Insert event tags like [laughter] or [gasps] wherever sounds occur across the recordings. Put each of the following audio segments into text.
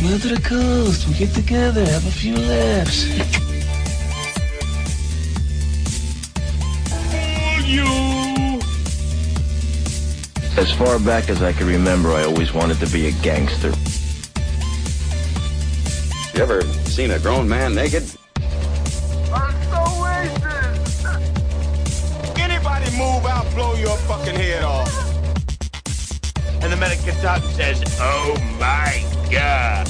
Come out to the coast. We'll get together, have a few laughs. You! As far back as I can remember, I always wanted to be a gangster. You ever seen a grown man naked? I'm so wasted! Anybody move, I'll blow your fucking head off. And the medic gets out and says, Oh my god.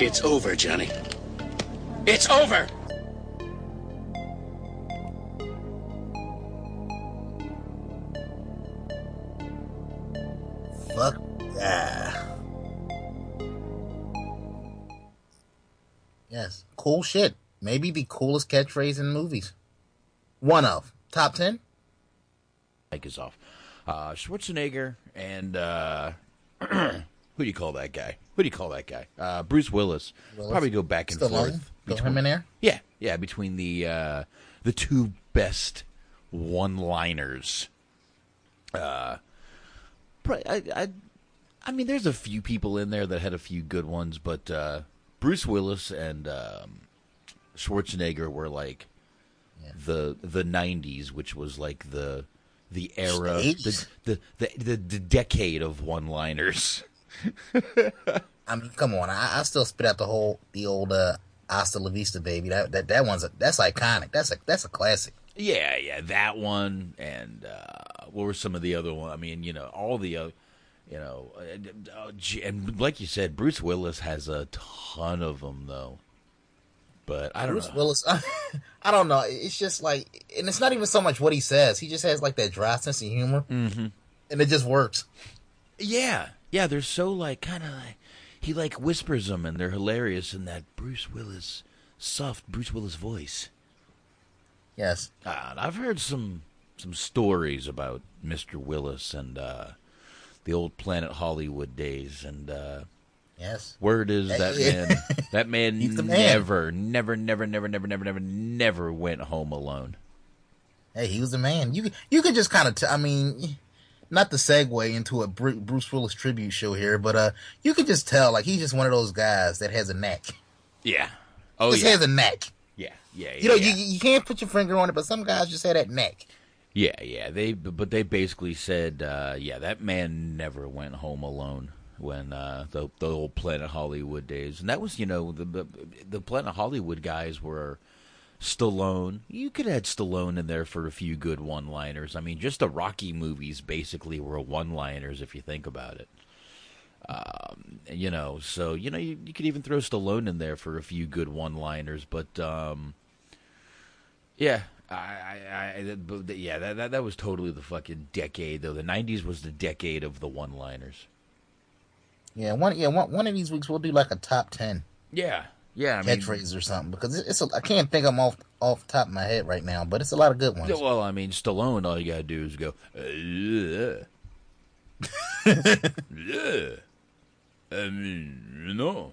It's over, Johnny. It's over! Fuck yeah. Yes, cool shit. Maybe the coolest catchphrase in movies. One of top ten. Mike is off. Uh, Schwarzenegger and uh, [clears throat] who do you call that guy? Who do you call that guy? Uh, Bruce Willis. Willis? Probably go back and Stallone? forth. Throw him in there? Yeah, yeah, between the uh, the two best one-liners. Uh, I, I, I mean, there's a few people in there that had a few good ones, but uh, Bruce Willis and um, Schwarzenegger were like the the '90s, which was like the the era, The the 80s. the, the, the, the decade of one-liners. [laughs] I mean, come on. I, I still spit out the whole the old uh, "Hasta la Vista, baby." That that that one's a, that's iconic. That's a that's a classic. Yeah, yeah, that one, and uh, what were some of the other ones? I mean, you know, all the, uh, you know, uh, and like you said, Bruce Willis has a ton of them, though. But I don't Bruce know. Willis. [laughs] I don't know. It's just like, and it's not even so much what he says. He just has like that dry sense of humor, mm-hmm. and it just works. Yeah, yeah, they're so like kind of like he like whispers them, and they're hilarious in that Bruce Willis soft Bruce Willis voice. Yes, Uh, I've heard some some stories about Mr. Willis and uh, the old Planet Hollywood days, and uh, yes. word is that [laughs] man that man the man. never, never, never, never, never, never, never, never went home alone. Hey, he was a man. You you could just kind of. T- I mean, not to segue into a Bruce Willis tribute show here, but uh, you could just tell like he's just one of those guys that has a knack. Yeah. Oh just yeah. has a knack. yeah. Yeah. Yeah. You know, yeah. you you can't put your finger on it, but some guys just have that knack. Yeah, yeah. They but they basically said, uh, yeah, that man never went home alone when uh, the the old Planet Hollywood days, and that was you know the the, the Planet Hollywood guys were Stallone. You could add Stallone in there for a few good one-liners. I mean, just the Rocky movies basically were one-liners if you think about it. Um, you know, so you know you, you could even throw Stallone in there for a few good one-liners, but um, yeah, I, I, I but yeah, that, that that was totally the fucking decade though. The '90s was the decade of the one-liners. Yeah, one yeah one one of these weeks we'll do like a top ten Yeah, yeah. I mean, catchphrases or something because it- it's a, I can't think of them off off the top of my head right now, but it's a lot of good ones. Yeah, well, I mean, Stallone, all you gotta do is go, uh, yeah, [laughs] yeah. I mean, you know.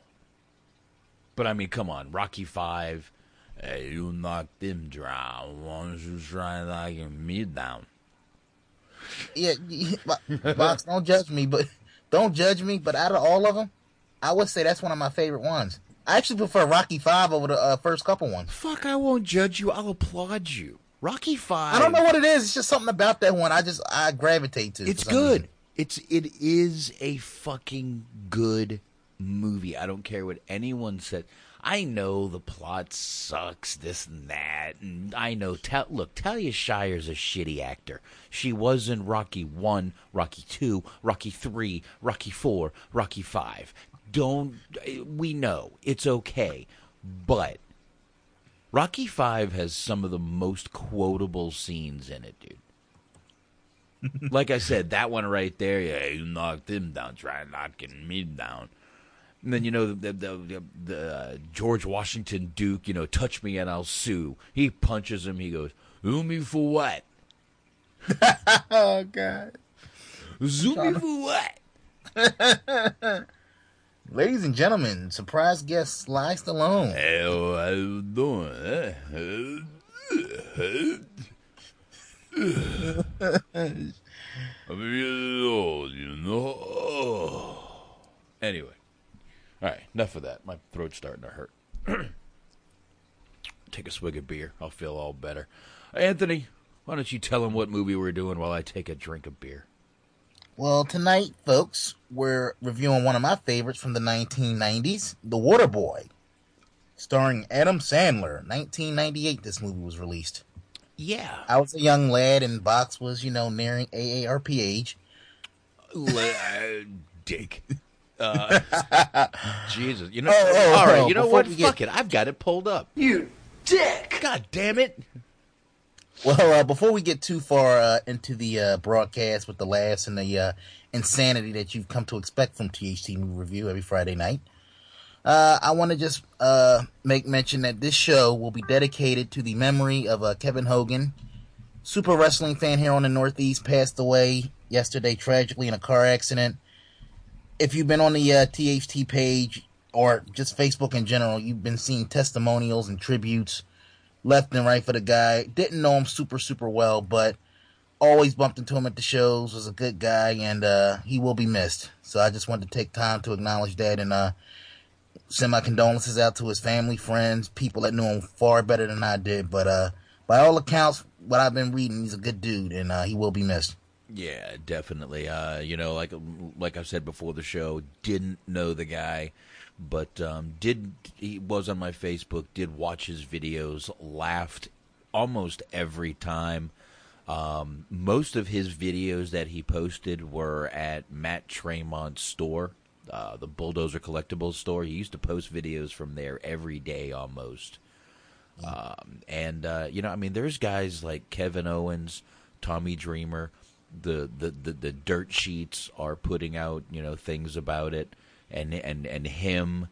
But I mean, come on, Rocky Five, hey, you knocked him down. Why don't you try knocking me down? Yeah, [laughs] Box, don't judge me, but don't judge me. But out of all of them, I would say that's one of my favorite ones. I actually prefer Rocky Five over the uh, first couple ones. Fuck, I won't judge you. I'll applaud you. Rocky Five. I don't know what it is. It's just something about that one. I just I gravitate to. It. It's good. Reason. It's it is a fucking good movie. I don't care what anyone said. I know the plot sucks, this and that, and I know. Ta- look, Talia Shire's a shitty actor. She was in Rocky One, Rocky Two, Rocky Three, Rocky Four, Rocky Five. Don't we know it's okay, but Rocky Five has some of the most quotable scenes in it, dude. [laughs] like I said, that one right there, yeah, you knocked him down, try knocking me down. And then you know the the, the, the uh, George Washington Duke, you know, touch me and I'll sue. He punches him. He goes, "Sue me for what?" [laughs] oh God! Sue me for what? [laughs] Ladies and gentlemen, surprise guest Sly Stallone. Hey, how you doing? I'm years old, you know. Anyway. All right, enough of that. My throat's starting to hurt. [clears throat] take a swig of beer. I'll feel all better. Anthony, why don't you tell him what movie we're doing while I take a drink of beer? Well, tonight, folks, we're reviewing one of my favorites from the 1990s, The Water Boy, starring Adam Sandler. 1998, this movie was released. Yeah. I was a young lad, and Box was, you know, nearing AARP age. uh, [laughs] dick. Uh, [laughs] Jesus, you know. Oh, oh, all right, you know what? Fuck get... it. I've got it pulled up. You dick! God damn it! Well, uh, before we get too far uh, into the uh, broadcast with the laughs and the uh, insanity that you've come to expect from THT Movie Review every Friday night, uh, I want to just uh, make mention that this show will be dedicated to the memory of Kevin Hogan, super wrestling fan here on the Northeast, passed away yesterday tragically in a car accident. If you've been on the THT page or just Facebook in general, you've been seeing testimonials and tributes left and right for the guy. Didn't know him super, super well, but always bumped into him at the shows, was a good guy, and uh, he will be missed. So I just wanted to take time to acknowledge that and uh, send my condolences out to his family, friends, people that knew him far better than I did. But uh, by all accounts, what I've been reading, he's a good dude, and uh, he will be missed. Yeah, definitely. Uh, you know, like like I said before the show, didn't know the guy, but um, did he was on my Facebook. Did watch his videos, laughed almost every time. Um, most of his videos that he posted were at Matt Tremont's store, uh, the Bulldozer Collectibles store. He used to post videos from there every day almost. Um, and uh, you know, I mean, there's guys like Kevin Owens, Tommy Dreamer the, the, the, the dirt sheets are putting out you know things about it and and and him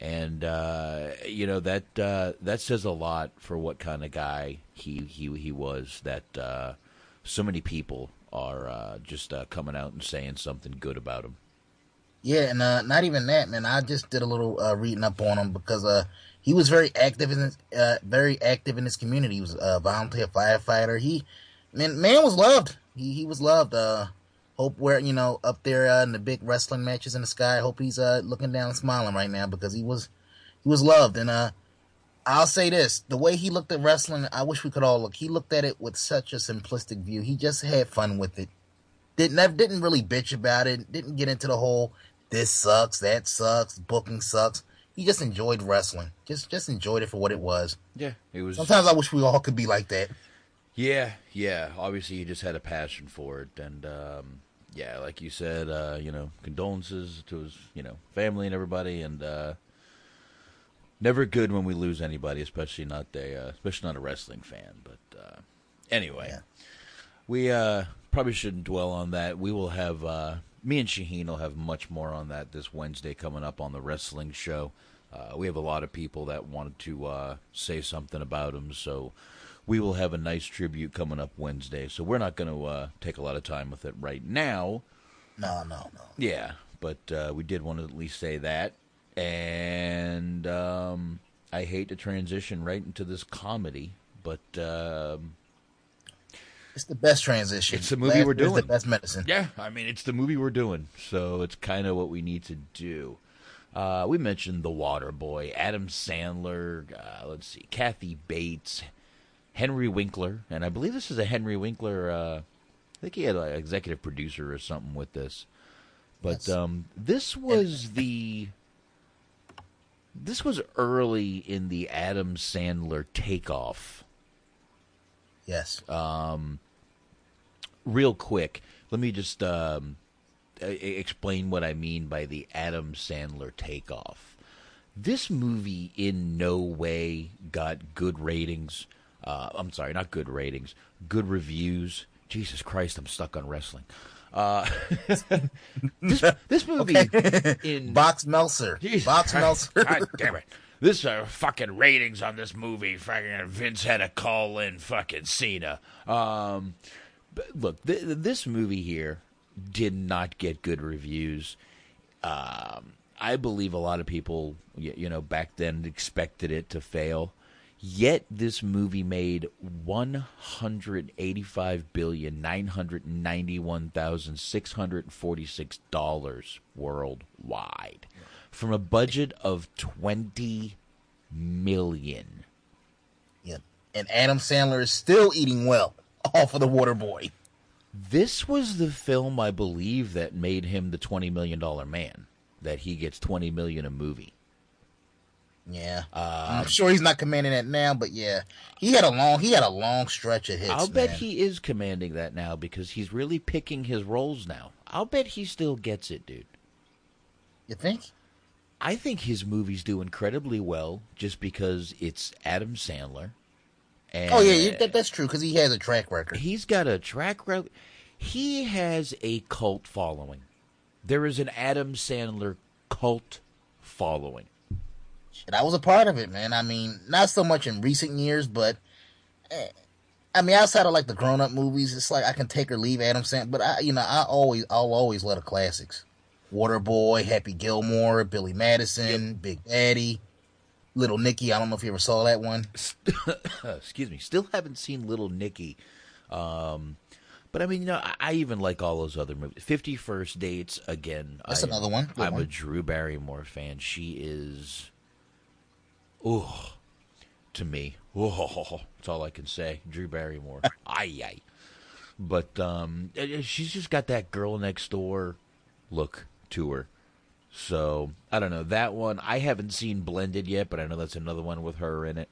and uh, you know that uh, that says a lot for what kind of guy he he he was that uh, so many people are uh, just uh, coming out and saying something good about him. Yeah, and uh, not even that, man. I just did a little reading up on him because he was very active in his, very active in his community. He was a volunteer firefighter. He man man was loved he he was loved. Hope we're you know up there uh, in the big wrestling matches in the sky. I hope he's uh looking down and smiling right now because he was he was loved. And uh, I'll say this: the way he looked at wrestling, I wish we could all look. He looked at it with such a simplistic view. He just had fun with it. Didn't didn't really bitch about it. Didn't get into the whole this sucks, that sucks, booking sucks. He just enjoyed wrestling. Just just enjoyed it for what it was. Yeah, it was. Sometimes I wish we all could be like that. Yeah, yeah. Obviously, he just had a passion for it, and um, yeah, like you said, uh, you know, condolences to his, you know, family and everybody, and uh, never good when we lose anybody, especially not a, uh, especially not a wrestling fan. But uh, anyway, yeah. we uh, probably shouldn't dwell on that. We will have uh, me and Shaheen will have much more on that this Wednesday coming up on the wrestling show. Uh, we have a lot of people that wanted to uh, say something about him, so we will have a nice tribute coming up Wednesday. So we're not going to uh, take a lot of time with it right now. No, no, no. Yeah, but uh, we did want to at least say that. And um, I hate to transition right into this comedy, but um, It's the best transition. it's the movie Last we're doing. the best medicine. Yeah, I mean it's the movie we're doing, so it's kind of what we need to do. Uh, we mentioned The Water Boy, Adam Sandler. Uh, let's see, Kathy Bates, Henry Winkler, and I believe this is a Henry Winkler. Uh, I think he had an executive producer or something with this. But Yes. um, this was the this was early in the Adam Sandler takeoff. Yes. Um, real quick, let me just um, explain what I mean by the Adam Sandler takeoff. This movie in no way got good ratings. Uh, I'm sorry, not good ratings, good reviews. Jesus Christ, I'm stuck on wrestling. Uh, [laughs] this, this movie in Box Meltzer. Jesus Box Christ. Meltzer. God damn it. This uh, fucking ratings on this movie. Fucking Vince had to call in fucking Cena. Um, but look, th- this movie here did not get good reviews. Um, I believe a lot of people, y- you know, back then expected it to fail. Yet this movie made one hundred eighty-five billion nine hundred ninety-one thousand six hundred forty-six dollars worldwide, from a budget of twenty million. yeah. And Adam Sandler is still eating well off of the Water Boy. This was the film I believe that made him the twenty million dollar man. That he gets twenty million a movie. Yeah. Uh, I'm sure he's not commanding that now, but yeah. He had a long he had a long stretch of hits. I'll bet man. he is commanding that now because he's really picking his roles now. I'll bet he still gets it, dude. You think? I think his movies do incredibly well just because it's Adam Sandler. And Oh yeah, that, that's true because he has a track record. he's got a track record. He has a cult following. There is an Adam Sandler cult following. And I was a part of it, man. I mean, not so much in recent years, but eh, I mean, outside of like the grown up movies, it's like I can take or leave Adam Sandler. But I, you know, I always, I'll always love the classics: Waterboy, Happy Gilmore, Billy Madison, Big Daddy, Little Nicky. I don't know if you ever saw that one. [laughs] Excuse me. Still haven't seen Little Nicky. Um, but I mean, you know, I, I even like all those other movies. Fifty First Dates, again. That's I, another one. Good I'm a. Drew Barrymore fan. She is, oh, to me, oh, [laughs] that's all I can say. Drew Barrymore, [laughs] aye aye. But um, eh, eh, she's just got that girl next door look to her. So I don't know that one. I haven't seen Blended yet, but I know that's another one with her in it.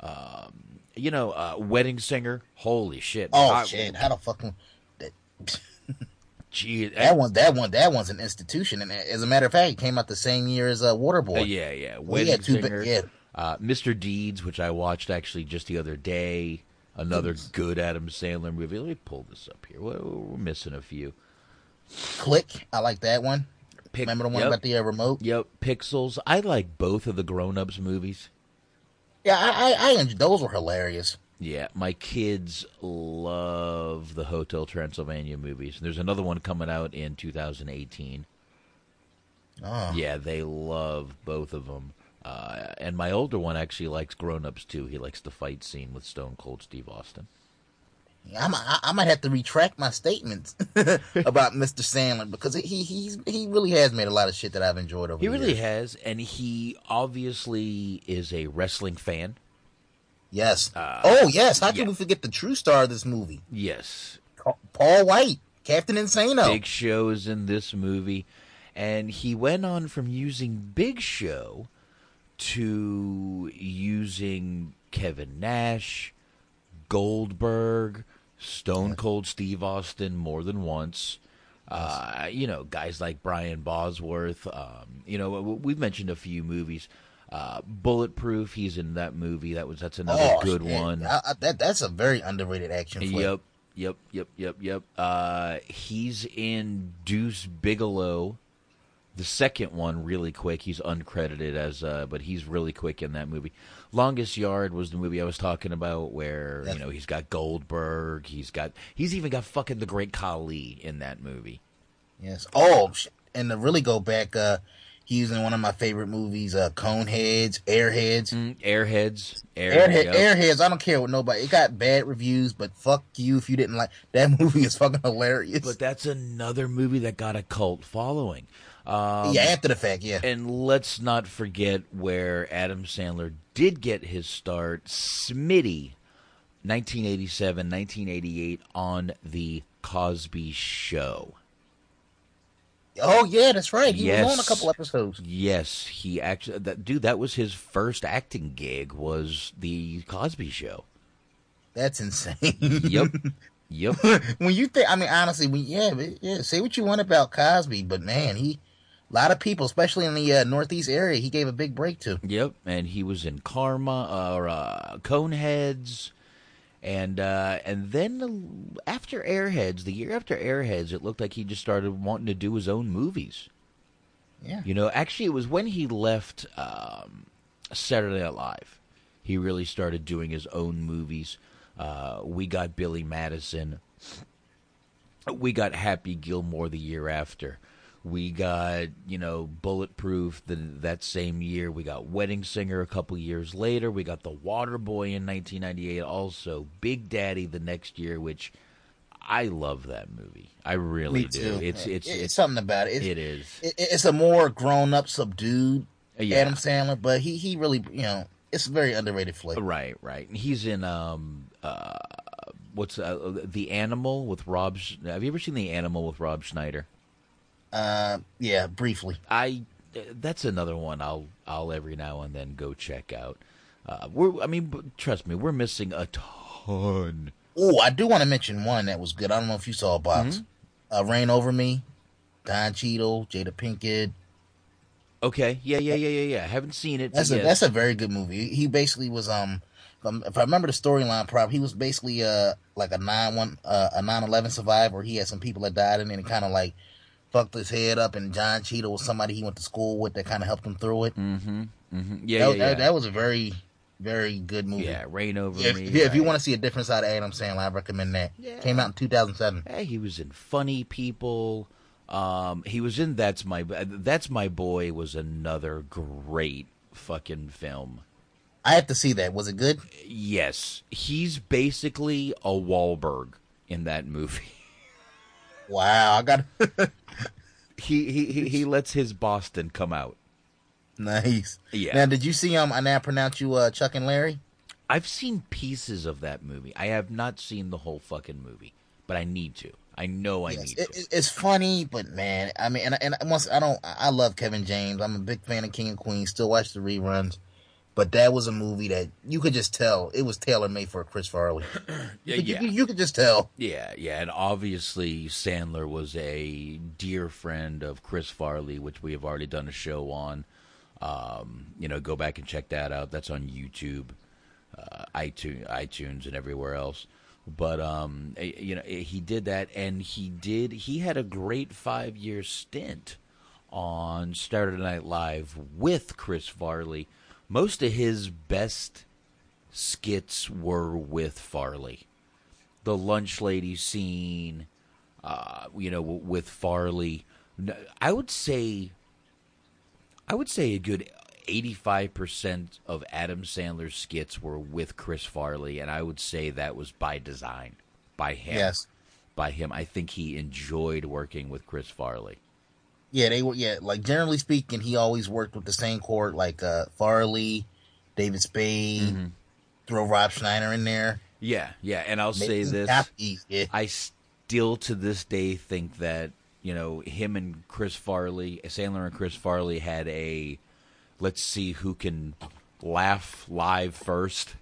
Um, you know, uh, Wedding Singer. Holy shit! Oh I- shit! How the fucking that, [laughs] Gee, that one? That one? That one's an institution. And as a matter of fact, it came out the same year as uh, Waterboy. Uh, yeah, yeah. We Wedding had two bi- Singer. yeah. Uh, Mr. Deeds, which I watched actually just the other day. Another good Adam Sandler movie. Let me pull this up here. We're, we're missing a few. Click. I like that one. Pic- Remember the one yep. about the uh, remote? Yep, Pixels. I like both of the Grown Ups movies. Yeah, I, I, I those were hilarious. Yeah, my kids love the Hotel Transylvania movies. There's another one coming out in 2018. Oh. Yeah, they love both of them. Uh, and my older one actually likes Grown Ups too. He likes the fight scene with Stone Cold Steve Austin. I, might- I, I might have to retract my statements [laughs] about Mr. Sandler because he he's he really has made a lot of shit that I've enjoyed over He really years. has, and he obviously is a wrestling fan. Yes. Uh, oh yes. How can we forget the true star of this movie, Yes, Paul White, Captain Insano? Big Show is in this movie, and he went on from using Big Show to using Kevin Nash, Goldberg, Stone Cold Steve Austin more than once. Uh, you know, guys like Brian Bosworth. Um, you know, we've mentioned a few movies. Uh, Bulletproof, he's in that movie. That was that's another Oh, good shit. one. I, I, that that's a very underrated action flick. Yep, yep, yep, yep, yep. Uh, he's in Deuce Bigalow The second one, really quick. He's uncredited as, uh, but he's really quick in that movie. Longest Yard was the movie I was talking about, where you know he's got Goldberg, he's got, he's even got fucking the Great Khali in that movie. Yes. Oh, and to really go back, uh, he's in one of my favorite movies, uh, Coneheads, Airheads. Mm, Airheads, Air, Airhead. Airheads. I don't care what nobody. It got bad reviews, but fuck you if you didn't like that [laughs] movie. Is fucking hilarious. But that's another movie that got a cult following. Um, yeah, after the fact, yeah. And let's not forget where Adam Sandler did get his start, Smitty, 1987, 1988, on The Cosby Show. Oh yeah, that's right. He yes. was on a couple episodes. Yes, he actually. That, dude, that was his first acting gig. Was The Cosby Show. That's insane. Yep. [laughs] Yep. when you think, I mean, honestly, when, yeah, yeah. Say what you want about Cosby, but man, he, a lot of people, especially in the uh, Northeast area, he gave a big break to. Yep, and he was in Karma or uh, Coneheads, and uh, and then after Airheads, the year after Airheads, it looked like he just started wanting to do his own movies. Yeah, you know, actually, it was when he left um, Saturday Night Live, he really started doing his own movies. Uh, we got Billy Madison. We got Happy Gilmore the year after. We got you know Bulletproof the, that same year. We got Wedding Singer a couple years later. We got The Water Boy in 1998. Also Big Daddy the next year, which I love that movie. I really Me do. too. It's, it's it's it's something about it. It's, it is. It, it's a more grown up, subdued Yeah. Adam Sandler, but he he really you know it's a very underrated flick. Right, right. And he's in um uh what's uh, the Animal with Rob. Have you ever seen the Animal with Rob Schneider? Uh, yeah, briefly. I that's another one I'll I'll every now and then go check out. Uh, we're I mean trust me, we're missing a ton. Oh, I do want to mention one that was good. I don't know if you saw a Box. Mm-hmm. Uh, Reign Over Me, Don Cheadle, Jada Pinkett. Okay, yeah, yeah, yeah, yeah, yeah. Haven't seen it. That's a that's a very good movie. He basically was um, if I remember the storyline properly, he was basically uh like a nine one uh, a nine eleven survivor. He had some people that died, and then he kind of like fucked his head up. And John Cheadle was somebody he went to school with that kind of helped him through it. Mm-hmm. mm-hmm. Yeah, that, yeah, yeah. that was a very very good movie. Yeah, Reign Over If, Me. if, if you want to see a different side of Adam Sandler, I recommend that. Yeah. Came out in 2007. Hey, he was in Funny People. Um, he was in That's My That's My Boy was another great fucking film. I have to see that. Was it good? Yes, he's basically a Wahlberg in that movie. Wow, I got [laughs] he, he he he lets his Boston come out. nice. Yeah. Now, did you see um? I now pronounce you uh Chuck and Larry. I've seen pieces of that movie. I have not seen the whole fucking movie, but I need to. I know I Yes, need it, to. it's funny, but man, I mean, and, and once I don't, I love Kevin James. I'm a big fan of King and Queen. Still watch the reruns, but that was a movie that you could just tell it was tailor made for Chris Farley. [clears throat] Yeah, you, could- yeah. you, you could just tell. Yeah, yeah, and obviously Sandler was a dear friend of Chris Farley, which we have already done a show on. Um, you know, go back and check that out. That's on YouTube, uh, iTunes, iTunes, and everywhere else. But um, eh, you know, eh, he did that, and he did. He had a great five-year stint on Saturday Night Live with Chris Farley. Most of his best skits were with Farley the lunch lady scene, uh, you know, with Farley. I would say, I would say a good eighty-five percent of Adam Sandler's skits were with Chris Farley, and I would say that was by design, by him. Yes. by him. I think he enjoyed working with Chris Farley. Yeah, they were. Yeah, like generally speaking, he always worked with the same court, like uh Farley, David Spade. Mm-hmm. Throw Rob Schneider in there. Yeah, yeah, and I'll say this: yeah. I still to this day think that you know him and Chris Farley, Sandler and Chris Farley had a let's see who can laugh live first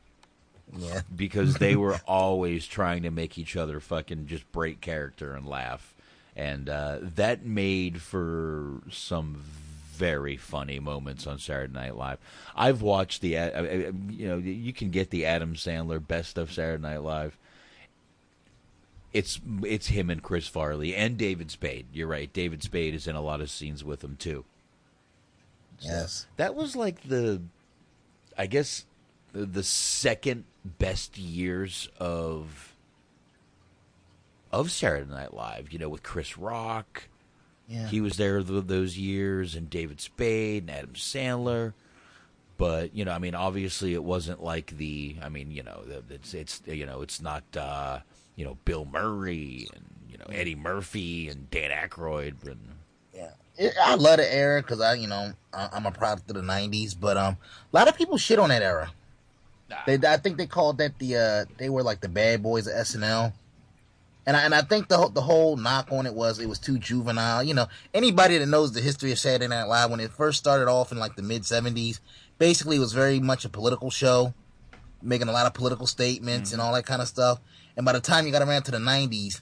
Yeah. because they [laughs] were always trying to make each other fucking just break character and laugh, and uh, that made for some very funny moments on Saturday Night Live. I've watched the, uh, uh, you know, you can get the Adam Sandler best of Saturday Night Live. it's it's him and Chris Farley and David Spade. You're right. David Spade is in a lot of scenes with him too. Yes. That was like the, I guess, the, the second best years of of Saturday Night Live. You know, with Chris Rock. Yeah. He was there th- those years, and David Spade and Adam Sandler. But you know, I mean, obviously, it wasn't like the. I mean, you know, the- it's it's you know, it's not uh, you know Bill Murray and you know Eddie Murphy and Dan Aykroyd and Yeah, it, I love the era because I, you know, I, I'm a product of the '90s. But um, a lot of people shit on that era. They, I think they called that the uh, they were like the bad boys of SNL. And I, and I think the whole- the whole knock on it was it was too juvenile. You know, anybody that knows the history of Saturday Night Live when it first started off in like the mid '70s, basically it was very much a political show, making a lot of political statements mm-hmm. and all that kind of stuff. And by the time you got around to the '90s,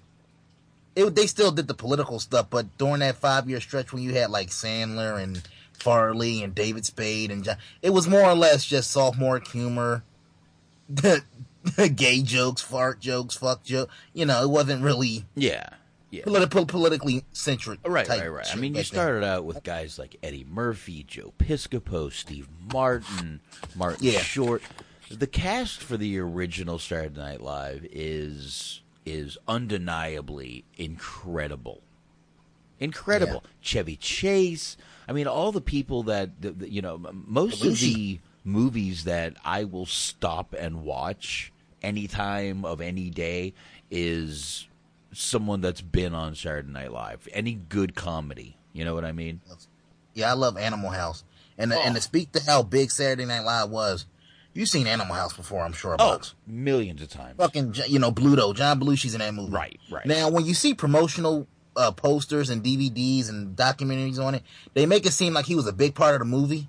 it, they still did the political stuff, but during that five year stretch when you had like Sandler and Farley and David Spade and John, it was more or less just sophomore humor, [laughs] [laughs] gay jokes, fart jokes, fuck joke. You know, it wasn't really yeah, yeah. politi- politically centric. Right, right, right. I mean, you back then. started out with guys like Eddie Murphy, Joe Piscopo, Steve Martin, Martin Yeah. Short. The cast for the original Saturday Night Live is is undeniably incredible. Incredible. Chevy Chase. I mean, all the people that, that that, you know, most of the movies that I will stop and watch anytime of any day is someone that's been on Saturday Night Live. Any good comedy, you know what I mean? Yeah, I love Animal House, and and to speak to how big Saturday Night Live was, you've seen Animal House before, I'm sure. Oh, Bucks. millions of times. fucking you know Bluto, John Belushi's in that movie. Right, right. Now, when you see promotional uh, posters and DVDs and documentaries on it, they make it seem like he was a big part of the movie,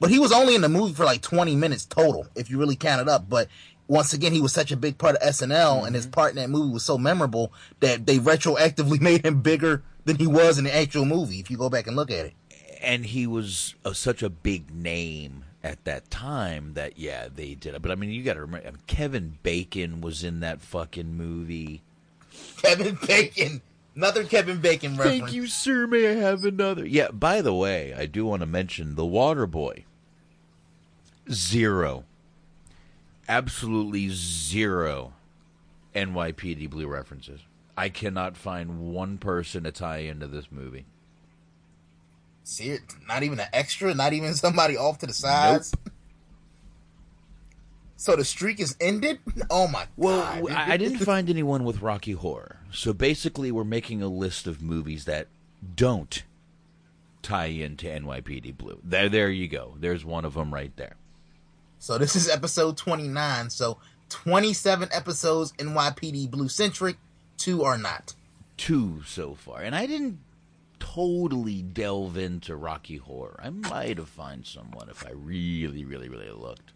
but he was only in the movie for like 20 minutes total, if you really count it up. But once again, he was such a big part of SNL, and Mm-hmm. his part in that movie was so memorable that they retroactively [laughs] made him bigger than he was in the actual movie. If you go back and look at it. and he was a, such a big name at that time that yeah they did it but i mean you got to remember I mean, kevin bacon was in that fucking movie Kevin Bacon, another Kevin Bacon reference. thank you sir may i have another yeah by the way i do want to mention the water boy zero absolutely zero nypd blue references i cannot find one person to tie into this movie See it? Not even an extra, not even [laughs] somebody off to the sides. So the streak is ended? [laughs] Oh my Well, god. w- I I didn't [laughs] find anyone with Rocky Horror. So basically, we're making a list of movies that don't tie into NYPD Blue. There, there you go. There's one of them right there. So this is episode 29. So 27 episodes NYPD Blue centric, two are not. Two so far, and I didn't totally delve into Rocky Horror. I might have found someone if I really, really, really looked.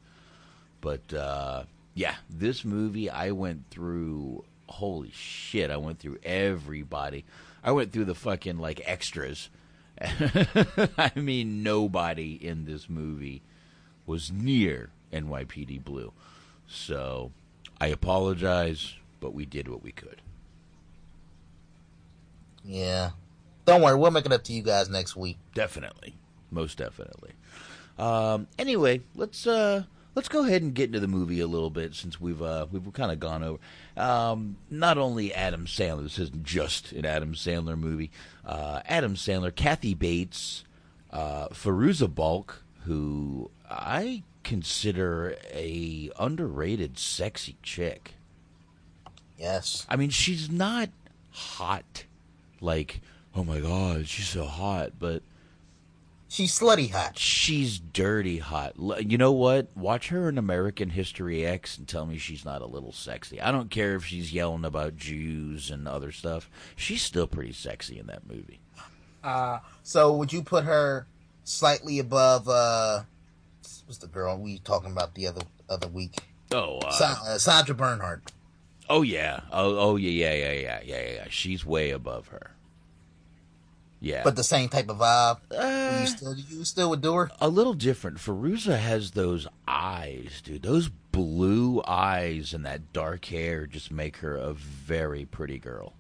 But uh, yeah, this movie I went through. Holy shit! I went through everybody. I went through the fucking like extras. [laughs] I mean, nobody in this movie was near NYPD Blue. So I apologize, but we did what we could. Yeah. Don't worry, we'll make it up to you guys next week. Definitely, most definitely. Um, anyway, let's uh, let's go ahead and get into the movie a little bit since we've uh, we've kind of gone over. Um, not only Adam Sandler, this isn't just an Adam Sandler movie. Uh, Adam Sandler, Kathy Bates, uh, Fairuza Balk, who I consider a underrated, sexy chick. Yes. I mean, she's not hot, like oh my god, she's so hot, but She's slutty hot. she's dirty hot. You know what? Watch her in American History X and tell me she's not a little sexy. I don't care if she's yelling about Jews and other stuff. She's still pretty sexy in that movie. Uh, so would you put her slightly above, uh, what's the girl we talking about the other other week? Oh, uh, Sa- uh, Sandra Bernhard. oh yeah, oh, oh yeah, yeah, yeah, yeah, yeah, yeah. She's way above her. Yeah, but the same type of vibe. Uh, you still you still her? a little different. Fairuza has those eyes, dude. Those blue eyes and that dark hair just make her a very pretty girl.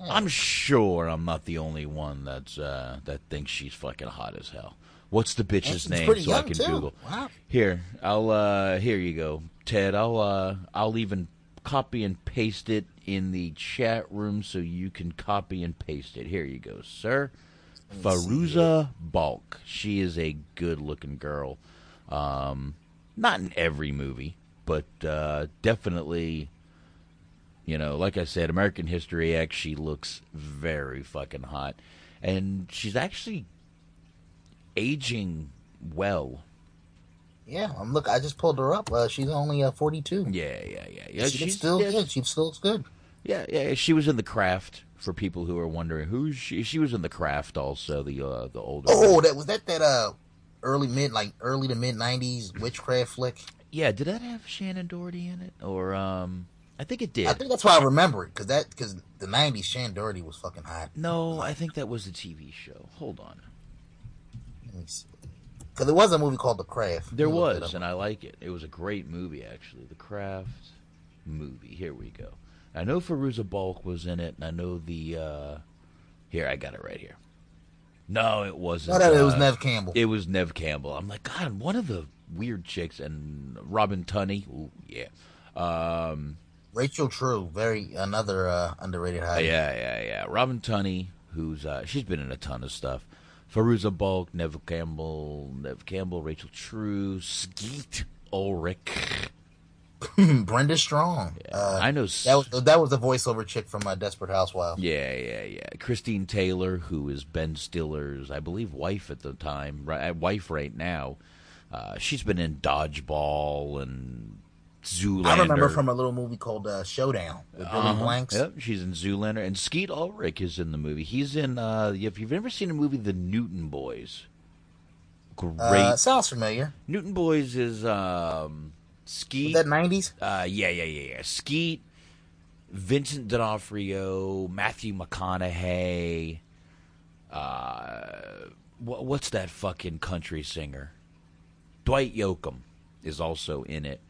I'm sure I'm not the only one that's uh, that thinks she's fucking hot as hell. What's the bitch's name so I can too. Google? Wow. Here, I'll uh here you go. Ted, I'll uh I'll even copy and paste it in the chat room so you can copy and paste it. Here you go, sir. Fairuza Balk. She is a good-looking girl. Um not in every movie, but uh definitely you know, like I said, American History X, she looks very fucking hot. And she's actually aging well. Yeah, I'm look. I just pulled her up. Uh, she's only uh, 42. Yeah, yeah, yeah. yeah. she she's still yeah, good. She still looks good. Yeah, yeah. She was in the craft. For people who are wondering who's she, she was in the craft also. The uh, the older. Oh, that was that that uh early mid like early to mid 90s witchcraft flick. yeah. Did that have Shannen Doherty in it, or um? I think it did. I think that's why I remember it because that because the 90s Shan Doherty was fucking hot. no, I think that was the TV show. Hold on. Me see. Because there was a movie called The Craft. There Let me look that was, and I like it. It was a great movie, actually. The Craft movie. Here we go. I know Fairuza Balk was in it, and I know the. Uh, here, I got it right here. No, it wasn't. No, it was uh, Neve Campbell. It was Neve Campbell. I'm like, God, one of the weird chicks, and Robin Tunney. Ooh, yeah. Um, Rachel True, very another uh, underrated high. yeah, yeah, yeah. Robin Tunney, who's uh, she's been in a ton of stuff. Fairuza Balk, Neve Campbell, Neve Campbell, Rachel True, Skeet Ulrich. [laughs] Brenda Strong. Uh, I know. that was that was the voiceover chick from uh, Desperate Housewives. Yeah, yeah, yeah. Christine Taylor, who is Ben Stiller's, I believe, wife at the time, right, uh, wife right now. Uh, she's been in Dodgeball and Zoolander. I remember from a little movie called uh, Showdown with Billy Uh-huh. Blanks. Yep, she's in Zoolander, and Skeet Ulrich is in the movie. He's in. Uh, if you've ever seen the movie The Newton Boys, great. Uh, sounds familiar. Newton Boys is um, Skeet. Was that 90s? Uh, yeah, yeah, yeah, yeah. Skeet, Vincent D'Onofrio, Matthew McConaughey. Uh, wha- what's that fucking country singer? Dwight Yoakam is also in it.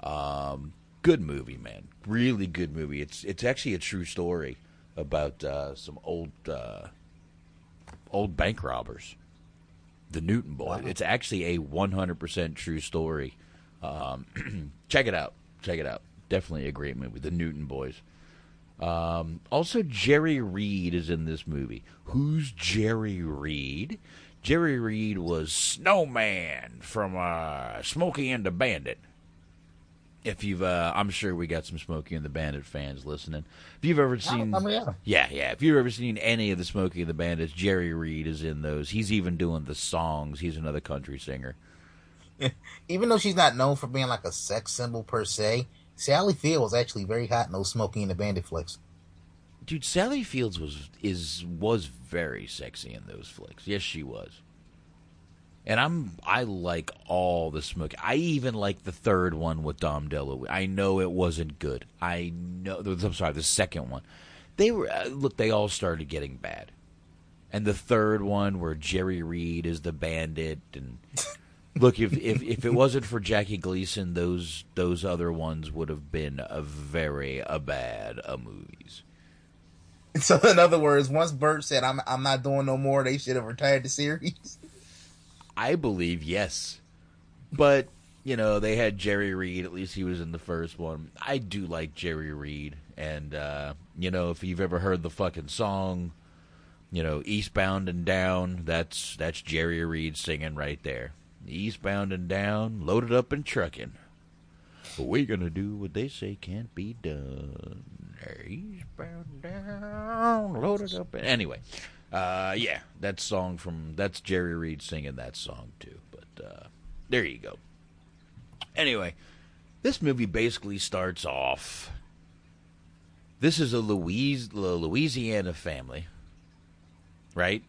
Um, good movie, man. Really good movie. It's it's actually a true story about uh, some old uh, old bank robbers. The Newton Boy. It's actually a 100% true story. Um, [clears throat] check it out. Check it out. Definitely a great movie. The Newton Boys. Um, also, Jerry Reed is in this movie. Who's Jerry Reed? Jerry Reed was Snowman from uh, Smokey and the Bandit. If you've, uh, I'm sure we got some Smokey and the Bandit fans listening. If you've ever seen, remember, yeah. yeah, yeah. If you've ever seen any of the Smokey and the Bandits, Jerry Reed is in those. He's even doing the songs. He's another country singer. [laughs] Even though she's not known for being like a sex symbol per se, Sally Field was actually very hot in those Smokey and the Bandit flicks. Dude, Sally Fields was is was very sexy in those flicks. Yes, she was. And I'm I like all the smoke. I even like the third one with Dom DeLuise. I know it wasn't good. I know. I'm sorry, the second one. They were uh, look. They all started getting bad. And the third one, where Jerry Reed is the bandit, and [laughs] look, if if if it wasn't for Jackie Gleason, those those other ones would have been a very a bad a movies. [laughs] So in other words, once Bert said I'm I'm not doing no more, they should have retired the series. [laughs] I believe yes, but you know they had Jerry Reed. At least he was in the first one. I do like Jerry Reed, and uh, you know if you've ever heard the fucking song, you know Eastbound and Down. That's that's Jerry Reed singing right there. Eastbound and down, loaded up and trucking. We're gonna do what they say can't be done. Eastbound down, loaded up. And... Anyway, uh, yeah, that song from that's Jerry Reed singing that song too. But uh, there you go. Anyway, this movie basically starts off. This is a Louise, Louisiana family, right?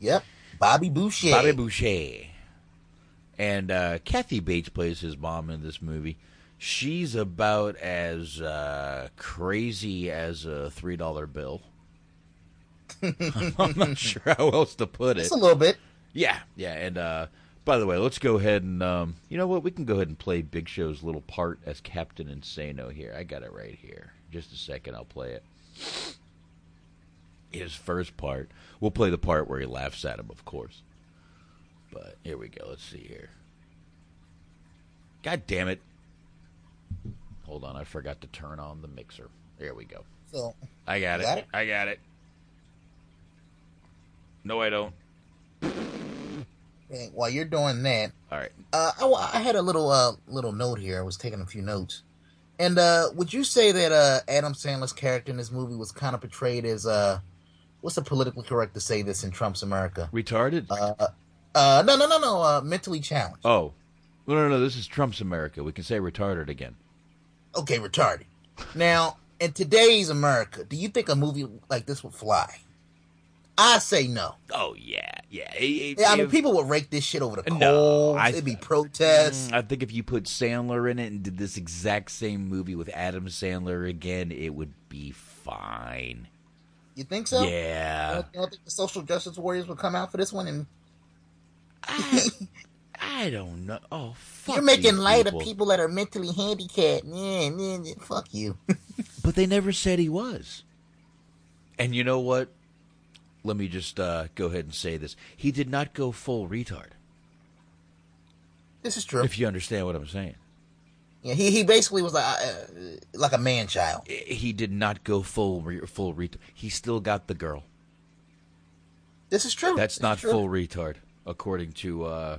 Yep, Bobby Boucher. Bobby Boucher. And uh, Kathy Bates plays his mom in this movie. She's about as uh, crazy as a three dollar bill. [laughs] I'm not sure how else to put it. Just a little bit. Yeah, yeah. And uh, by the way, let's go ahead and um, you know what? We can go ahead and play Big Show's little part as Captain Insano here. I got it right here. Just a second, I'll play it. His first part. We'll play the part where he laughs at him, of course. But here we go. Let's see here. God damn it. Hold on, I forgot to turn on the mixer. There we go. So I got, it. got it? I got it. No, I don't. okay, while you're doing that, All right. uh, I, I had a little uh, little note here. I was taking a few notes. And uh, would you say that uh, Adam Sandler's character in this movie was kind of portrayed as uh, what's the politically correct to say this in Trump's America? Retarded? Uh, uh, no, no, no, no. Uh, mentally challenged. oh. No, no, no. This is Trump's America. We can say retarded again. Okay, retarded. Now, in today's America, do you think a movie like this would fly? I say no. Oh, yeah. Yeah. It- Yeah, I mean, if- people would rake this shit over the No. I- It'd be protests. Mm, I think if you put Sandler in it and did this exact same movie with Adam Sandler again, it would be fine. You think so? Yeah. You don't, you don't think the social justice warriors would come out for this one? And I [laughs] don't know. Oh, fuck you're making light people. of people that are mentally handicapped. Yeah, yeah, yeah, fuck you. [laughs] But they never said he was. And you know what? Let me just uh, go ahead and say this. He did not go full retard, this is true. if you understand what I'm saying. Yeah, he he basically was like uh, like a man child. He did not go full re- full retard. He still got the girl. This is true. That's This not true. full retard, according to. Uh,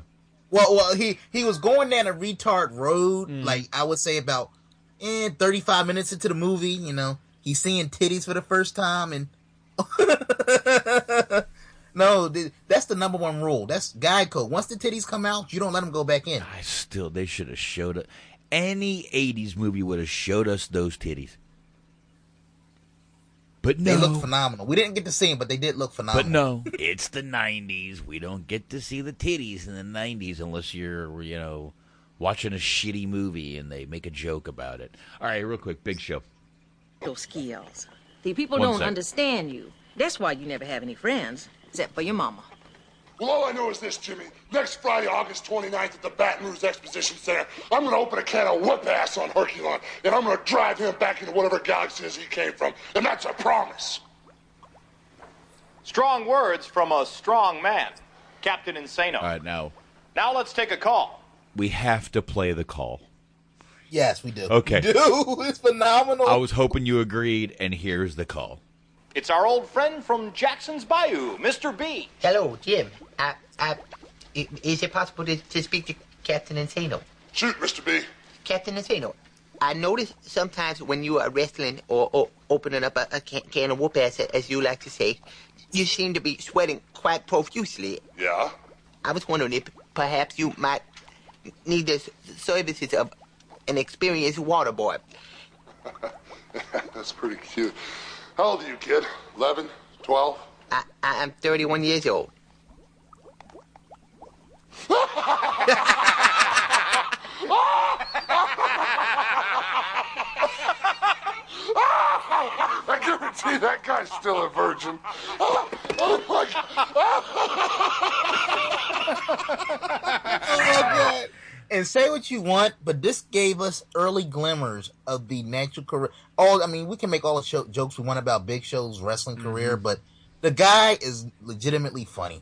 Well, well, he he was going down a retard road. Mm. Like I would say, about eh, thirty five minutes into the movie. You know, he's seeing titties for the first time, and [laughs] no, that's the number one rule. That's guy code. Once the titties come out, you don't let them go back in. I still, they should have showed it. Any '80s movie would have showed us those titties. But no, They look phenomenal. We didn't get to see them, but they did look phenomenal. But no, [laughs] it's the '90s. We don't get to see the titties in the '90s unless you're, you know, watching a shitty movie and they make a joke about it. All right, real quick, big show. Those skills. The people One don't sec. understand you. That's why you never have any friends, except for your mama. Well, all I know is this, Jimmy. Next Friday, August 29th at the Baton Rouge Exposition Center, I'm going to open a can of whip ass on Herculon, and I'm going to drive him back into whatever galaxy it is he came from. And that's a promise. Strong words from a strong man, Captain Insano. All right, now Now let's take a call. we have to play the call. Yes, we do. [laughs] Okay. We do. It's phenomenal. I was hoping you agreed, and here's the call. It's our old friend from Jackson's Bayou, Mr. B. Hello, Jim. Uh, uh, i- is it possible to, to speak to Captain Insano? Shoot, Mr. B. Captain Insano, I notice sometimes when you are wrestling or, or opening up a, a can, can of whoop ass, as you like to say, you seem to be sweating quite profusely. Yeah? I was wondering if perhaps you might need the services of an experienced water boy. [laughs] That's pretty cute. How old are you, kid? 11? 12? I, I am 31 years old. [laughs] I guarantee that guy's still a virgin. Oh, oh my Oh my God. And say what you want, but this gave us early glimmers of the natural career. All I mean, we can make all the show, jokes we want about Big Show's wrestling mm-hmm. career, but the guy is legitimately funny.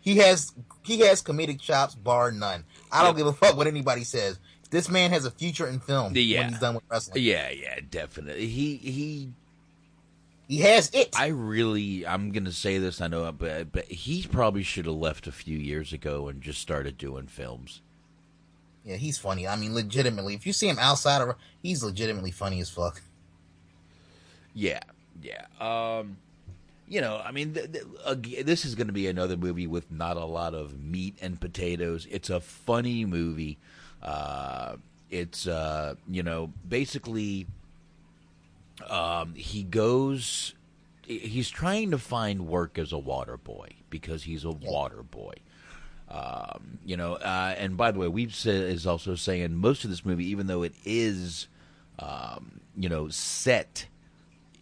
He has he has comedic chops, bar none. I don't give a fuck what anybody says. This man has a future in film Yeah. when he's done with wrestling. Yeah, yeah, definitely. He he he has it. I really, I'm gonna say this. I know, but but he probably should have left a few years ago and just started doing films. Yeah, he's funny. I mean, legitimately, if you see him outside of, he's legitimately funny as fuck. Yeah, yeah. Um, you know, I mean, th- th- this is going to be another movie with not a lot of meat and potatoes. It's a funny movie. Uh, it's uh, you know, basically, um, he goes. He's trying to find work as a water boy because he's a water boy. Um, you know, uh, and by the way, we've is also saying most of this movie, even though it is, um, you know, set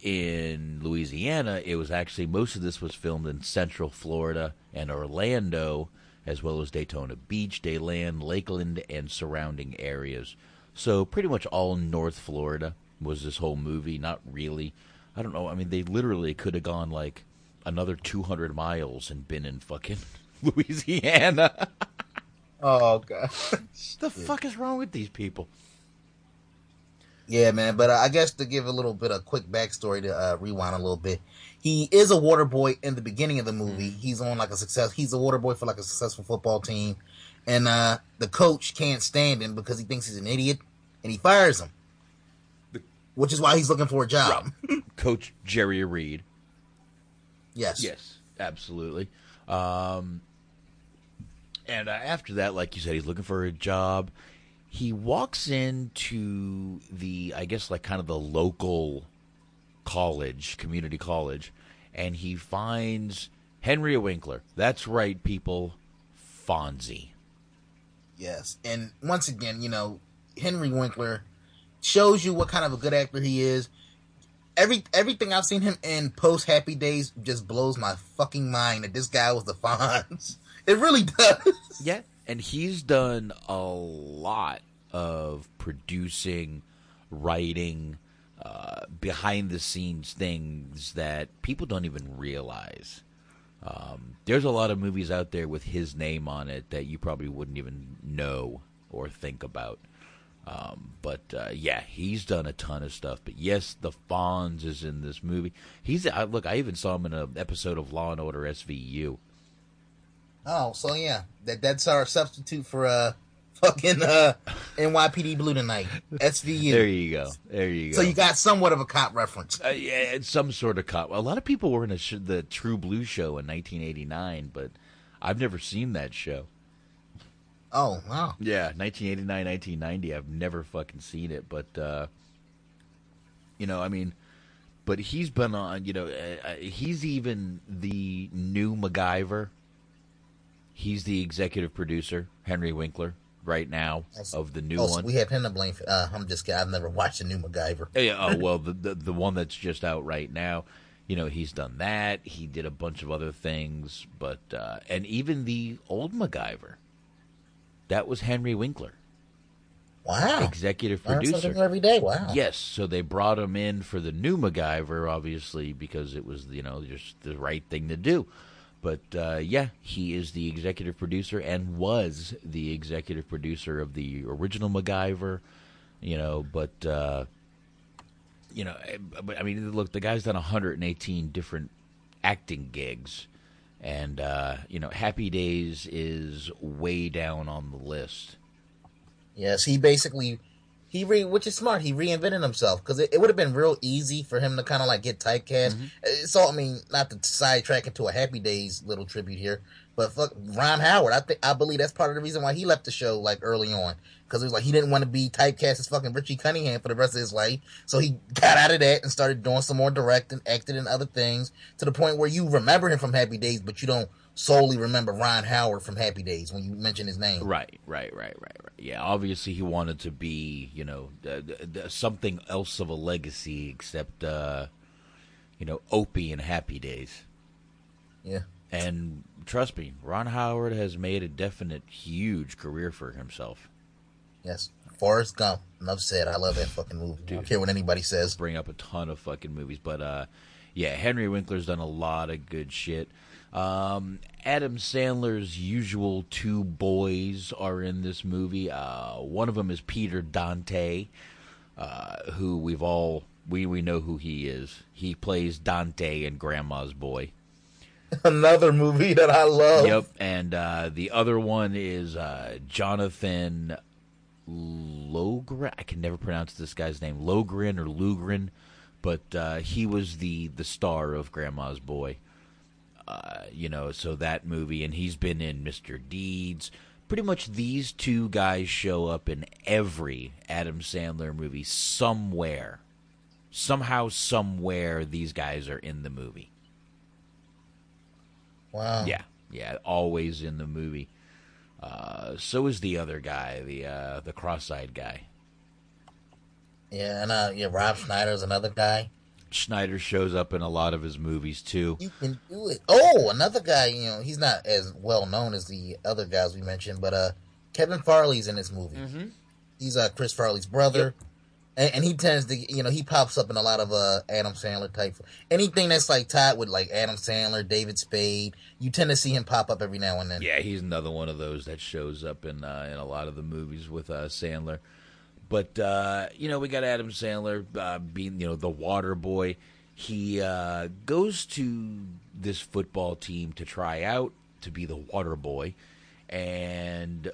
in Louisiana, it was actually most of this was filmed in Central Florida and Orlando, as well as Daytona Beach, DeLand, Lakeland, and surrounding areas. So pretty much all North Florida was this whole movie. Not really. I don't know. I mean, they literally could have gone like another 200 miles and been in fucking [laughs] Louisiana. oh god, [laughs] the fuck is wrong with these people? Yeah, man. But uh, I guess to give a little bit of quick backstory to uh, rewind a little bit, he is a water boy in the beginning of the movie. Mm-hmm. He's on like a success. He's a water boy for like a successful football team, and uh, the coach can't stand him because he thinks he's an idiot, and he fires him. The, which is why he's looking for a job. [laughs] coach Jerry Reed. Yes. Yes, absolutely. Um, and uh, after that, like you said, he's looking for a job he walks into the I guess like kind of the local college, community college, and he finds Henry Winkler. That's right, people, Fonzie. Yes, and once again, you know, Henry Winkler shows you what kind of a good actor he is. Every everything I've seen him in post Happy Days just blows my fucking mind that this guy was the [laughs] Fonz. It really does. Yeah, and he's done a lot of producing, writing, uh, behind the scenes things that people don't even realize. Um, there's a lot of movies out there with his name on it that you probably wouldn't even know or think about. Um, but uh, yeah, he's done a ton of stuff. But yes, the Fonz is in this movie. He's I, look. I even saw him in an episode of Law and Order SVU. Oh, so yeah, that that's our substitute for uh [laughs] fucking uh NYPD Blue tonight. SVU. There you go. There you go. So you got somewhat of a cop reference. Uh, yeah, it's some sort of cop. A lot of people were in sh- the True Blue show in 1989, but I've never seen that show. Oh wow. Yeah, 1989, 1990. I've never fucking seen it, but uh you know, I mean, but he's been on. You know, uh, uh he's even the new MacGyver He's the executive producer, Henry Winkler, right now of the new oh, one. we have him to blame. For, uh, I'm just kidding. I've never watched the new MacGyver. yeah. Oh well, [laughs] the, the the one that's just out right now. You know, he's done that. He did a bunch of other things, but uh, and even the old MacGyver. That was Henry Winkler. Wow. Executive producer. every day. Wow. Yes. So they brought him in for the new MacGyver, obviously, because it was, you know, just the right thing to do. But uh, yeah, he is the executive producer and was the executive producer of the original MacGyver. You know, but uh, you know, eh, I mean, look, the guy's done 118 different acting gigs, and uh, you know, Happy Days is way down on the list. Yes, he basically he re which is smart. He reinvented himself because it, it would have been real easy for him to kind of like get typecast. Mm-hmm. So I mean, not to sidetrack into a Happy Days little tribute here, but fuck Ron Howard. I think I believe that's part of the reason why he left the show like early on because it was like he didn't want to be typecast as fucking Richie Cunningham for the rest of his life. So he got out of that and started doing some more directing, acting in other things to the point where you remember him from Happy Days, but you don't solely remember Ron Howard from Happy Days when you mention his name. Right, right, right, right, right. Yeah, obviously he wanted to be, you know, uh, uh, something else of a legacy except, uh, you know, Opie and Happy Days. Yeah. And trust me, Ron Howard has made a definite huge career for himself. Yes. Forrest Gump. Enough said. I love that fucking movie. Dude, I don't care what anybody says. Bring up a ton of fucking movies, but uh, yeah, Henry Winkler's done a lot of good shit. Um, Adam Sandler's usual two boys are in this movie. Uh, one of them is Peter Dante, uh, who we've all we we know who he is. He plays Dante in Grandma's Boy. Another movie that I love. Yep, and uh, the other one is uh, Jonathan Logren. I can never pronounce this guy's name, Logren or Lugren, but uh, he was the the star of Grandma's Boy. Uh, you know, so that movie, and he's been in Mr. Deeds. Pretty much these two guys show up in every Adam Sandler movie somewhere. Somehow, somewhere, these guys are in the movie. Wow. Yeah, yeah, always in the movie. Uh, so is the other guy, the uh, the cross-eyed guy. Yeah, and uh, yeah, Rob Schneider's another guy. Schneider shows up in a lot of his movies too. You can do it. Oh, another guy. You know, he's not as well known as the other guys we mentioned, but uh, Kevin Farley's in this movie. Mm-hmm. He's uh Chris Farley's brother. And, and he tends to, you know, he pops up in a lot of uh, Adam Sandler type. Anything that's like tied with like Adam Sandler, David Spade, you tend to see him pop up every now and then. Yeah, he's another one of those that shows up in uh, in a lot of the movies with uh, Sandler. But uh, you know, we got Adam Sandler uh, being you know the water boy. He uh, goes to this football team to try out to be the water boy, and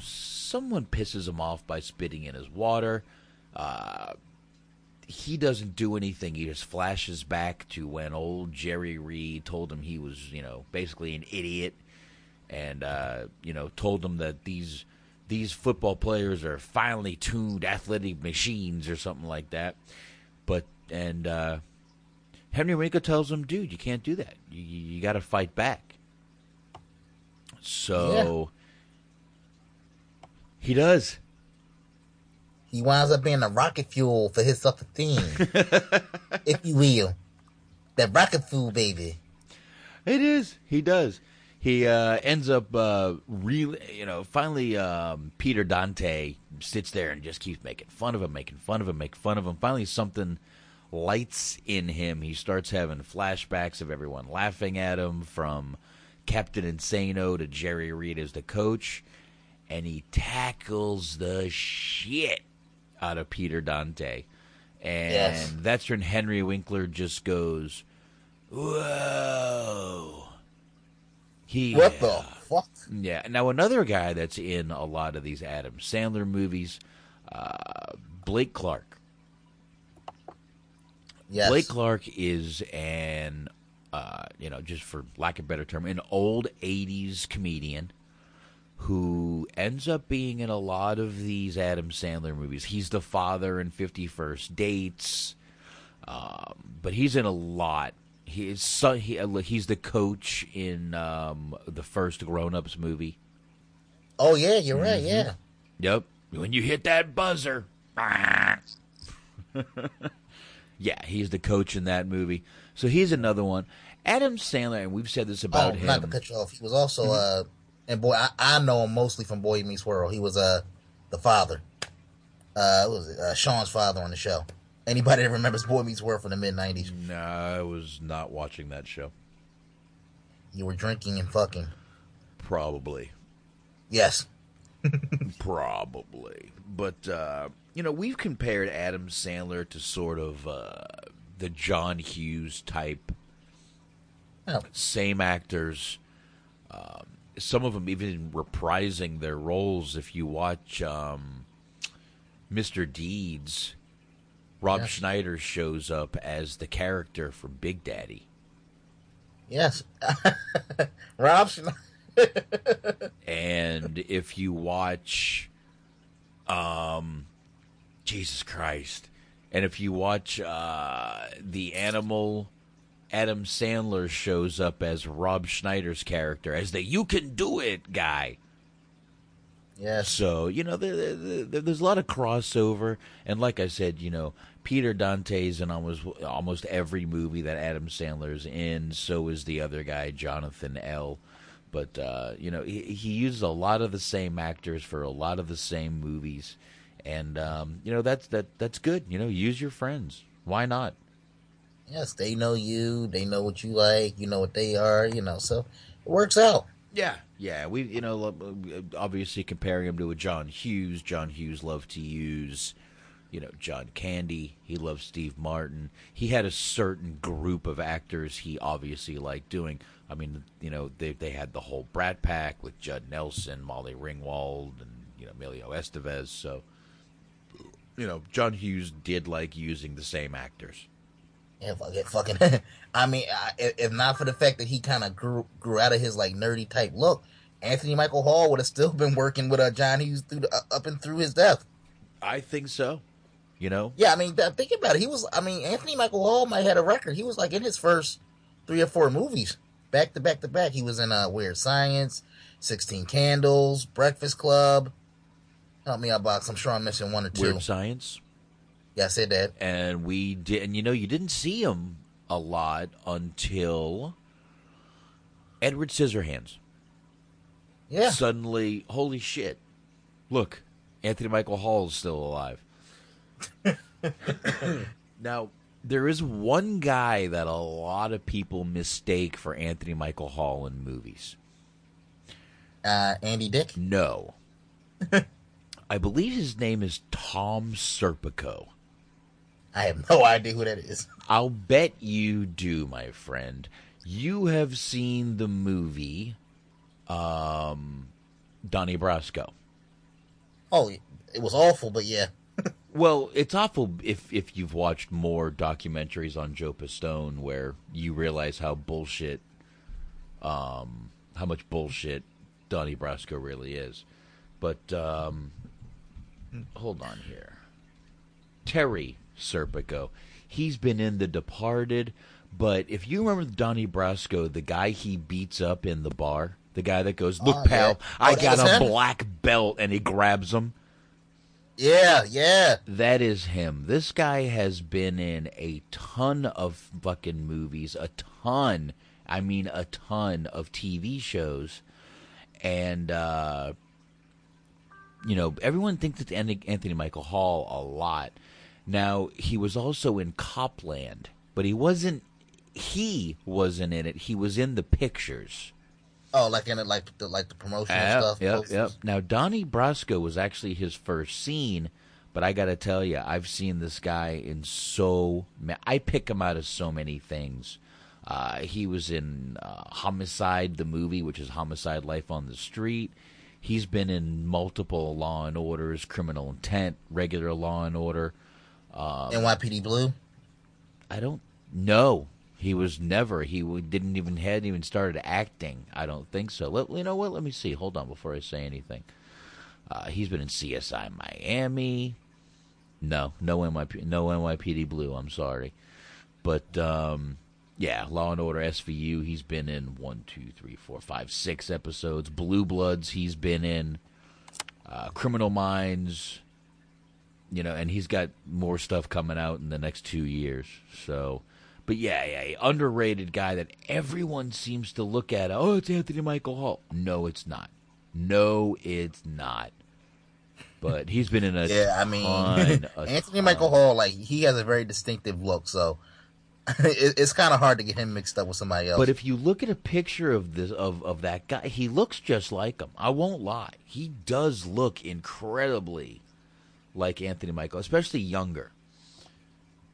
someone pisses him off by spitting in his water. Uh, he doesn't do anything. He just flashes back to when old Jerry Reed told him he was, you know, basically an idiot, and uh, you know, told him that these these football players are finely tuned athletic machines or something like that. But and uh, Henry Winkler tells him, "Dude, you can't do that. You you, got to fight back." So he does. He winds up being the rocket fuel for his self esteem, [laughs] if you will. That rocket fuel, baby. It is. He does. He uh, ends up uh, really, you know, finally um, Peter Dante sits there and just keeps making fun of him, making fun of him, making fun of him. Finally, something lights in him. He starts having flashbacks of everyone laughing at him, from Captain Insano to Jerry Reed as the coach, and he tackles the shit out of Peter Dante. And Yes. that's when Henry Winkler just goes, Whoa. He, What the fuck? Yeah. Now, another guy that's in a lot of these Adam Sandler movies, uh, Blake Clark. Yes. Blake Clark is an, uh, you know, just for lack of a better term, an old 80s comedian who ends up being in a lot of these Adam Sandler movies. He's the father in 50 First Dates, um, but he's in a lot. He is so, he, uh, he's the coach in um, the first Grown Ups movie. Oh yeah, you're right. Mhm. Yeah. Yep. When you hit that buzzer. [laughs] yeah, he's the coach in that movie. So he's another one. Adam Sandler, and we've said this about oh, him. not to cut you off. He was also uh, and boy, I, I know him mostly from Boy Meets World. He was uh the father. Uh, what was it? Uh, Shawn's father on the show. Anybody that remembers Boy Meets World from the mid '90s? No, I was not watching that show. You were drinking and fucking. Probably. Yes. [laughs] [laughs] Probably. But, uh, you know, we've compared Adam Sandler to sort of uh, the John Hughes type. Oh. Same actors. Um, some of them even reprising their roles. If you watch um, Mr. Deeds, Rob Yes. Schneider shows up as the character for Big Daddy. Yes. [laughs] Rob. Schne- and if you watch um jesus christ and if you watch uh the animal adam sandler shows up as rob schneider's character as the you can do it guy Yes. so you know there, there, there- there's a lot of crossover and like i said you know peter dante's in almost almost every movie that adam sandler's in so is the other guy jonathan l but uh, you know he, he uses a lot of the same actors for a lot of the same movies and um, you know that's that that's good you know use your friends why not yes, they know you. They know what you like. You know what they are. You know, so it works out. Yeah, yeah. We, you know, obviously comparing him to a John Hughes. John Hughes loved to use, you know, John Candy. He loved Steve Martin. He had a certain group of actors he obviously liked doing. I mean, you know, they they had the whole Brat Pack with Judd Nelson, Molly Ringwald, and you know, Emilio Estevez. So, you know, John Hughes did like using the same actors. Yeah, fuck it, fucking. [laughs] I mean, I, if not for the fact that he kind of grew grew out of his like nerdy type look, Anthony Michael Hall would have still [laughs] been working with uh, John Hughes through the, uh, up and through his death. I think so. You know, Yeah, I mean, th- think about it. He was, I mean, Anthony Michael Hall might have had a record. He was like in his first three or four movies, back to back to back. He was in uh, Weird Science, Sixteen Candles, Breakfast Club. Help me out, box. I'm sure I'm missing one or two. Weird Science. Yeah, I said that. And we did, and you know, you didn't see him a lot until Edward Scissorhands. Yeah. Suddenly, holy shit! Look, Anthony Michael Hall is still alive. [laughs] now, there is one guy that a lot of people mistake for Anthony Michael Hall in movies. Uh, Andy Dick? No. [laughs] I believe his name is Tom Serpico. I have no idea who that is. [laughs] I'll bet you do, my friend. You have seen the movie um, Donnie Brasco. Oh, it was awful, but yeah. Well, it's awful if if you've watched more documentaries on Joe Pistone, where you realize how bullshit, um, how much bullshit Donnie Brasco really is. But um, hold on here, Terry Serpico. He's been in The Departed, but if you remember Donnie Brasco, the guy he beats up in the bar, the guy that goes, "Look, Oh, pal, yeah. I Oh, got a him? black belt," and he grabs him. Yeah, yeah. That is him. This guy has been in a ton of fucking movies, a ton. I mean, a ton of TV shows, and uh, you know, everyone thinks it's Anthony Michael Hall a lot. Now, he was also in Copland, but he wasn't. He wasn't in it. He was in the pictures. Oh, like in it, like the like the promotional Yep, stuff. Yep, posters? yep. Now Donnie Brasco was actually his first scene, but I got to tell you, I've seen this guy in so. ma- I pick him out of so many things. Uh, he was in uh, Homicide, the movie, which is Homicide: Life on the Street. He's been in multiple Law and Orders, Criminal Intent, regular Law and Order. Um, NYPD Blue. I don't know. He was never. He didn't even hadn't even started acting. I don't think so. Let, you know what? Let me see. Hold on before I say anything. Uh, he's been in CSI Miami. No, no NYP, no NYPD Blue. I'm sorry, but um, yeah, Law and Order SVU. He's been in one, two, three, four, five, six episodes. Blue Bloods. He's been in uh, Criminal Minds you know, and he's got more stuff coming out in the next two years. So, but yeah, yeah, underrated guy that everyone seems to look at. Oh, it's Anthony Michael Hall. No, it's not. No, it's not. But he's been in a Yeah, I mean, ton, [laughs] Anthony ton. Michael Hall, like he has a very distinctive look, so [laughs] it, it's kind of hard to get him mixed up with somebody else. But if you look at a picture of this of of that guy, he looks just like him. I won't lie. He does look incredibly like Anthony Michael, especially younger.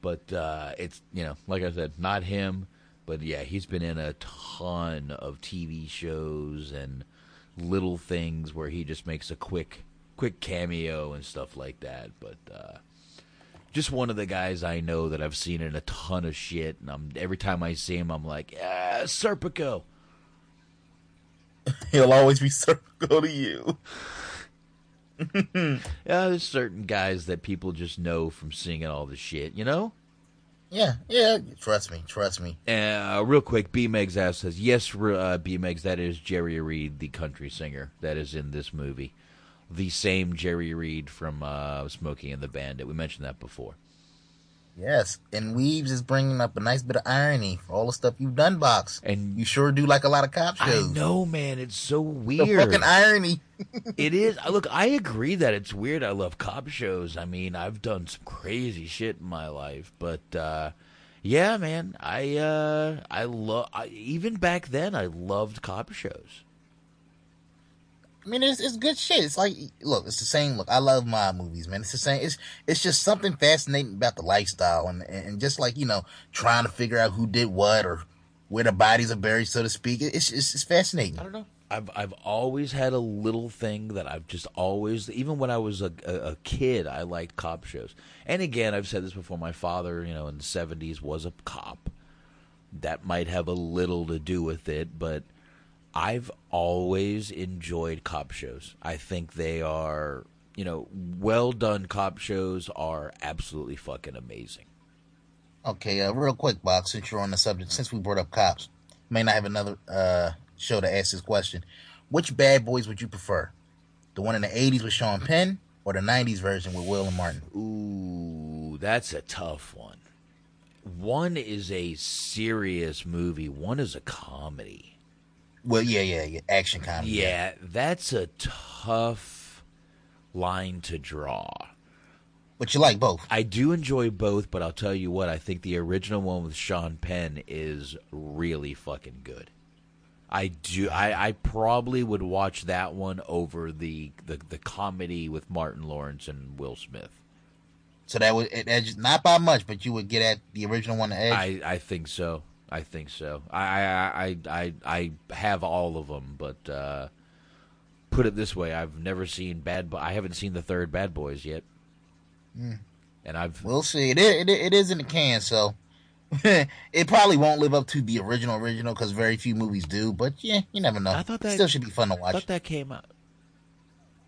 But uh, it's you know, like I said, not him. But yeah, he's been in a ton of TV shows and little things where he just makes a quick quick cameo and stuff like that. But uh, just one of the guys I know that I've seen in a ton of shit, and I'm every time I see him, I'm like, yeah, Serpico. [laughs] He'll always be Serpico to you. [laughs] yeah, there's certain guys that people just know from seeing all the shit, you know. Yeah, yeah. Trust me, trust me. Uh, real quick, B Megs asks says, "Yes, uh, B Megs, that is Jerry Reed, the country singer that is in this movie, the same Jerry Reed from uh, Smokey and the Bandit. We mentioned that before. Yes, and Weaves is bringing up a nice bit of irony for all the stuff you've done, Box. And you sure do like a lot of cop shows. I know, man. It's so The weird. fucking irony. [laughs] it is. Look, I agree that it's weird. I love cop shows. I mean, I've done some crazy shit in my life, but uh, yeah, man, I uh, I love. Even back then, I loved cop shows. I mean, it's it's good shit. It's like, look, it's the same. Look, I love mob movies, man. It's the same. It's it's just something fascinating about the lifestyle, and and just like you know, trying to figure out who did what or where the bodies are buried, so to speak. It's it's, it's fascinating. I don't know. I've I've always had a little thing that I've just always, even when I was a, a, a kid, I liked cop shows. And again, I've said this before. My father, you know, in the seventies was a cop. That might have a little to do with it, but I've always enjoyed cop shows. I think they are, you know, well done cop shows are absolutely fucking amazing. Okay, uh, real quick, Box, since you're on the subject, since we brought up cops, may not have another uh, show to ask this question. Which bad boys would you prefer? The one in the 80s with Sean Penn or the 90s version with Will and Martin? Ooh, that's a tough one. One is a serious movie. One is a comedy. Well, yeah, yeah, yeah. Action comedy. Yeah, that's a tough line to draw. But you like both. I do enjoy both, but I'll tell you what, I think the original one with Sean Penn is really fucking good. I do I, I probably would watch that one over the, the, the comedy with Martin Lawrence and Will Smith. So that would it, not by much, but you would get at the original one. Edge. I, I think so. I think so. I I, I I I have all of them, but uh, put it this way: I've never seen Bad. Bo- I haven't seen the third Bad Boys yet, Mm. and I've We'll see. It is, it, it is in the can, so [laughs] it probably won't live up to the original original because very few movies do. But yeah, you never know. I thought that still should be fun to I watch. thought that came out.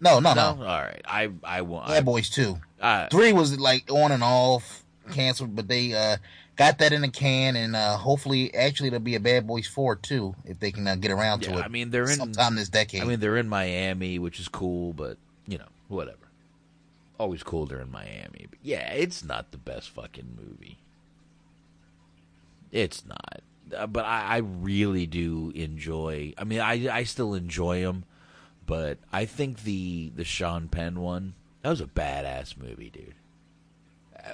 No, no, no. All right, I I won't. I, Bad Boys two. Uh, Three was like on and off canceled, but they uh, got that in the can, and uh, hopefully, actually, it'll be a Bad Boys four too if they can uh, get around to it. I mean, they're in sometime this decade. I mean, they're in Miami, which is cool, but you know, whatever. Always cool they're in Miami, but yeah, it's not the best fucking movie. It's not, uh, but I, I really do enjoy. I mean, I I still enjoy them, but I think the the Sean Penn one that was a badass movie, dude.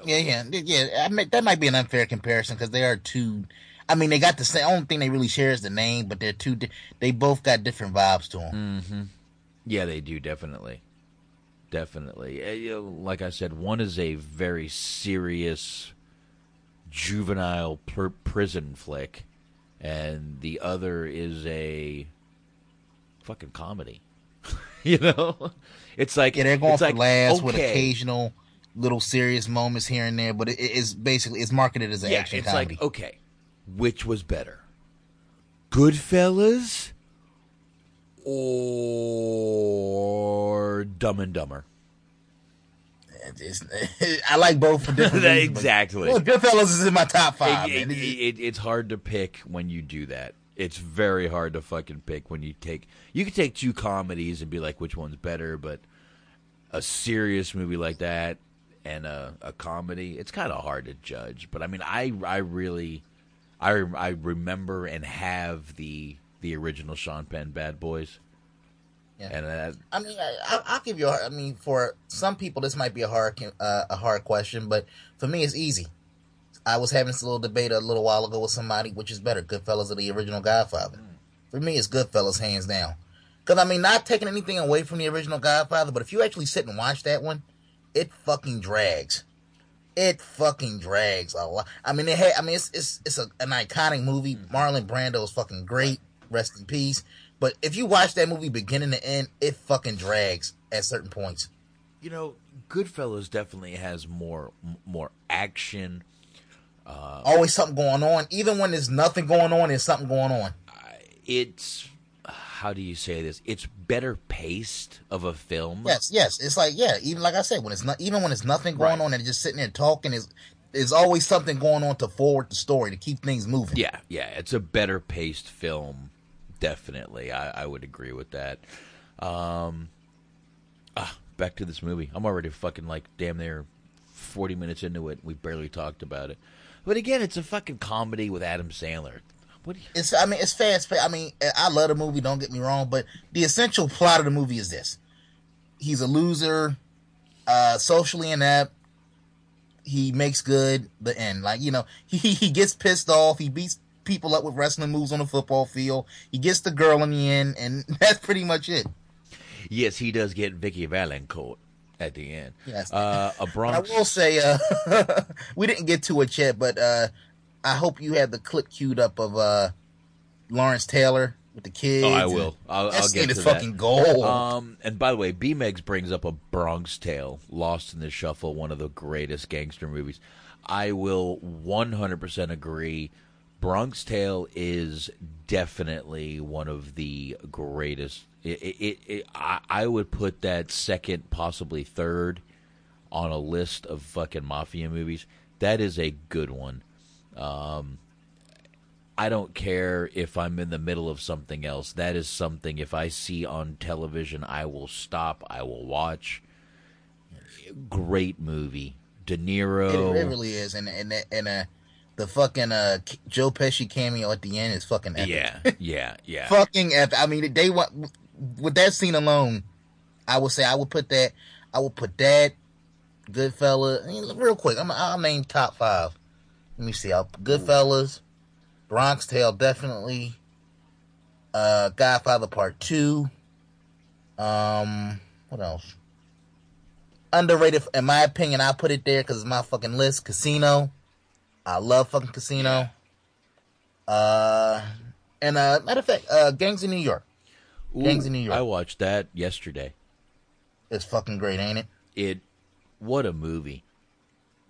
Yeah, yeah, yeah. I mean, that might be an unfair comparison because they are two. I mean, they got the same. Only thing they really share is the name, but they're two. di- They both got different vibes to them. Mm-hmm. Yeah, they do definitely, definitely. Know, like I said, one is a very serious juvenile pr- prison flick, and the other is a fucking comedy. [laughs] you know, it's like Yeah, they're going it's for like, laughs with occasional little serious moments here and there, but it's basically it's marketed as an yeah, action it's comedy. like okay, which was better, Goodfellas or Dumb and Dumber? It's- [laughs] I like both for different [laughs] reasons. exactly. Well, Goodfellas is in my top five. It- it- it- it's hard to pick when you do that. It's very hard to fucking pick when you take. You could take two comedies and be like, which one's better, but a serious movie like that and a, a comedy, it's kind of hard to judge. But I mean, I I really, I I remember and have the the original Sean Penn Bad Boys. Yeah. And that, I mean, I, I- I'll give you. A, I mean, for some people, this might be a hard, uh, a hard question, but for me, it's easy. I was having this little debate a little while ago with somebody, which is better, Goodfellas or the original Godfather. For me, it's Goodfellas, hands down. Because I mean, not taking anything away from the original Godfather, but if you actually sit and watch that one, it fucking drags. It fucking drags a lot. I mean, it had. I mean, it's it's it's a, an iconic movie. Marlon Brando is fucking great. Rest in peace. But if you watch that movie beginning to end, it fucking drags at certain points. you know, Goodfellas definitely has more more action. Uh, Always something going on. Even when there's nothing going on, there's something going on. it's how do you say this? It's better paced of a film. Yes, yes. It's like yeah. Even like I said, when it's not even when there's nothing going Right. on and just sitting there talking, is there's always something going on to forward the story to keep things moving. Yeah, yeah. It's a better paced film. Definitely, I, I would agree with that. Um, ah, back to this movie. I'm already fucking like damn near forty minutes into it. We barely talked about it. But again, it's a fucking comedy with Adam Sandler. What do you, It's I mean it's fast. I mean I love the movie. Don't get me wrong, but the essential plot of the movie is this: he's a loser, uh, socially inept. He makes good. The end, like you know, he he gets pissed off. He beats people up with wrestling moves on the football field. He gets the girl in the end, and [laughs] that's pretty much it. yes, he does get Vicki Vallencourt at the end. Yes. Uh, a But Bronx. I will say, uh, [laughs] we didn't get to it yet, but uh, I hope you have the clip queued up of uh, Lawrence Taylor with the kids. Oh, I will. I'll, that I'll get is to fucking that. gold. Um, and by the way, B Megs brings up a Bronx Tale, Lost in the Shuffle, one of the greatest gangster movies. I will 100% agree. Bronx Tale is definitely one of the greatest. It, it, it, it, I, I would put that second, possibly third, on a list of fucking mafia movies. That is a good one. Um, I don't care if I'm in the middle of something else. That is something if I see on television, I will stop. I will watch. Great movie, De Niro. It, it really is, and and and uh, the fucking uh, Joe Pesci cameo at the end is fucking epic. Yeah, [laughs] yeah, yeah. fucking epic. I mean, they want with that scene alone. I would say I would put that. I would put that. Mean, real quick, I'm, I'll name top five. Let me see. Goodfellas, Bronx Tale, definitely. Uh, Godfather Part Two. Um, what else? Underrated, in my opinion. I put it there because it's my fucking list. Casino. I love fucking Casino. Uh, and uh, matter of fact, uh, Gangs in New York. Ooh, Gangs in New York. I watched that yesterday. It's fucking great, ain't it? It, what a movie.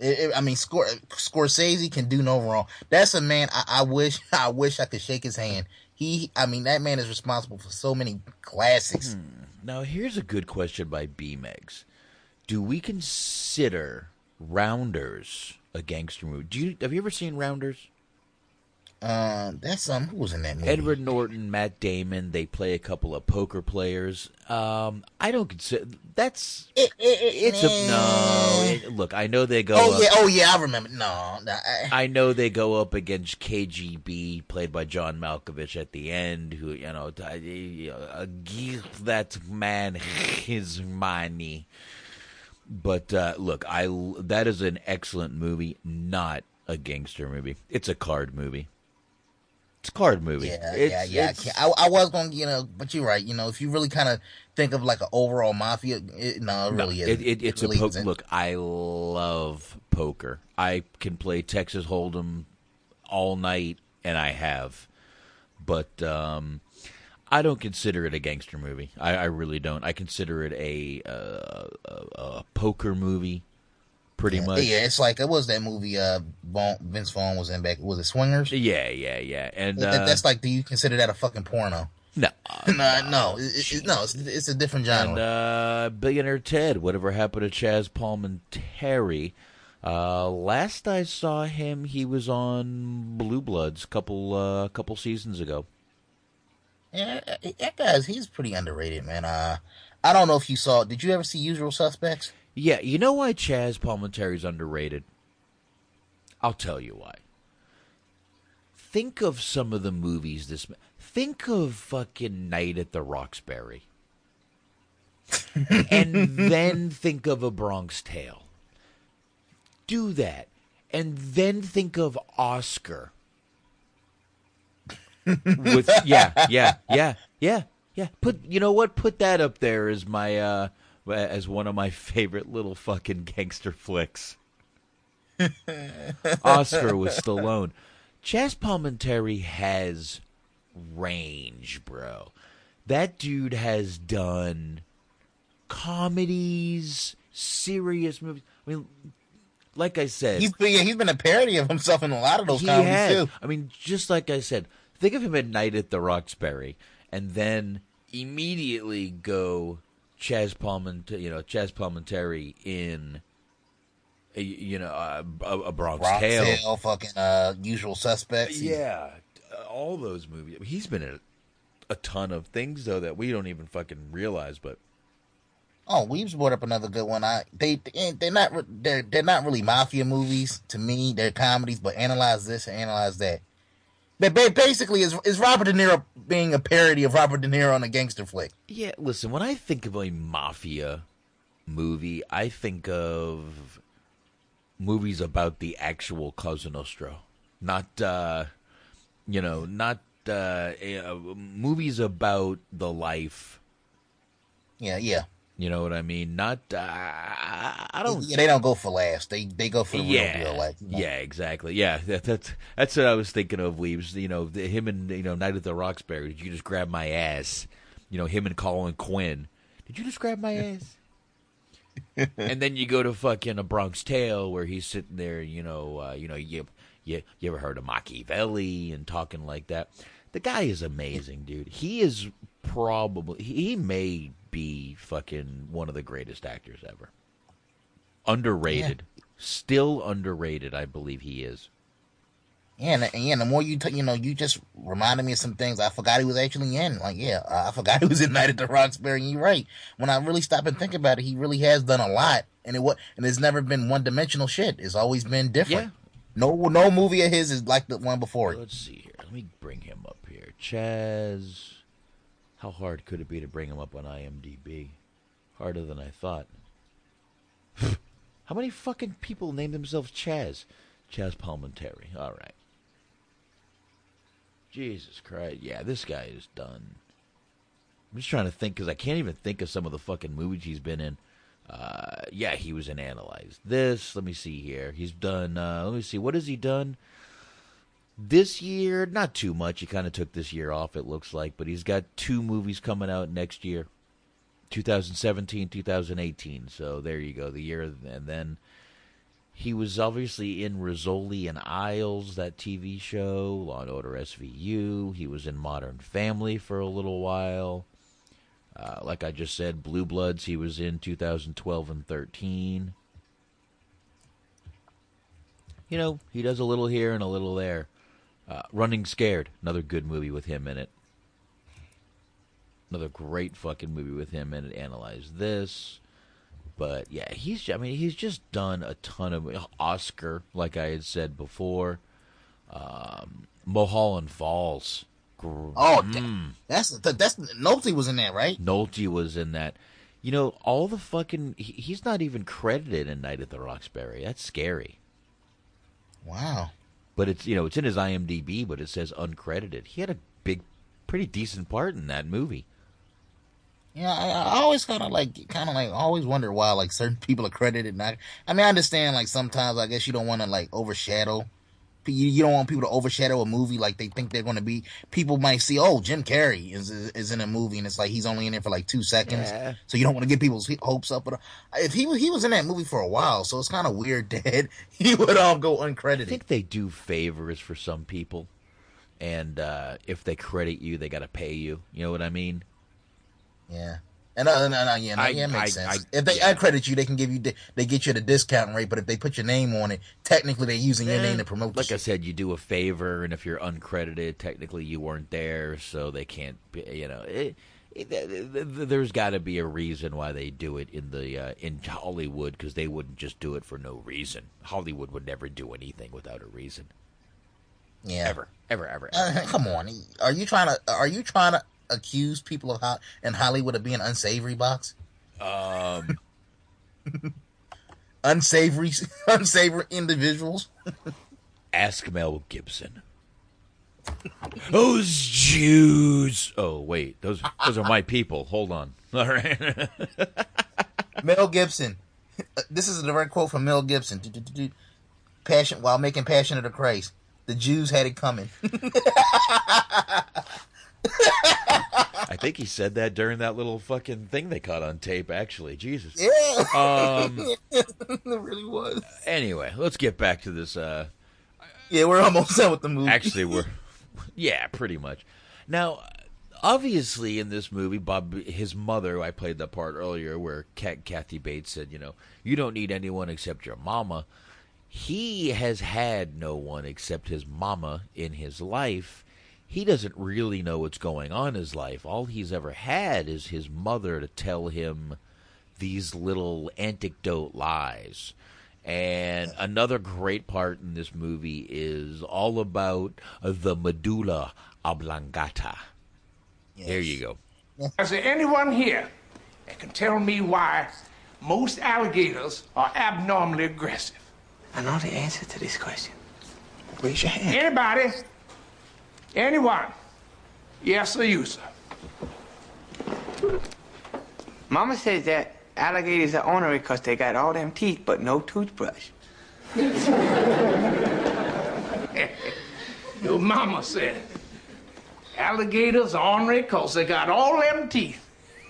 It, it, I mean, Scor- Scorsese can do no wrong. That's a man. I, I wish, [laughs] I wish I could shake his hand. He, I mean, that man is responsible for so many classics. Hmm. Now, here's a good question by B Megs. Do we consider Rounders a gangster movie? Do you have you ever seen Rounders? Uh, that's um, who was in that movie? Edward Norton, Matt Damon. They play a couple of poker players. Um, I don't consider that's it, it, it's a no. It, look, I know they go. Oh up, yeah, oh yeah, I remember. No, no I, I know they go up against KGB, played by John Malkovich at the end. Who you know, give that man his money. But uh, look, I that is an excellent movie, not a gangster movie. It's a card movie. It's a card movie. Yeah, it's, yeah, yeah. I, I, I, was going, to you know, but you're right. You know, if you really kind of think of like an overall mafia, it, no, it really no, is. It, it, it's really a poker. Look, I love poker. I can play Texas Hold'em all night, and I have. But um, I don't consider it a gangster movie. I, I really don't. I consider it a, uh, a, a poker movie pretty yeah, much. Yeah, it's like it was that movie. Uh, Vaughn, Vince Vaughn was in back. Was it Swingers? Yeah, yeah, yeah. And that, uh, that's like, do you consider that a fucking porno? No, [laughs] no, no, it, it, no. It's, it's, a different genre. And uh, Billionaire Ted. Whatever happened to Chaz Palminteri? Uh, last I saw him, he was on Blue Bloods couple uh, couple seasons ago. Yeah, that guy's he's pretty underrated, man. Uh, I don't know if you saw. Did you ever see Usual Suspects? Yeah, you know why Chaz Palminteri's underrated? I'll tell you why. Think of some of the movies this. Think of fucking Night at the Roxbury. [laughs] and then think of a Bronx Tale. Do that. And then think of Oscar. With yeah, yeah, yeah, yeah, yeah. Put you know what? Put that up there as my uh Uh, as one of my favorite little fucking gangster flicks. [laughs] Oscar with Stallone. Chaz Palminteri has range, bro. That dude has done comedies, serious movies. I mean, like I said, he's been, he's been a parody of himself in a lot of those comedies has. too. I mean, just like I said, think of him at Night at the Roxbury, and then immediately go Chaz Palminteri, you know, Chaz Palminteri in, you know, uh, a, a Bronx, Bronx Tale, fucking uh, Usual Suspects. Yeah, all those movies. He's been in a, a ton of things though that we don't even fucking realize. But oh, Weaves brought up another good one. I they they're not they're they're not really mafia movies to me. They're comedies, but analyze this and analyze that. But basically, is is Robert De Niro being a parody of Robert De Niro on a gangster flick? Yeah, listen. When I think of a mafia movie, I think of movies about the actual Cosa Nostra, not uh, you know, not uh, uh, movies about the life. Yeah, yeah. You know what I mean? Not uh, I don't. Yeah, they don't go for laughs. They they go for the yeah, real deal. Like you know? yeah, exactly. Yeah, that, that's that's what I was thinking of. Weaves. You know, the, him and you know Night at the Roxbury. Did you just grab my ass? You know, him and Colin Quinn. Did you just grab my ass? and then you go to fucking a Bronx Tale where he's sitting there. You know, uh, you know you you you ever heard of Machiavelli and talking like that? The guy is amazing, dude. He is probably he may be fucking one of the greatest actors ever. Underrated. Yeah. Still underrated, I believe he is. Yeah, and, and yeah, the more you t- you know, you just reminded me of some things I forgot he was actually in. Like, yeah, I forgot he was in Night at the Roxbury. And you're right. When I really stop and think about it, he really has done a lot, and it what and it's never been one dimensional shit. It's always been different. Yeah. No, no movie of his is like the one before it. Let's see here. Let me bring him up here. Chaz. How hard could it be to bring him up on IMDb? Harder than I thought. How many fucking people name themselves Chaz? Chaz Palminteri. All right. Jesus Christ. Yeah, this guy is done. I'm just trying to think because I can't even think of some of the fucking movies he's been in. Uh, yeah, he was in Analyze This. Let me see here. He's done. Uh, let me see. What has he done? This year, not too much. He kind of took this year off, it looks like, but he's got two movies coming out next year 2017, 2018. So there you go, the year. And then he was obviously in Rizzoli and Isles, that TV show, Law and Order SVU. He was in Modern Family for a little while. Uh, like I just said, Blue Bloods, he was in 2012 and 13. You know, he does a little here and a little there. Uh, Running Scared, another good movie with him in it. Another great fucking movie with him in it. Analyze this. But yeah, he's I mean he's just done a ton of Oscar, like I had said before. Um, Mulholland Falls. Oh, mm. that's that's Nolte was in that, right? Nolte was in that. You know, all the fucking he, he's not even credited in Night at the Roxbury. That's scary. Wow. But it's you know it's in his IMDb, but it says uncredited. He had a big, pretty decent part in that movie. Yeah, I, I always kind of like, kind of like, always wonder why like certain people are credited. Not, I mean, I understand like sometimes I guess you don't want to like overshadow. You, you don't want people to overshadow a movie like they think they're going to be. People might see, oh, Jim Carrey is, is, is in a movie, and it's like he's only in it for like two seconds. Yeah. So you don't want to get people's hopes up. But if he he was in that movie for a while, so it's kind of weird [laughs] that he would all go uncredited. I think they do favors for some people, and uh, if they credit you, they got to pay you. You know what I mean? Yeah. And uh, no, no, yeah, no, yeah, it makes I, sense. I, if they yeah. credit you, they can give you they get you the discount rate. But if they put your name on it, technically they're using your name to promote. Like I said, you do a favor, and if you're uncredited, technically you weren't there, so they can't. You know, it, it, there's got to be a reason why they do it in the uh, in Hollywood because they wouldn't just do it for no reason. Hollywood would never do anything without a reason. Yeah, ever, ever, ever. ever. Uh, come on, are you trying to? Are you trying to? Accuse people of ho- in Hollywood of being unsavory box? Um, [laughs] unsavory, [laughs] unsavory individuals. [laughs] Ask Mel Gibson. those Jews. Oh wait, those those are my people. Hold on. All right. Mel Gibson. This is a direct quote from Mel Gibson. Passion while making Passion of the Christ. The Jews had it coming. I think he said that during that little fucking thing they caught on tape. Actually, Jesus. Yeah. Um, [laughs] it really was. Anyway, let's get back to this. Uh, yeah, we're almost done with the movie. Actually, we're. [laughs] Yeah, pretty much. Now, obviously, in this movie, Bob, his mother, I played that part earlier, where Kathy Bates said, "You know, you don't need anyone except your mama." He has had no one except his mama in his life he doesn't really know what's going on in his life. All he's ever had is his mother to tell him these little anecdote lies. And another great part in this movie is all about the medulla oblongata. Yes. There you go. Is there anyone here that can tell me why most alligators are abnormally aggressive? I know the answer to this question. Raise your hand. Anybody? Anyone? Yes or you, sir? Mama says that alligators are ornery because they got all them teeth but no toothbrush. [laughs] Your mama said alligators are ornery because they got all them teeth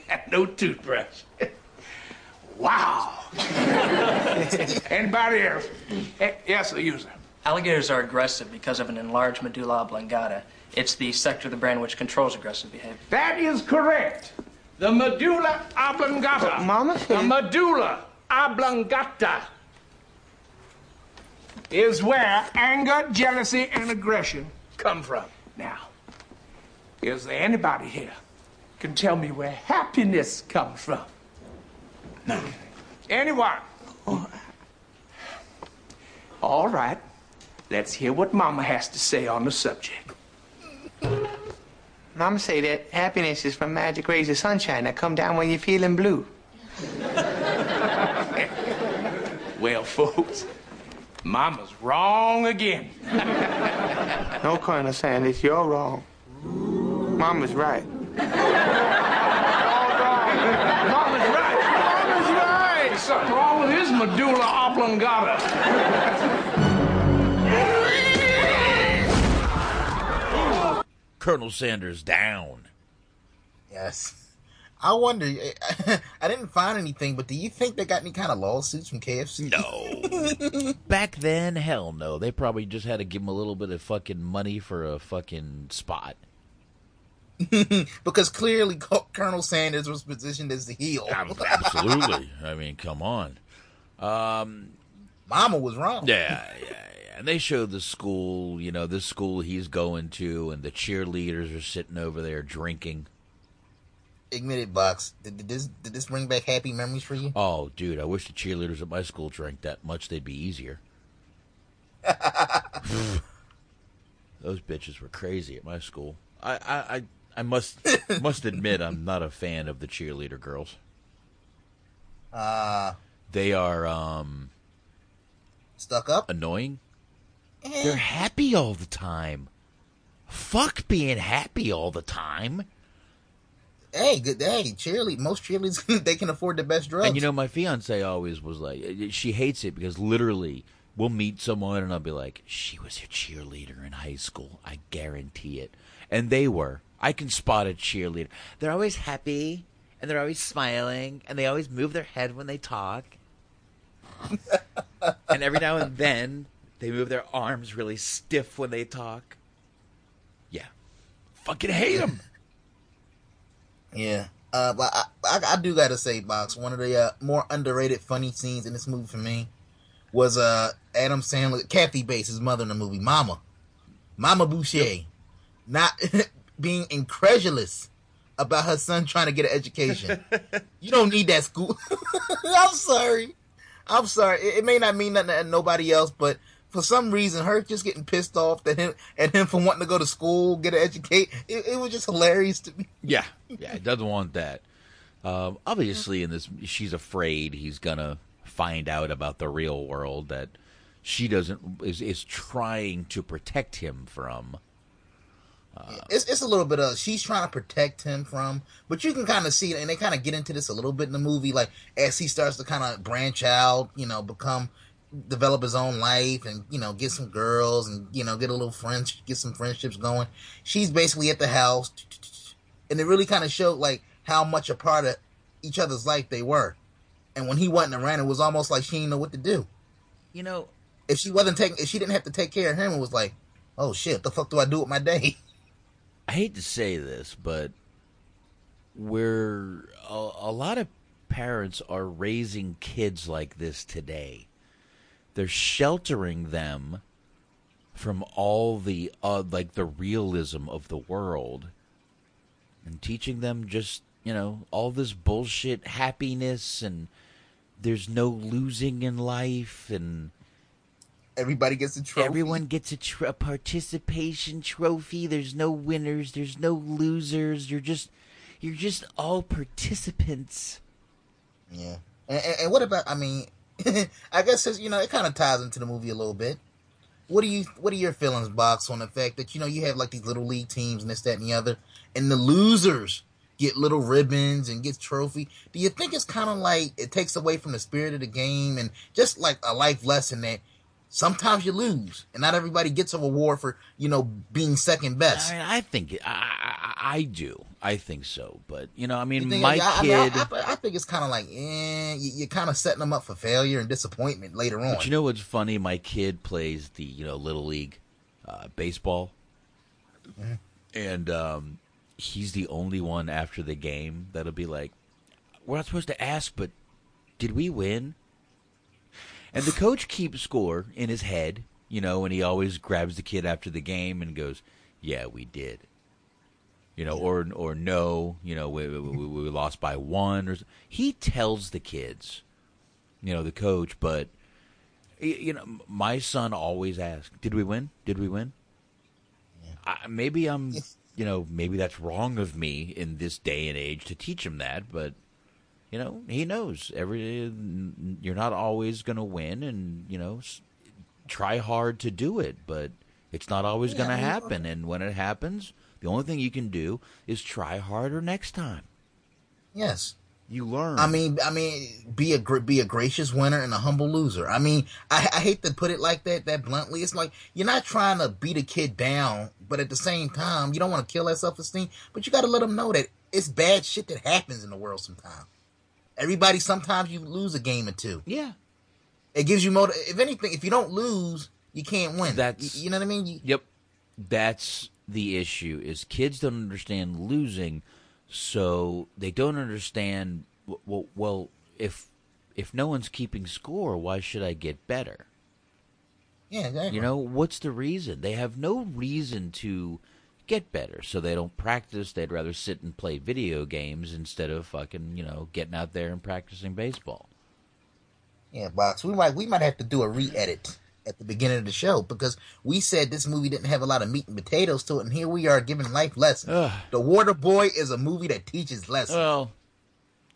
and no toothbrush. [laughs] wow. [laughs] Anybody else? Eh, yes, sir, you, sir. Alligators are aggressive because of an enlarged medulla oblongata. It's the sector of the brain which controls aggressive behavior. That is correct. The medulla oblongata. Mama The medulla oblongata. is where anger, jealousy, and aggression come from. Now, is there anybody here can tell me where happiness comes from? No. Anyone? Oh. All right. Let's hear what Mama has to say on the subject. Mama say that happiness is from magic rays of sunshine that come down when you're feeling blue. [laughs] Well, folks, Mama's wrong again. [laughs] No, Colonel Sanders, you're wrong. Mama's right. Mama's right. Mama's right. Something wrong with his medulla oblongata. Colonel Sanders down. Yes. I wonder. [laughs] I didn't find anything, but do you think they got any kind of lawsuits from KFC? No. [laughs] Back then, hell no. They probably just had to give him a little bit of fucking money for a fucking spot. [laughs] because clearly Colonel Sanders was positioned as the heel. Absolutely. I mean, come on. Um, Mama was wrong. Yeah, yeah, yeah. And they showed the school, you know, this school he's going to, and the cheerleaders are sitting over there drinking. Admitted box. Did, did this did this bring back happy memories for you? Oh, dude, I wish the cheerleaders at my school drank that much. They'd be easier. [laughs] Those bitches were crazy at my school. I, I, I, I must [laughs] must admit I'm not a fan of the cheerleader girls. Uh They are um stuck up, annoying. They're happy all the time. Fuck being happy all the time. hey, good hey, cheerlead. Most cheerleaders [laughs] they can afford the best drugs. And you know, my fiance always was like, eh, she hates it because literally we'll meet someone and I'll be like, she was your cheerleader in high school. I guarantee it. And they were. I can spot a cheerleader. They're always happy and they're always smiling and they always move their head when they talk. [laughs] and every now and then they move their arms really stiff when they talk. Yeah. Fucking hate them. [laughs] Yeah. Uh, but I, I, I do gotta say, box. One of the uh, more underrated funny scenes in this movie for me was uh Adam Sandler, Kathy Bates, his mother in the movie, Mama, Mama Boucher, not [laughs] being incredulous about her son trying to get an education. [laughs] you don't need that school. I'm sorry. I'm sorry. It, it may not mean nothing to nobody else, but for some reason, her just getting pissed off at him at him for wanting to go to school, get an educate. It, it was just hilarious to me. [laughs] Yeah, yeah, it doesn't want that. Um, obviously, in this, she's afraid he's gonna find out about the real world that she doesn't is is trying to protect him from. it's it's a little bit of she's trying to protect him from, but you can kind of see it, and they kind of get into this a little bit in the movie, like as he starts to kind of branch out, you know, become develop his own life, and you know, get some girls, and you know, get a little friends, get some friendships going. She's basically at the house, and it really kind of showed like how much a part of each other's life they were. And when he wasn't around, it was almost like she didn't know what to do. You know, if she wasn't taking, if she didn't have to take care of him, it was like, oh shit, the fuck do I do with my day? [laughs] I hate to say this, but we're a, a lot of parents are raising kids like this today. They're sheltering them from all the uh, like the realism of the world and teaching them just you know all this bullshit happiness and there's no losing in life and everybody gets a trophy. Everyone gets a, tr- a participation trophy. There's no winners. There's no losers. You're just you're just all participants. Yeah. And, and, and what about? I mean, [laughs] I guess it's, you know it kind of ties into the movie a little bit. What do you What are your feelings, Box, on the fact that you know you have like these little league teams and this, that, and the other, and the losers get little ribbons and get trophy. Do you think it's kind of like it takes away from the spirit of the game and just like a life lesson that sometimes you lose and not everybody gets a reward for you know being second best? I, I think I, I, I do. I think so, but you know, I mean, my I, kid. I, I, I, think it's kind of like, eh, you, are kind of setting them up for failure and disappointment later on. But you know what's funny? My kid plays the you know little league uh, baseball, mm-hmm. and um, he's the only one after the game that'll be like, "We're not supposed to ask, but did we win?" And the coach keeps score in his head, you know, and he always grabs the kid after the game and goes, "Yeah, we did." You know, or or no, you know, we, we, we lost by one. Or he tells the kids, you know, the coach. But you know, my son always asks, "Did we win? Did we win?" Yeah. I, maybe I'm, you know, maybe that's wrong of me in this day and age to teach him that, but you know, he knows every you're not always going to win, and you know, try hard to do it, but it's not always yeah, going to happen. And when it happens, the only thing you can do is try harder next time. Yes, you learn. I mean, I mean, be a be a gracious winner and a humble loser. I mean, I, I hate to put it like that, that bluntly. It's like you're not trying to beat a kid down, but at the same time, you don't want to kill that self esteem. But you got to let them know that it's bad shit that happens in the world sometimes. Everybody, sometimes you lose a game or two. Yeah. It gives you motive. If anything, if you don't lose, you can't win. That's you, you know what I mean. You, yep. That's the issue. Is kids don't understand losing, so they don't understand. Well, well, if if no one's keeping score, why should I get better? Yeah, exactly. You know what's the reason? They have no reason to get better. So they don't practice. They'd rather sit and play video games instead of fucking, you know, getting out there and practicing baseball. Yeah, box. We might we might have to do a re-edit at the beginning of the show because we said this movie didn't have a lot of meat and potatoes to it, and here we are giving life lessons. Ugh. The Water Boy is a movie that teaches lessons. Well,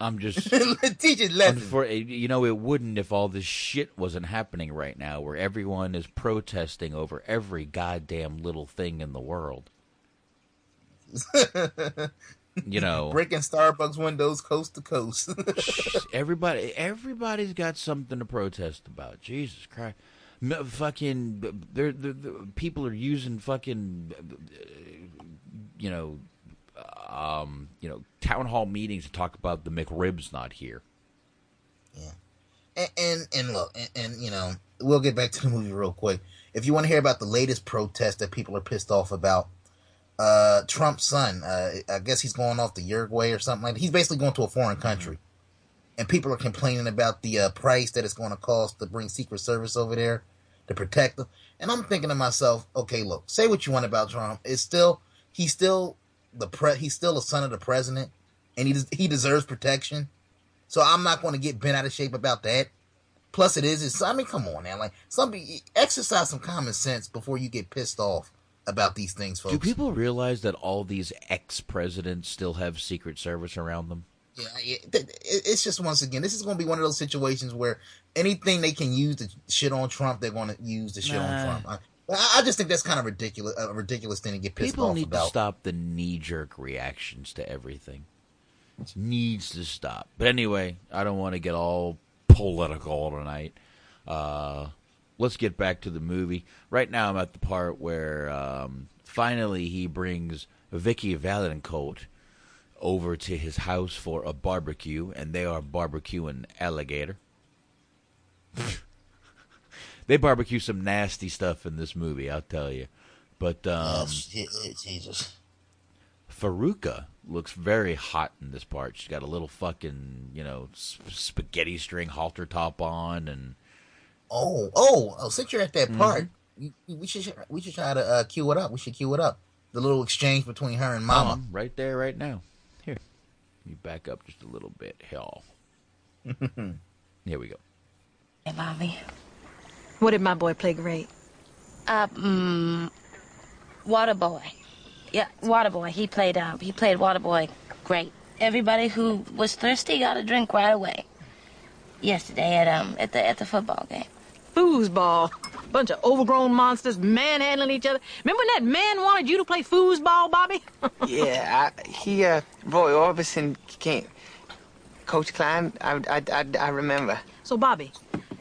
I'm just [laughs] teaches lessons. For, you know, it wouldn't if all this shit wasn't happening right now, where everyone is protesting over every goddamn little thing in the world [laughs] you know, breaking Starbucks windows coast to coast. [laughs] everybody, everybody's got something to protest about. Jesus Christ, fucking, they're, they're, they're, people are using fucking, you know, um, you know, town hall meetings to talk about the McRibs not here. Yeah, and and, and look, and, and you know, we'll get back to the movie real quick. If you want to hear about the latest protest that people are pissed off about, uh, Trump's son. Uh, I guess he's going off to Uruguay or something like that. He's basically going to a foreign country. And people are complaining about the uh, price that it's going to cost to bring Secret Service over there to protect them. And I'm thinking to myself, okay, look, say what you want about Trump. It's still, he's still the pre, he's still a son of the president and he, des- he deserves protection. So I'm not going to get bent out of shape about that. Plus it is, it's, I mean, come on man. Like, somebody exercise some common sense before you get pissed off about these things, folks. Do people realize that all these ex presidents still have Secret Service around them? Yeah, it's just once again, this is going to be one of those situations where anything they can use to shit on Trump, they're going to use to shit nah. on Trump. I, I, just think that's kind of ridiculous, a ridiculous thing to get pissed People off need to stop the knee jerk reactions to everything. It needs to stop. But anyway, I don't want to get all political tonight. Uh, let's get back to the movie. Right now, I'm at the part where um, finally he brings Vicki Vallencourt over to his house for a barbecue, and they are barbecuing alligator. [laughs] they barbecue some nasty stuff in this movie, I'll tell you. But um, yes, Jesus. Fairuza looks very hot in this part. She's got a little fucking, you know, spaghetti string halter top on, and Oh, oh, oh! Since you're at that part, mm-hmm. we should we should try to uh, cue it up. We should cue it up. The little exchange between her and Mama. Um, right there, right now. Here, you back up just a little bit. Hell. [laughs] Here we go. Hey, Bobby. What did my boy play great? Uh, mm, Water Boy. Yeah, Water Boy. He played. Uh, he played Water Boy great. Everybody who was thirsty got a drink right away. Yesterday at um at the at the football game foosball. Bunch of overgrown monsters manhandling each other. Remember when that man wanted you to play foosball, Bobby? [laughs] yeah, I, he, uh, Roy Orbison came. Coach Klein, I, I, I, I remember. So, Bobby,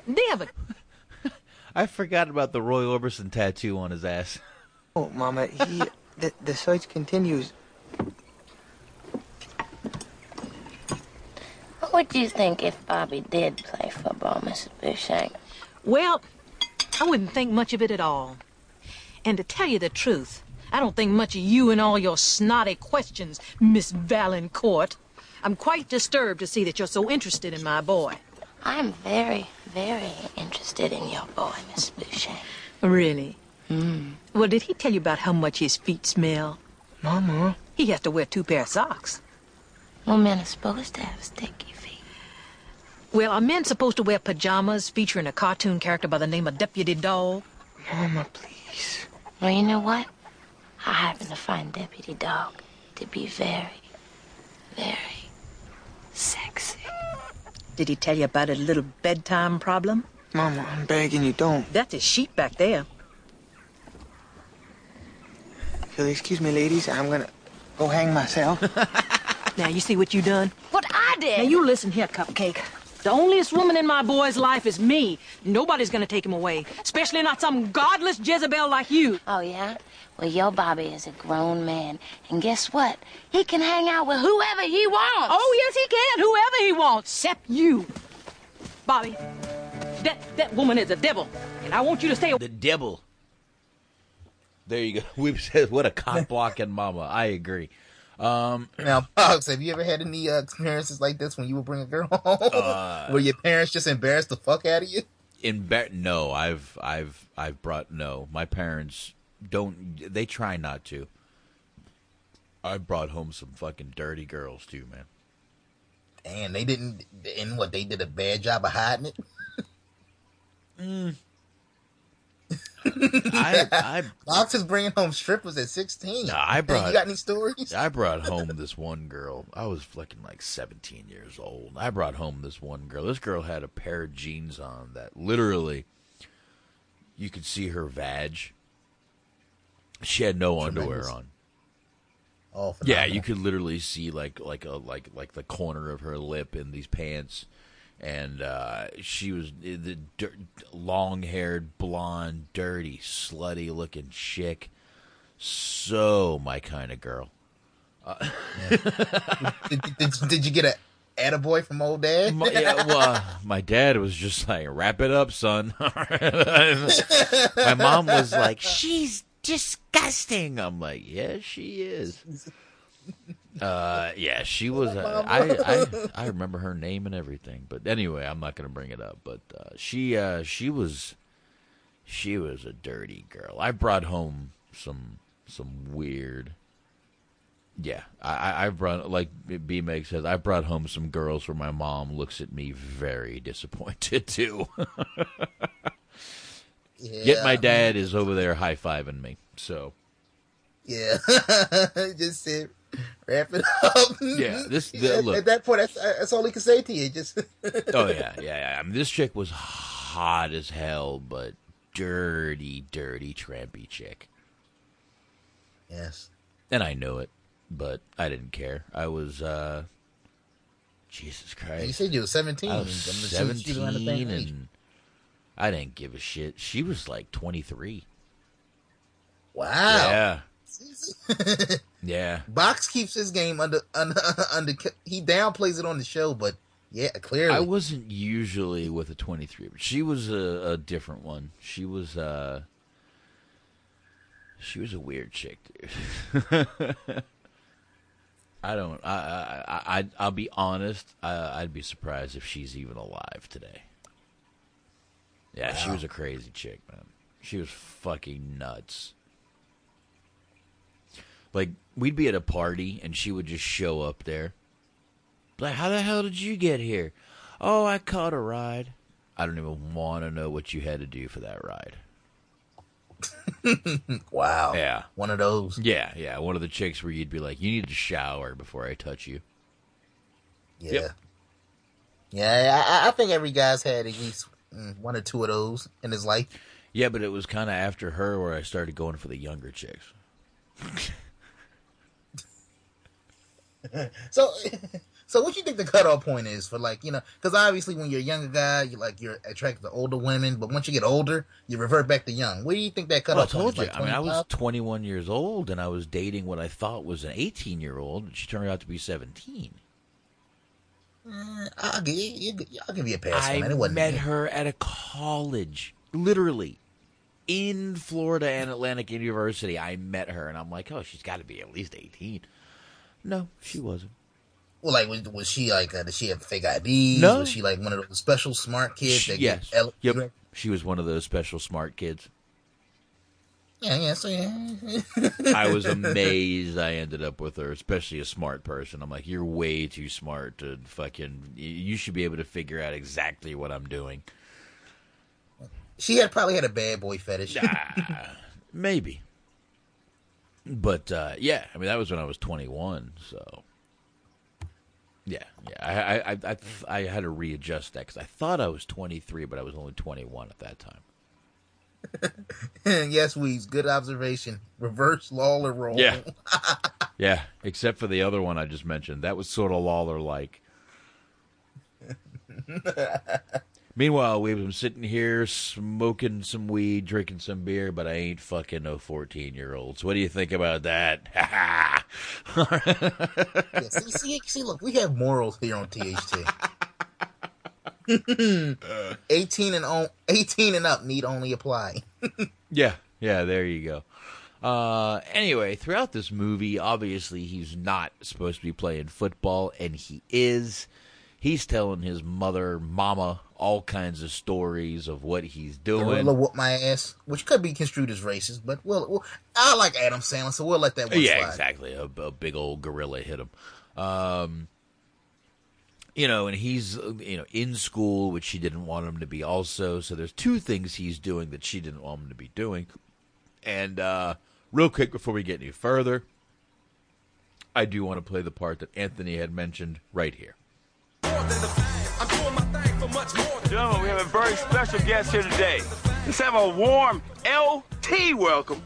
they have a... [laughs] I forgot about the Roy Orbison tattoo on his ass. Oh, Mama, he, [laughs] the, the search continues. What would you think if Bobby did play football, Mrs. Boucher? Well, I wouldn't think much of it at all. And to tell you the truth, I don't think much of you and all your snotty questions, Miss Vallencourt. I'm quite disturbed to see that you're so interested in my boy. I'm very, very interested in your boy, Miss Boucher. Really? Mm. Well, did he tell you about how much his feet smell? Mama. He has to wear two pair of socks. Well, men are supposed to have sticky feet. Well, are men supposed to wear pajamas featuring a cartoon character by the name of Deputy Dog? Mama, please. Well, you know what? I happen to find Deputy Dog to be very, very sexy. Did he tell you about a little bedtime problem? Mama, I'm begging you, don't. That's his sheet back there. You'll excuse me, ladies. I'm gonna go hang myself. [laughs] Now, you see what you done? What I did? Now, you listen here, Cupcake. The onlyest woman in my boy's life is me. Nobody's gonna take him away. Especially not some godless Jezebel like you. Oh, yeah? Well, your Bobby is a grown man. And guess what? He can hang out with whoever he wants. Oh, yes, he can. Whoever he wants, except you. Bobby, that, that woman is a devil. And I want you to stay away. The devil. There you go. [laughs] We've said what a cock [laughs] blocking mama. I agree. Um, [clears throat] Now, Pogs, have you ever had any uh, experiences like this when you would bring a girl home, Uh, [laughs] where your parents just embarrassed the fuck out of you? in be- no, I've I've I've brought no. My parents don't. They try not to. I brought home some fucking dirty girls too, man. And they didn't, and what they did a bad job of hiding it. Mm. I I [laughs] Fox is bringing home strippers at sixteen. Nah, I Hey, brought. you got any stories? I [laughs] brought home this one girl. I was fucking like 17 years old. I brought home this one girl. This girl had a pair of jeans on that literally you could see her vag. She had no underwear on. Oh, Yeah, you could literally see like like a like like the corner of her lip in these pants, and uh, she was the dir- long-haired, blonde, dirty, slutty-looking chick. So my kind of girl. Uh, [laughs] did, did, did you get a attaboy from old dad? my, yeah, well, my dad was just like, "Wrap it up, son." [laughs] my mom was like, "She's disgusting." I'm like, "Yeah, she is." [laughs] Uh, yeah, she was. Uh, I, I I remember her name and everything, but anyway, I'm not gonna bring it up. But uh, she uh, she was she was a dirty girl. I brought home some some weird. Yeah, I I- brought like B Meg says I brought home some girls where my mom looks at me very disappointed [laughs] too. yeah. Yet my dad is over there high fiving me. So Yeah, [laughs] just said [laughs] wrap it up. Yeah, this- the- at, [laughs] look. at that point, that's, that's all he could say to you. Just [laughs] oh yeah, yeah, yeah. I mean, this chick was hot as hell, but dirty, dirty, trampy chick. Yes. And I knew it, but I didn't care. I was, uh, Jesus Christ. You said you were 17. I was assuming she was around 17 age. and I didn't give a shit. She was like 23. Wow. Yeah. [laughs] Yeah. Box keeps his game under under [laughs] under. He downplays it on the show, but yeah, clearly. I wasn't usually with a 23, but she was a, a different one. She was, uh, she was a weird chick, dude. [laughs] I don't, I, I, I, I'll be honest, I, I'd be surprised if she's even alive today. Yeah, she was a crazy chick, man. She was fucking nuts. Like, we'd be at a party and she would just show up there. Like, how the hell did you get here? Oh, I caught a ride. I don't even want to know what you had to do for that ride. [laughs] wow. Yeah. One of those. Yeah, yeah. One of the chicks where you'd be like, you need to shower before I touch you. Yeah. Yeah, I, I think every guy's had at least mm, one or two of those in his life. Yeah, but it was kind of after her where I started going for the younger chicks. [laughs] [laughs] So, [laughs] so what you think the cutoff point is for like you know? Because obviously, when you're a younger guy, you like you're attracted to older women, but once you get older, you revert back to young. Where do you think that Well, I cutoff point told is? you. Like I mean, I was 21 years old and I was dating what I thought was an 18 year old, and she turned out to be 17. Mm, I'll give you, I'll give you a pass I on that. It wasn't met her at a college, literally in Florida and Atlantic University. I met her, and I'm like, oh, she's got to be at least 18. No, she wasn't. Well, like, was, was she like, uh, did she have fake IDs? No. Was she like one of those special smart kids She- that yes. ele- Yep. She was one of those special smart kids. Yeah, yeah, so yeah. [laughs] I was [laughs] amazed I ended up with her, especially a smart person. I'm like, you're way too smart to fucking. You should be able to figure out exactly what I'm doing. She had probably had a bad boy fetish. nah, Maybe. But uh, yeah, I mean that was when I was 21. So yeah, yeah, I I I, I, I had to readjust that because I thought I was 23, but I was only 21 at that time. [laughs] yes, Weeds, good observation. Reverse Lawler role. Yeah. [laughs] Yeah, except for the other one I just mentioned. That was sort of Lawler like. [laughs] Meanwhile, we've been sitting here smoking some weed, drinking some beer, but I ain't fucking no 14 year olds. What do you think about that? [laughs] Yeah, see, see, see, look, we have morals here on THT. [laughs] 18 and on, 18 and up need only apply. [laughs] Yeah, yeah, there you go. Uh, anyway, throughout this movie, obviously he's not supposed to be playing football, and he is. He's telling his mother, mama, all kinds of stories of what he's doing. Gorilla whoop my ass, which could be construed as racist, but we'll, we'll I like Adam Sandler, so we'll let that one yeah, slide. exactly. A, a big old gorilla hit him. Um, you know, and he's you know in school, which she didn't want him to be. Also, so there's two things he's doing that she didn't want him to be doing. And uh, real quick before we get any further, I do want to play the part that Anthony had mentioned right here. Gentlemen, we have a very special guest here today. Let's have a warm LT welcome.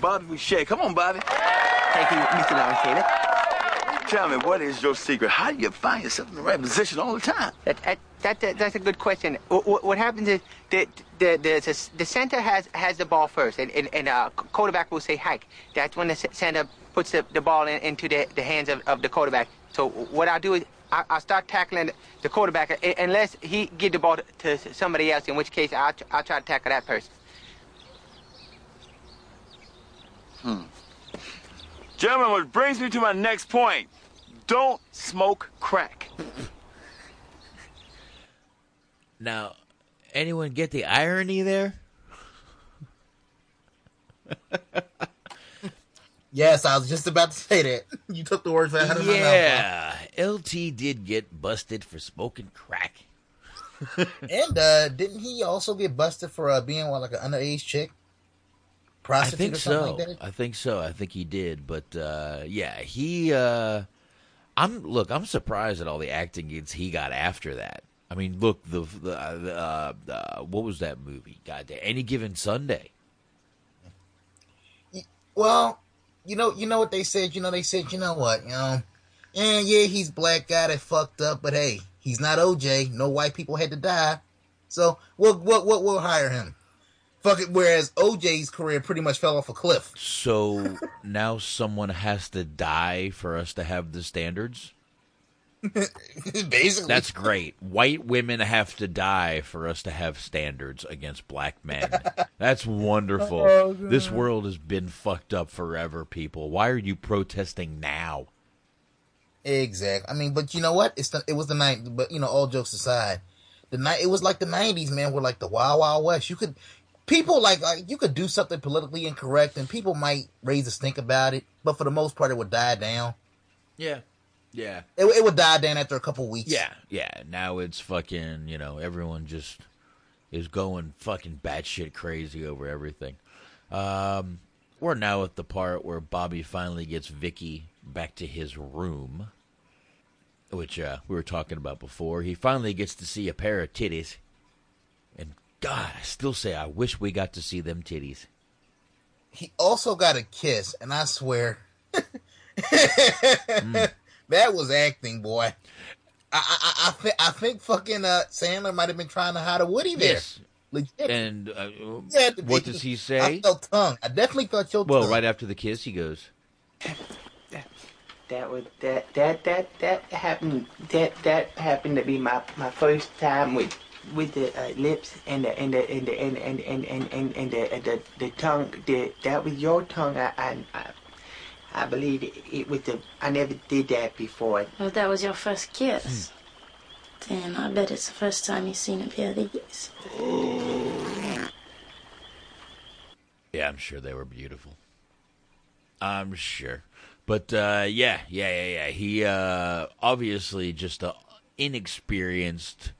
Bobby Boucher. Come on, Bobby. Thank you, Mr. Lawrence Taylor. Tell me, what is your secret? How do you find yourself in the right position all the time? That, that, that, that- that's a good question. What, what happens is the, the, the, the center has, has the ball first, and, and, and uh, quarterback will say hike. That's when the center puts the, the ball in, into the, the hands of, of the quarterback. So what I'll do is I, I'll start tackling the quarterback unless he give the ball to, to somebody else, in which case I'll, I'll try to tackle that person. Hmm. Gentlemen, what brings me to my next point. Don't smoke crack. [laughs] Now, anyone get the irony there? [laughs] Yes, I was just about to say that. [laughs] You took the words right out of my mouth. Yeah, LT did get busted for smoking crack. [laughs] And uh, didn't he also get busted for uh, being what, like an underage chick? Prostitute I think or something so. like that? I think so. I think he did, but uh, yeah, he. Uh, I'm look. I'm surprised at all the acting gigs he got after that. I mean, look the the, uh, the uh, uh, what was that movie? Goddamn, any given Sunday. Well, you know, you know what they said. You know, they said, you know what, you know, and yeah, he's black guy that fucked up, but hey, he's not OJ. No white people had to die, so we'll we'll we'll, we'll hire him. Fuck it. Whereas OJ's career pretty much fell off a cliff. So [laughs] now someone has to die for us to have the standards. [laughs] Basically, That's great. White women have to die for us to have standards against black men. [laughs] That's wonderful. Oh, this world has been fucked up forever, people. Why are you protesting now? Exactly. I mean, but you know what? It's the, it was the night. But you know, all jokes aside, the night it was like the nineties, man. Were like the Wild Wild West. You could people like like you could do something politically incorrect, and people might raise a stink about it, but for the most part, it would die down. Yeah. Yeah. It, it would die down after a couple weeks. Yeah, yeah. Now it's fucking, you know, everyone just is going fucking batshit crazy over everything. Um, we're now at the part where Bobby finally gets Vicki back to his room, which uh, we were talking about before. He finally gets to see a pair of titties. And God, I still say I wish we got to see them titties. He also got a kiss, and I swear, [laughs] that was acting, boy. I I I, I, thi- I think fucking uh, Sandler might have been trying to hide a Woody there. Yes. Legit. And uh, Yeah, it had to what does he say? I say? felt tongue. I definitely felt your Well, tongue. Well, right after the kiss, he goes, That was that that that that happened that that happened to be my my first time with with the uh, lips and the and the and the and and and and and, and the, and the the tongue. The, that was your tongue. I I I, I believe it, it was the. I never did that before. Well, that was your first kiss. Damn! I bet it's the first time you've seen a pair of these. Yeah, I'm sure they were beautiful. I'm sure. But uh, yeah, yeah, yeah, yeah. He uh, obviously just a inexperienced,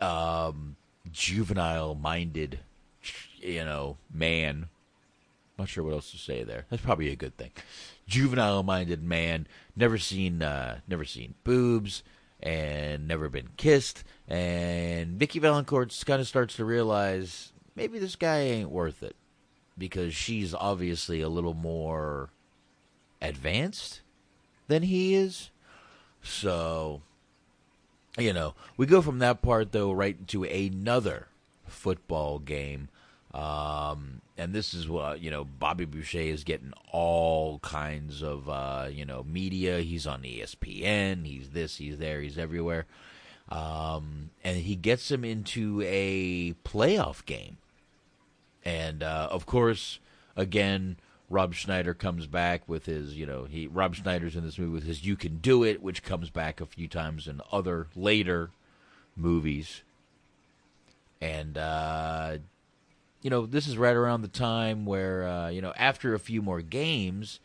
um, juvenile-minded, you know, man. Not sure what else to say there. That's probably a good thing. Juvenile-minded man, never seen, uh, never seen boobs, and never been kissed. And Vicki Vallencourt kind of starts to realize maybe this guy ain't worth it because she's obviously a little more advanced than he is. So, you know, we go from that part though right into another football game. Um, and this is what you know. Bobby Boucher is getting all kinds of uh, you know media. He's on ESPN. He's this. He's there. He's everywhere. Um, and he gets him into a playoff game. And uh, of course, again, Rob Schneider comes back with his, you know, he Rob Schneider's in this movie with his "You Can Do It," which comes back a few times in other later movies. And uh, you know, this is right around the time where uh, you know, after a few more games,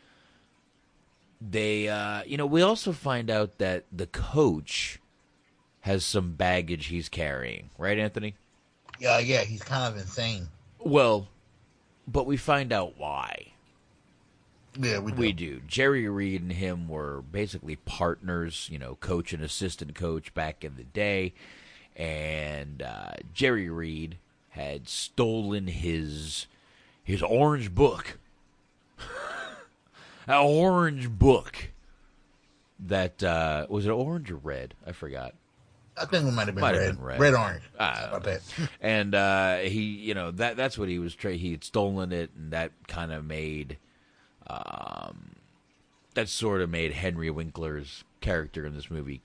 they, uh, you know, we also find out that the coach has some baggage he's carrying, right, Anthony? Yeah, yeah, he's kind of insane. Well, but we find out why. Yeah, we do. We do. Jerry Reed and him were basically partners, you know, coach and assistant coach back in the day. And uh, Jerry Reed had stolen his his orange book. [laughs] An orange book that uh, was it orange or red? I forgot. I think it might have been, Might red. have been red. red. orange. About that? [laughs] and uh, he, you know, that that's what he was. Tra- he had stolen it, and that kind of made, um, that sort of made Henry Winkler's character in this movie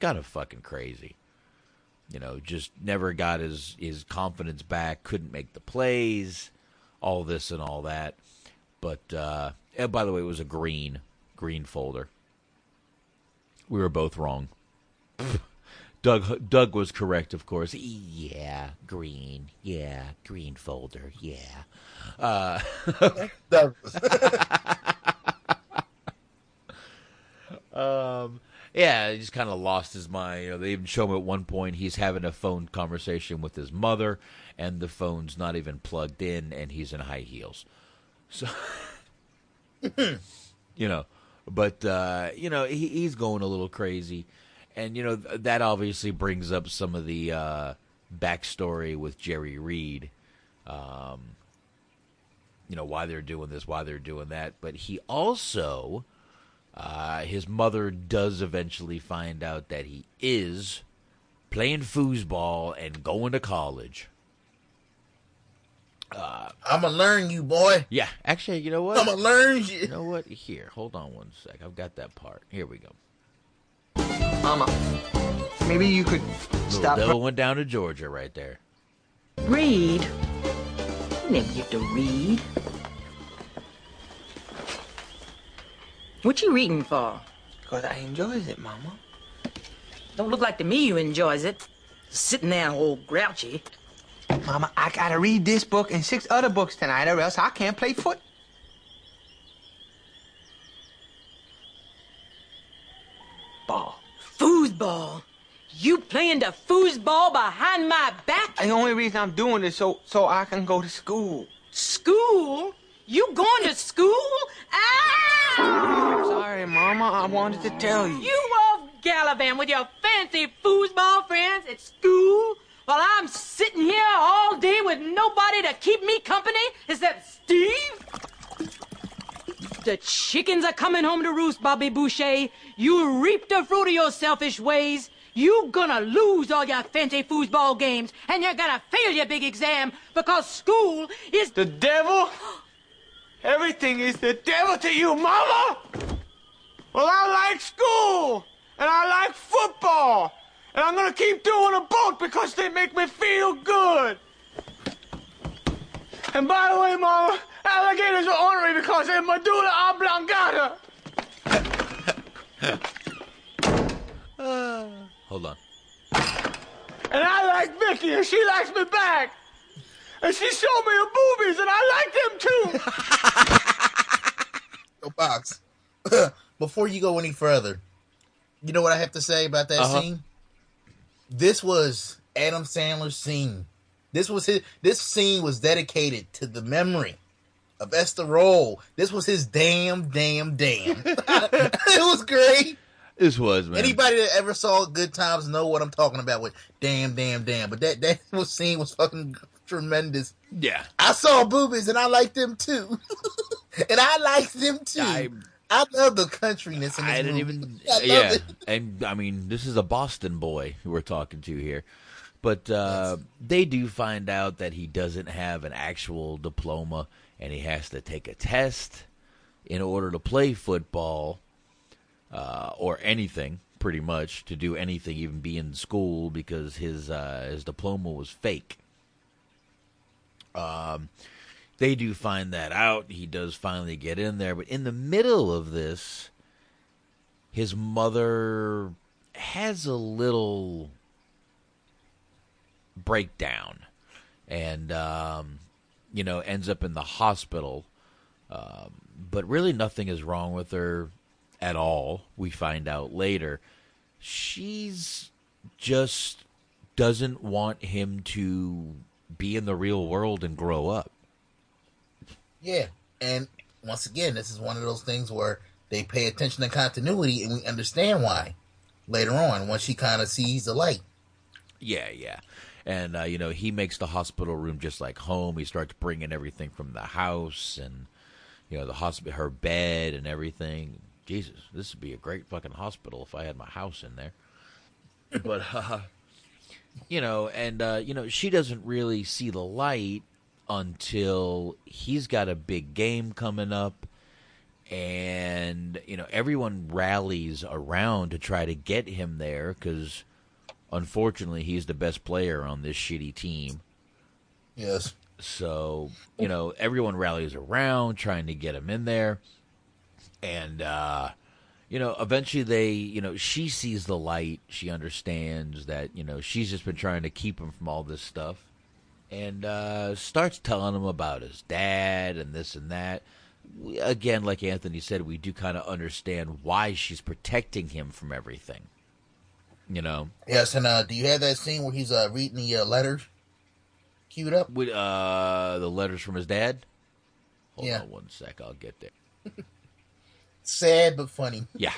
kind of fucking crazy. You know, just never got his his confidence back. Couldn't make the plays, all this and all that. But uh, and by the way, it was a green green folder. We were both wrong. [laughs] Doug Doug was correct, of course. Yeah, green. Yeah, green folder. Yeah. Uh, [laughs] [laughs] um, yeah, he just kind of lost his mind. You know, they even show him at one point he's having a phone conversation with his mother, and the phone's not even plugged in, and he's in high heels. So, [laughs] you know, but uh, you know he, he's going a little crazy, and you know th- that obviously brings up some of the uh, backstory with Jerry Reed. Um, you know why they're doing this, why they're doing that, but he also, uh, his mother does eventually find out that he is playing foosball and going to college. Uh, I'm gonna learn you, boy. yeah, actually, you know what? I'm gonna learn you. You know what? Here, hold on one sec. I've got that part. Here we go. Mama, maybe you could Little stop. devil went down to Georgia right there. Read. You never get to read. What you reading for? Because I enjoys it, Mama. Don't look like to me you enjoys it. Sitting there all grouchy. Mama, I gotta read this book and six other books tonight, or else I can't play foot. Ball. Foosball. You playing the foosball behind my back? The only reason I'm doing this so so I can go to school. School? You going to school? Ah! Sorry, Mama. I wanted to tell you. You off gallivant with your fancy foosball friends at school while I'm sitting here all day with nobody to keep me company except Steve? The chickens are coming home to roost, Bobby Boucher. You reap the fruit of your selfish ways. You gonna lose all your fancy foosball games, and you're gonna fail your big exam because school is The devil? [gasps] Everything is the devil to you, Mama! Well, I like school, and I like football, and I'm gonna keep doing them both because they make me feel good. And by the way, Mama, alligators are ornery because they're medulla oblongata. [sighs] Hold on. And I like Vicki, and she likes me back. And she showed me her boobies, and I like them too. [laughs] Box. [laughs] Before you go any further, you know what I have to say about that Uh-huh. scene? This was Adam Sandler's scene. This was his. This scene was dedicated to the memory of Esther Rolle. This was his damn, damn, damn. [laughs] it was great. This was man. Anybody that ever saw Good Times know what I'm talking about with damn, damn, damn. But that that was [laughs] scene was fucking tremendous. Yeah. I saw boobies and I liked them too. [laughs] and I liked them too. I, love the countryness in this I didn't movie. even. I yeah, it. and I mean, this is a Boston boy who we're talking to here, but uh, they do find out that he doesn't have an actual diploma, and he has to take a test in order to play football uh, or anything, pretty much to do anything, even be in school, because his uh, his diploma was fake. Um, they do find that out. He does finally get in there, but in the middle of this, his mother has a little breakdown and um, you know ends up in the hospital. Um, but really nothing is wrong with her at all we find out later. She's just doesn't want him to be in the real world and grow up Yeah, and once again, this is one of those things where they pay attention to continuity, and we understand why later on once she kind of sees the light. Yeah, yeah. And, uh, you know, he makes the hospital room just like home. He starts bringing everything from the house and, you know, the hospital, her bed and everything. Jesus, this would be a great fucking hospital if I had my house in there. [laughs] But, uh, you know, and, uh, you know, she doesn't really see the light until he's got a big game coming up and you know everyone rallies around to try to get him there because unfortunately he's the best player on this shitty team Yes. so you know everyone rallies around trying to get him in there and uh you know eventually they you know she sees the light. She understands that you know she's just been trying to keep him from all this stuff and uh starts telling him about his dad and this and that. We, again like anthony said we do kind of understand why she's protecting him from everything you know? Yes, and uh, do you have that scene where he's uh, reading the uh, letters queued up? with uh the letters from his dad? Hold Yeah. on one sec i'll get there [laughs] Sad but funny. Yeah.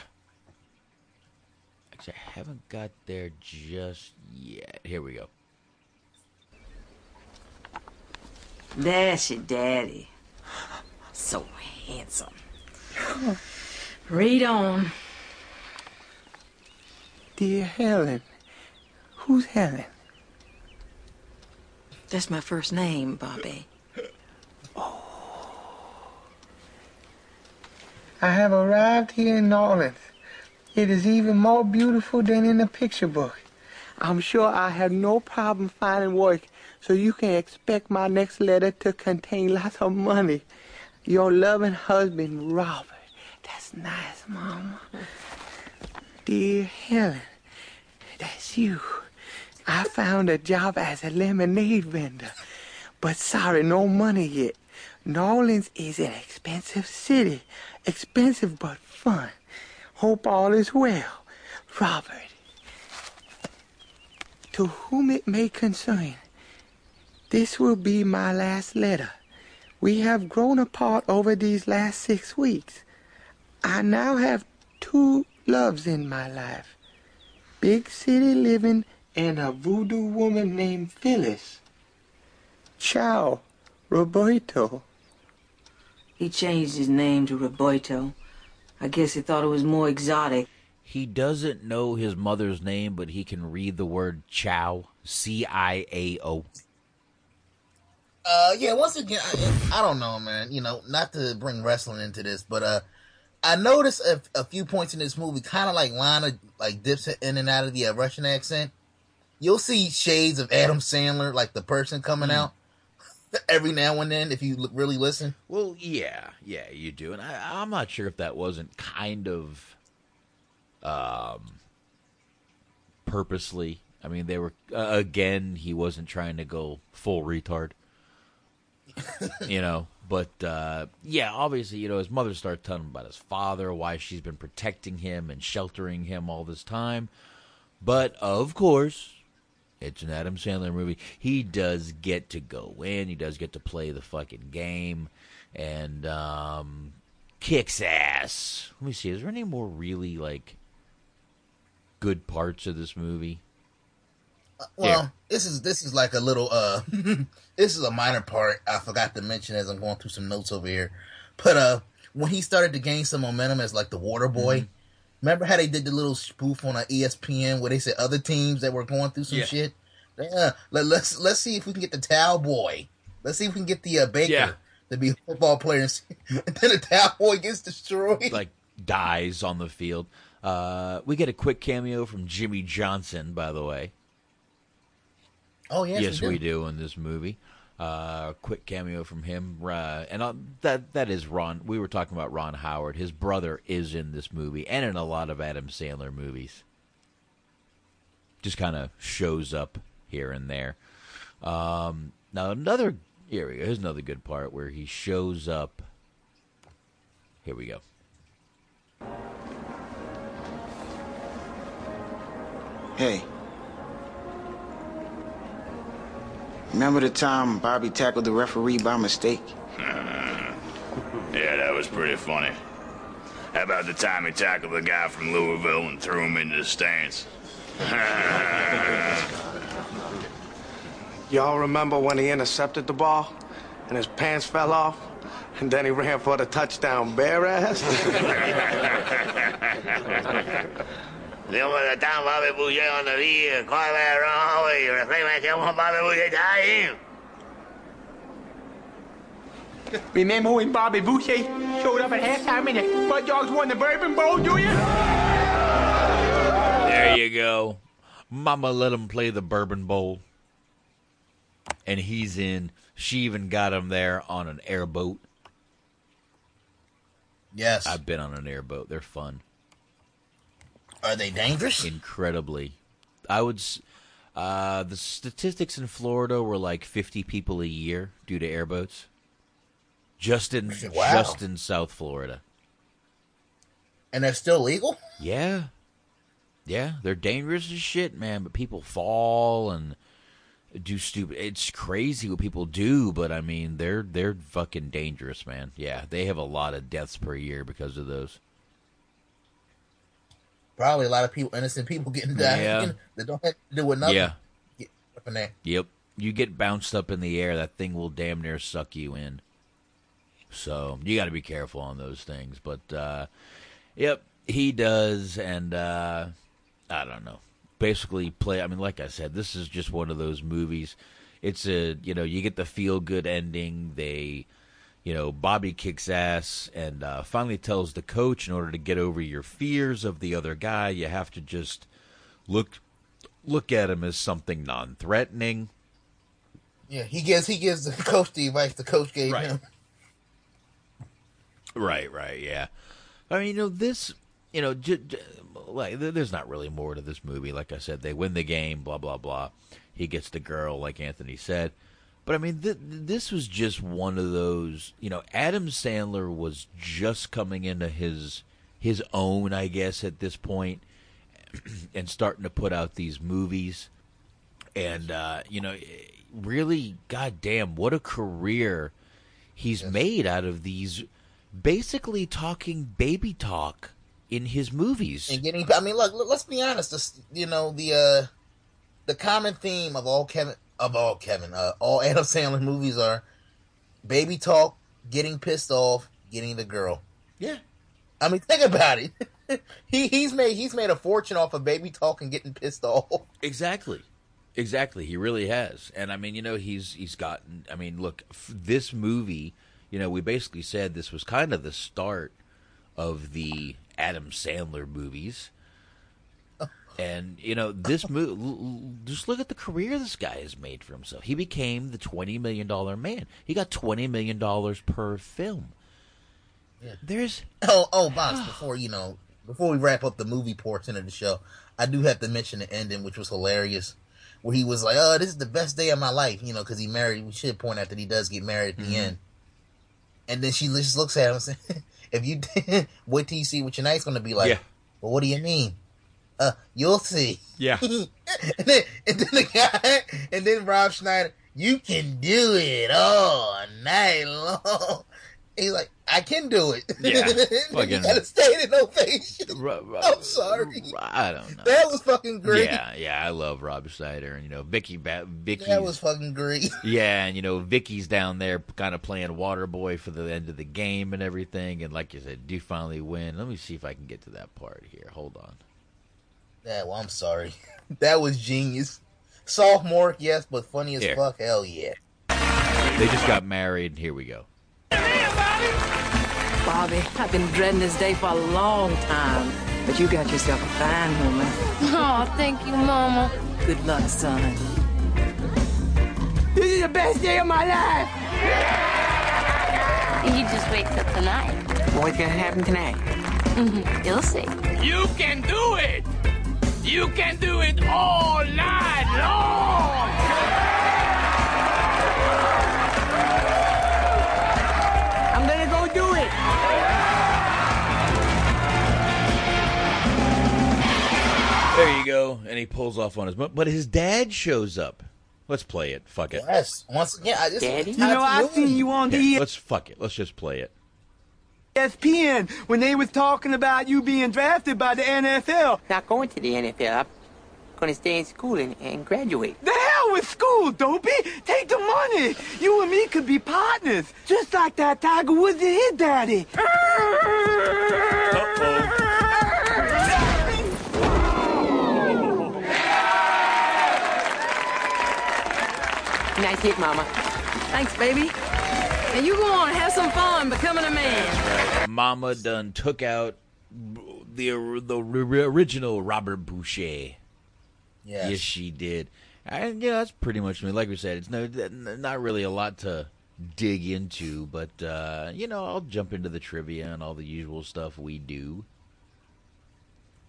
Actually, I haven't got there just yet. Here we go. That's your daddy. So handsome. Read on. Dear Helen. Who's Helen? That's my first name, Bobby. I have arrived here in New Orleans. It is even more beautiful than in the picture book. I'm sure I have no problem finding work, so you can expect my next letter to contain lots of money. Your loving husband, Robert. That's nice, Mama. Dear Helen, that's you. I found a job as a lemonade vendor, but sorry, no money yet. New Orleans is an expensive city, expensive but fun. Hope all is well. Robert. To whom it may concern, this will be my last letter. We have grown apart over these last six weeks. I now have two loves in my life big city living and a voodoo woman named Phyllis. Ciao, Roberto. He changed his name to Roberto. I guess he thought it was more exotic. He doesn't know his mother's name, but he can read the word chow. C I A O. Uh, yeah. Once again, I, I don't know, man. You know, not to bring wrestling into this, but uh, I noticed a, a few points in this movie, kind of like Lana, like dips in and out of the uh, Russian accent. You'll see shades of Adam Sandler, like the person coming out. Every now and then if you l- really listen. Well, yeah, yeah, you do, and I, I'm not sure if that wasn't kind of, um, purposely. I mean, they were uh, again. He wasn't trying to go full retard, [laughs] you know. But uh, yeah, obviously, you know, his mother starts telling him about his father, why she's been protecting him and sheltering him all this time. But of course, it's an Adam Sandler movie. He does get to go in. He does get to play the fucking game, and um, kicks ass. Let me see. Is there any more really like good parts of this movie? Well, Here. this is this is like a little uh [laughs] this is a minor part I forgot to mention as I'm going through some notes over here. But uh when he started to gain some momentum as like the water boy, Mm-hmm. Remember how they did the little spoof on E ESPN where they said other teams that were going through some Yeah. shit? Yeah, let, let's let's see if we can get the towel boy. Let's see if we can get the uh, Baker Yeah. to be a football player. And, [laughs] then the towel boy gets destroyed. like dies on the field. Uh, we get a quick cameo from Jimmy Johnson, by the way. oh yes, yes, we, we do. do in this movie. Uh, quick cameo from him, uh, and uh, that that is Ron. We were talking about Ron Howard. His brother is in this movie and in a lot of Adam Sandler movies. Just kind of shows up here and there. Um, now another here we go. Here's another good part where he shows up. Here we go. Hey. Remember the time Bobby tackled the referee by mistake? [laughs] Yeah, that was pretty funny. How about the time he tackled the guy from Louisville and threw him into the stands? [laughs] Y'all remember when he intercepted the ball and his pants fell off? And then he ran for the touchdown bare ass? [laughs] Remember the time Bobby Boucher on the field and caught that wrong way? You referee man came on Bobby Boucher tied him. Remember when Bobby Boucher showed up at halftime and the Mud Dogs won the Bourbon Bowl, do you? There you go. Mama let him play the Bourbon Bowl. And he's in. She even got him there on an airboat. Yes. I've been on an airboat. They're fun. Are they dangerous? Incredibly. I would. s- Uh, the statistics in Florida were like 50 people a year due to airboats. Just in Wow. just in South Florida. And they're still legal? Yeah. Yeah, they're dangerous as shit, man, but people fall and do stupid it's crazy what people do, but I mean they're they're fucking dangerous, man. Yeah, they have a lot of deaths per year because of those. Probably a lot of people, innocent people [laughs] getting died Yeah. that don't have to do with nothing. Yeah. Get up in there. Yep. You get bounced up in the air, that thing will damn near suck you in. So you got to be careful on those things. But uh, yep, he does, and uh, I don't know. Basically, play. I mean, like I said, this is just one of those movies. It's a you know you get the feel good ending. They, you know, Bobby kicks ass and uh, finally tells the coach in order to get over your fears of the other guy, you have to just look look at him as something non-threatening. Yeah, he gives he gives the coach the advice the coach gave Right. him. Right, right, yeah. I mean, you know, this, you know, j- j- like there's not really more to this movie. Like I said, they win the game, blah blah blah. He gets the girl, like Anthony said. But I mean, th- this was just one of those. You know, Adam Sandler was just coming into his his own, I guess, at this point, [clears throat] and starting to put out these movies. And uh, you know, really, goddamn, what a career he's made out of these basically talking baby talk in his movies. And getting I mean look, look, let's be honest, this, you know, the uh the common theme of all Kevin of all Kevin, uh all [laughs] Adam Sandler movies are baby talk, getting pissed off, getting the girl. Yeah. I mean think about it. [laughs] he he's made he's made a fortune off of baby talk and getting pissed off. [laughs] Exactly. Exactly, he really has. And I mean, you know, he's he's gotten I mean, look, f- this movie, you know, we basically said this was kind of the start of the Adam Sandler movies. And you know this movie. Just look at the career this guy has made for himself. He became the twenty million dollar man. He got twenty million dollars per film. Yeah. There's oh oh box before you know before we wrap up the movie portion of the show, I do have to mention the ending, which was hilarious, where he was like, "Oh, this is the best day of my life," you know, because he married. We should point out that he does get married at the Mhm. end, and then she just looks at him and says, [laughs] "If you [laughs] wait till you see what your night's going to be like." Yeah. Well, what do you mean? Uh, you'll see. Yeah. [laughs] and then and then the guy and then Rob Schneider, you can do it all night long. He's like, I can do it. [laughs] Yeah, fucking- gotta stay in ovation. Ru- [laughs] ru- I'm sorry. I don't know. That was fucking great. Yeah, yeah, I love Rob Schneider, and you know Vicki. Ba- Vicki. That was fucking great. Yeah, and you know Vicki's down there, kind of playing water boy for the end of the game and everything. And like you said, do finally win? Let me see if I can get to that part here. Hold on. Yeah, well, I'm sorry. [laughs] That was genius. Sophomore, yes, but funny as Here. fuck. Hell yeah. They just got married. Here we go. Bobby, I've been dreading this day for a long time. But you got yourself a fine woman. [laughs] Oh, thank you, Mama. Good luck, son. This is the best day of my life. You just wait till tonight. What's gonna happen tonight? Mhm, You'll see. You can do it. You can do it all night long. I'm gonna go do it. There you go. And he pulls off on his, but his dad shows up. Let's play it. Fuck it. Yes. Once again, I just You know, I seen you on the Yeah, let's fuck it. Let's just play it. ESPN when they was talking about you being drafted by the NFL. Not going to the NFL. I'm gonna stay in school and, and graduate. The hell with school, dopey. Take the money. You and me could be partners, just like that Tiger Woods and his daddy. Nice hit, Mama. Thanks, baby. And you go on, have some fun becoming a man. Mama done took out the the original Robert Boucher. Yes. Yes, she did. And yeah, that's pretty much me. Like we said, it's no not really a lot to dig into, but uh, you know, I'll jump into the trivia and all the usual stuff we do.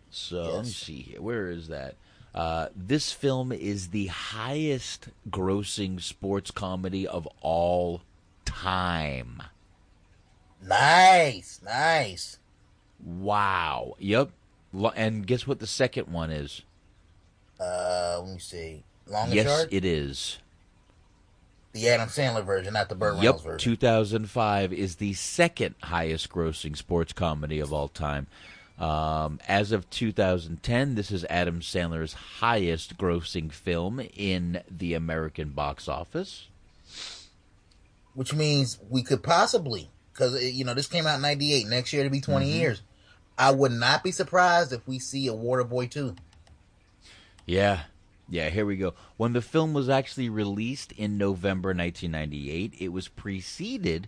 So let me see here. Where is that? Uh, this film is the highest grossing sports comedy of all time. Nice, nice. Wow. Yep. And guess what the second one is? Uh, let me see. Long yes, it is. the Adam Sandler version, not the Burt Yep, Reynolds version. 2005 is the second highest grossing sports comedy of all time. Um, as of 2010, this is Adam Sandler's highest grossing film in the American box office. Which means we could possibly, because you know this came out in '98. Next year to be 20 Mhm. years. I would not be surprised if we see a Waterboy too. Yeah. Yeah, here we go. When the film was actually released in November 1998, it was preceded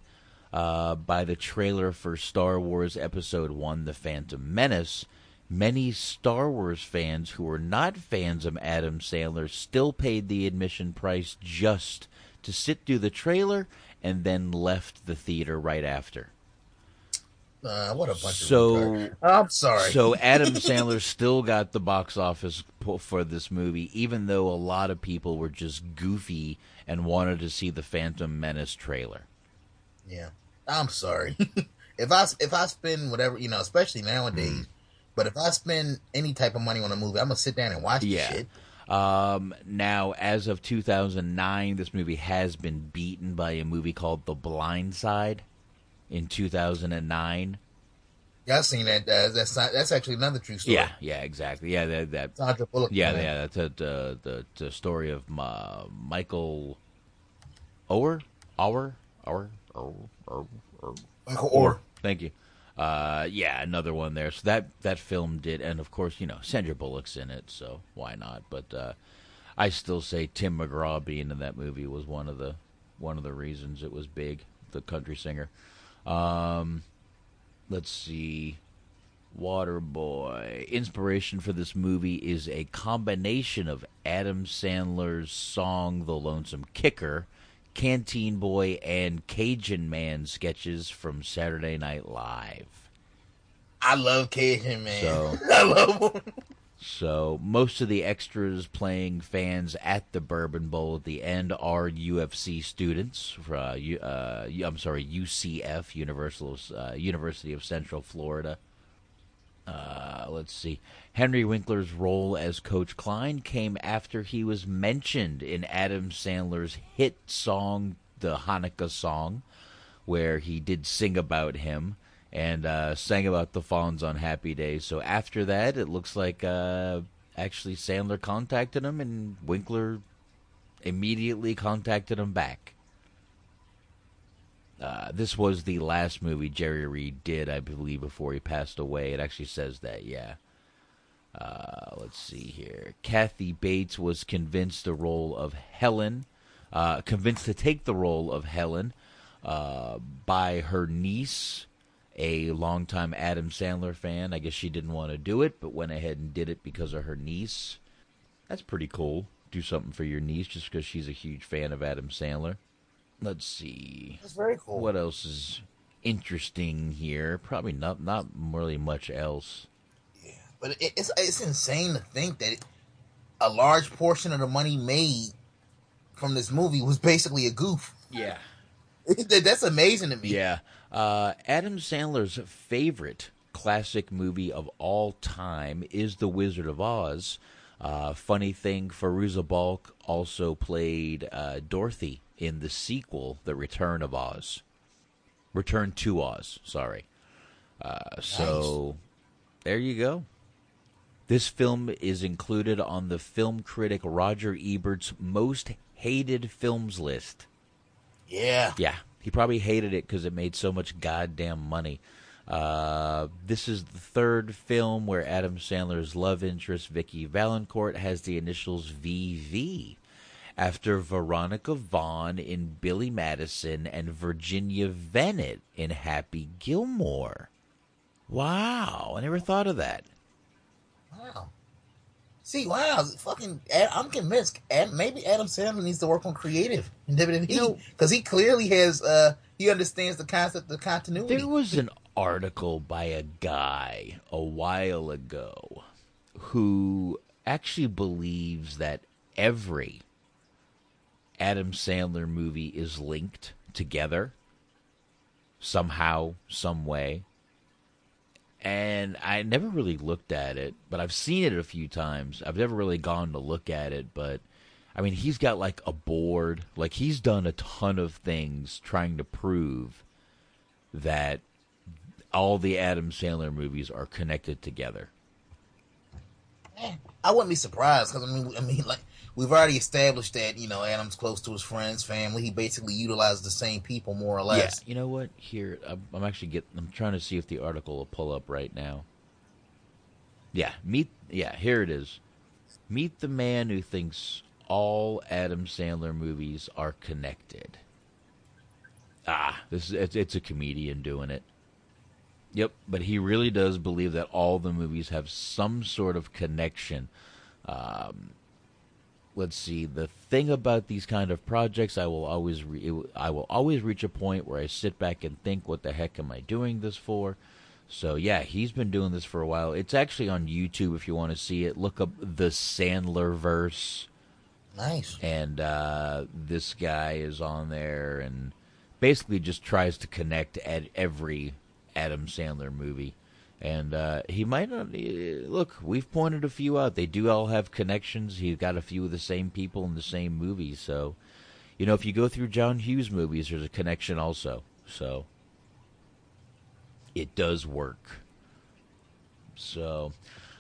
uh, by the trailer for Star Wars Episode 1 The Phantom Menace. Many Star Wars fans who were not fans of Adam Sandler still paid the admission price just to sit through the trailer and then left the theater right after. Uh, what a bunch So of retard- I'm sorry. So [laughs] Adam Sandler still got the box office for this movie, even though a lot of people were just goofy and wanted to see the Phantom Menace trailer. Yeah, I'm sorry. [laughs] if I if I spend whatever you know, especially nowadays, but if I spend any type of money on a movie, I'm gonna sit down and watch Yeah. shit. Um, now, as of 2009, this movie has been beaten by a movie called The Blind Side in 2009. Yeah, I've seen that. Uh, that's not, that's actually another true story. Yeah, yeah, exactly. Yeah, that that. Sandra Bullock, Yeah, man. yeah, that's a, the, the the story of uh, Michael Ower, Ower, Ower, Ower, Ower, Ower. Michael Oher. Thank you. Uh, yeah, another one there. So that that film did, and of course, you know, Sandra Bullock's in it, so why not? But uh, I still say Tim McGraw being in that movie was one of the one of the reasons it was big. The country singer. Um, let's see. Waterboy. Inspiration for this movie is a combination of Adam Sandler's song The Lonesome Kicker, Canteen Boy, and Cajun Man sketches from Saturday Night Live. I love Cajun Man. So [laughs] I love him. So most of the extras playing fans at the Bourbon Bowl at the end are UFC students. Uh, U- uh, I'm sorry, UCF, Universal uh, University of Central Florida. Uh, let's see. Henry Winkler's role as Coach Klein came after he was mentioned in Adam Sandler's hit song, the Hanukkah song, where he did sing about him and uh, sang about the Fonz on Happy Days. So after that, it looks like uh, actually Sandler contacted him, and Winkler immediately contacted him back. Uh, this was the last movie Jerry Reed did, I believe, before he passed away. It actually says that, yeah. Uh, let's see here. Kathy Bates was convinced the role of Helen, uh, convinced to take the role of Helen uh, by her niece, a longtime Adam Sandler fan. I guess she didn't want to do it, but went ahead and did it because of her niece. That's pretty cool. Do something for your niece just because she's a huge fan of Adam Sandler. Let's see. That's very cool. What else is interesting here? Probably not not really much else. But it, it's it's insane to think that a large portion of the money made from this movie was basically a goof. Yeah. [laughs] That's amazing to me. Yeah. Uh, Adam Sandler's favorite classic movie of all time is The Wizard of Oz. Uh, funny thing, Fairuza Balk also played uh, Dorothy in the sequel, The Return of Oz. Return to Oz, sorry. Uh, so there you go. This film is included on the film critic Roger Ebert's most hated films list. Yeah. Yeah. He probably hated it because it made so much goddamn money. Uh, this is the third film where Adam Sandler's love interest, Vicki Vallencourt, has the initials VV. After Veronica Vaughn in Billy Madison and Virginia Venit in Happy Gilmore. Wow, I never thought of that. Wow. See, wow, fucking, I'm convinced. Maybe Adam Sandler needs to work on creative in WWE because he clearly has. uh He understands the concept of continuity. There was an article by a guy a while ago who actually believes that every Adam Sandler movie is linked together somehow, some way. And I never really looked at it, but I've seen it a few times. I've never really gone to look at it, but I mean, he's got like a board. Like he's done a ton of things trying to prove that all the Adam Sandler movies are connected together. I wouldn't be surprised because I mean, I mean, like we've already established that you know Adam's close to his friends, family. He basically utilizes the same people more or less. Yeah, you know what? Here, I'm, I'm actually getting. I'm trying to see if the article will pull up right now. Yeah, meet. Yeah, here it is. Meet the man who thinks all Adam Sandler movies are connected. Ah, this is it's, it's a comedian doing it. Yep, but he really does believe that all the movies have some sort of connection. Um, let's see. The thing about these kind of projects, I will always re- I will always reach a point where I sit back and think, "What the heck am I doing this for?" So yeah, he's been doing this for a while. It's actually on YouTube if you want to see it. Look up the Sandler verse. Nice. And uh, this guy is on there and basically just tries to connect at every Adam Sandler movie. And uh, he might not look. We've pointed a few out. They do all have connections. He's got a few of the same people in the same movies. So, you know, if you go through John Hughes movies, there's a connection also. So, it does work. So,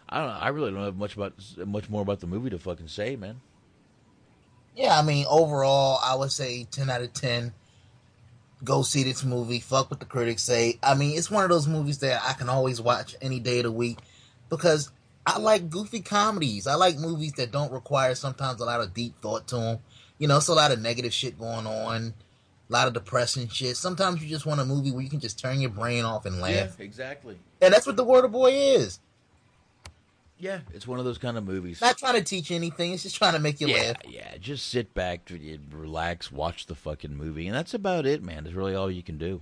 I don't. I really don't have much about much more about the movie to fucking say, man. Yeah, I mean, overall, I would say ten out of ten. Go see this movie. Fuck what the critics say. I mean, it's one of those movies that I can always watch any day of the week because I like goofy comedies. I like movies that don't require sometimes a lot of deep thought to them. You know, it's a lot of negative shit going on. a lot of depressing shit. Sometimes you just want a movie where you can just turn your brain off and laugh. Yeah, exactly. And that's what The Water Boy is. Yeah, it's one of those kind of movies. Not trying to teach you anything. It's just trying to make you yeah, laugh. yeah. Just sit back, relax, watch the fucking movie, and that's about it, man. That's really all you can do.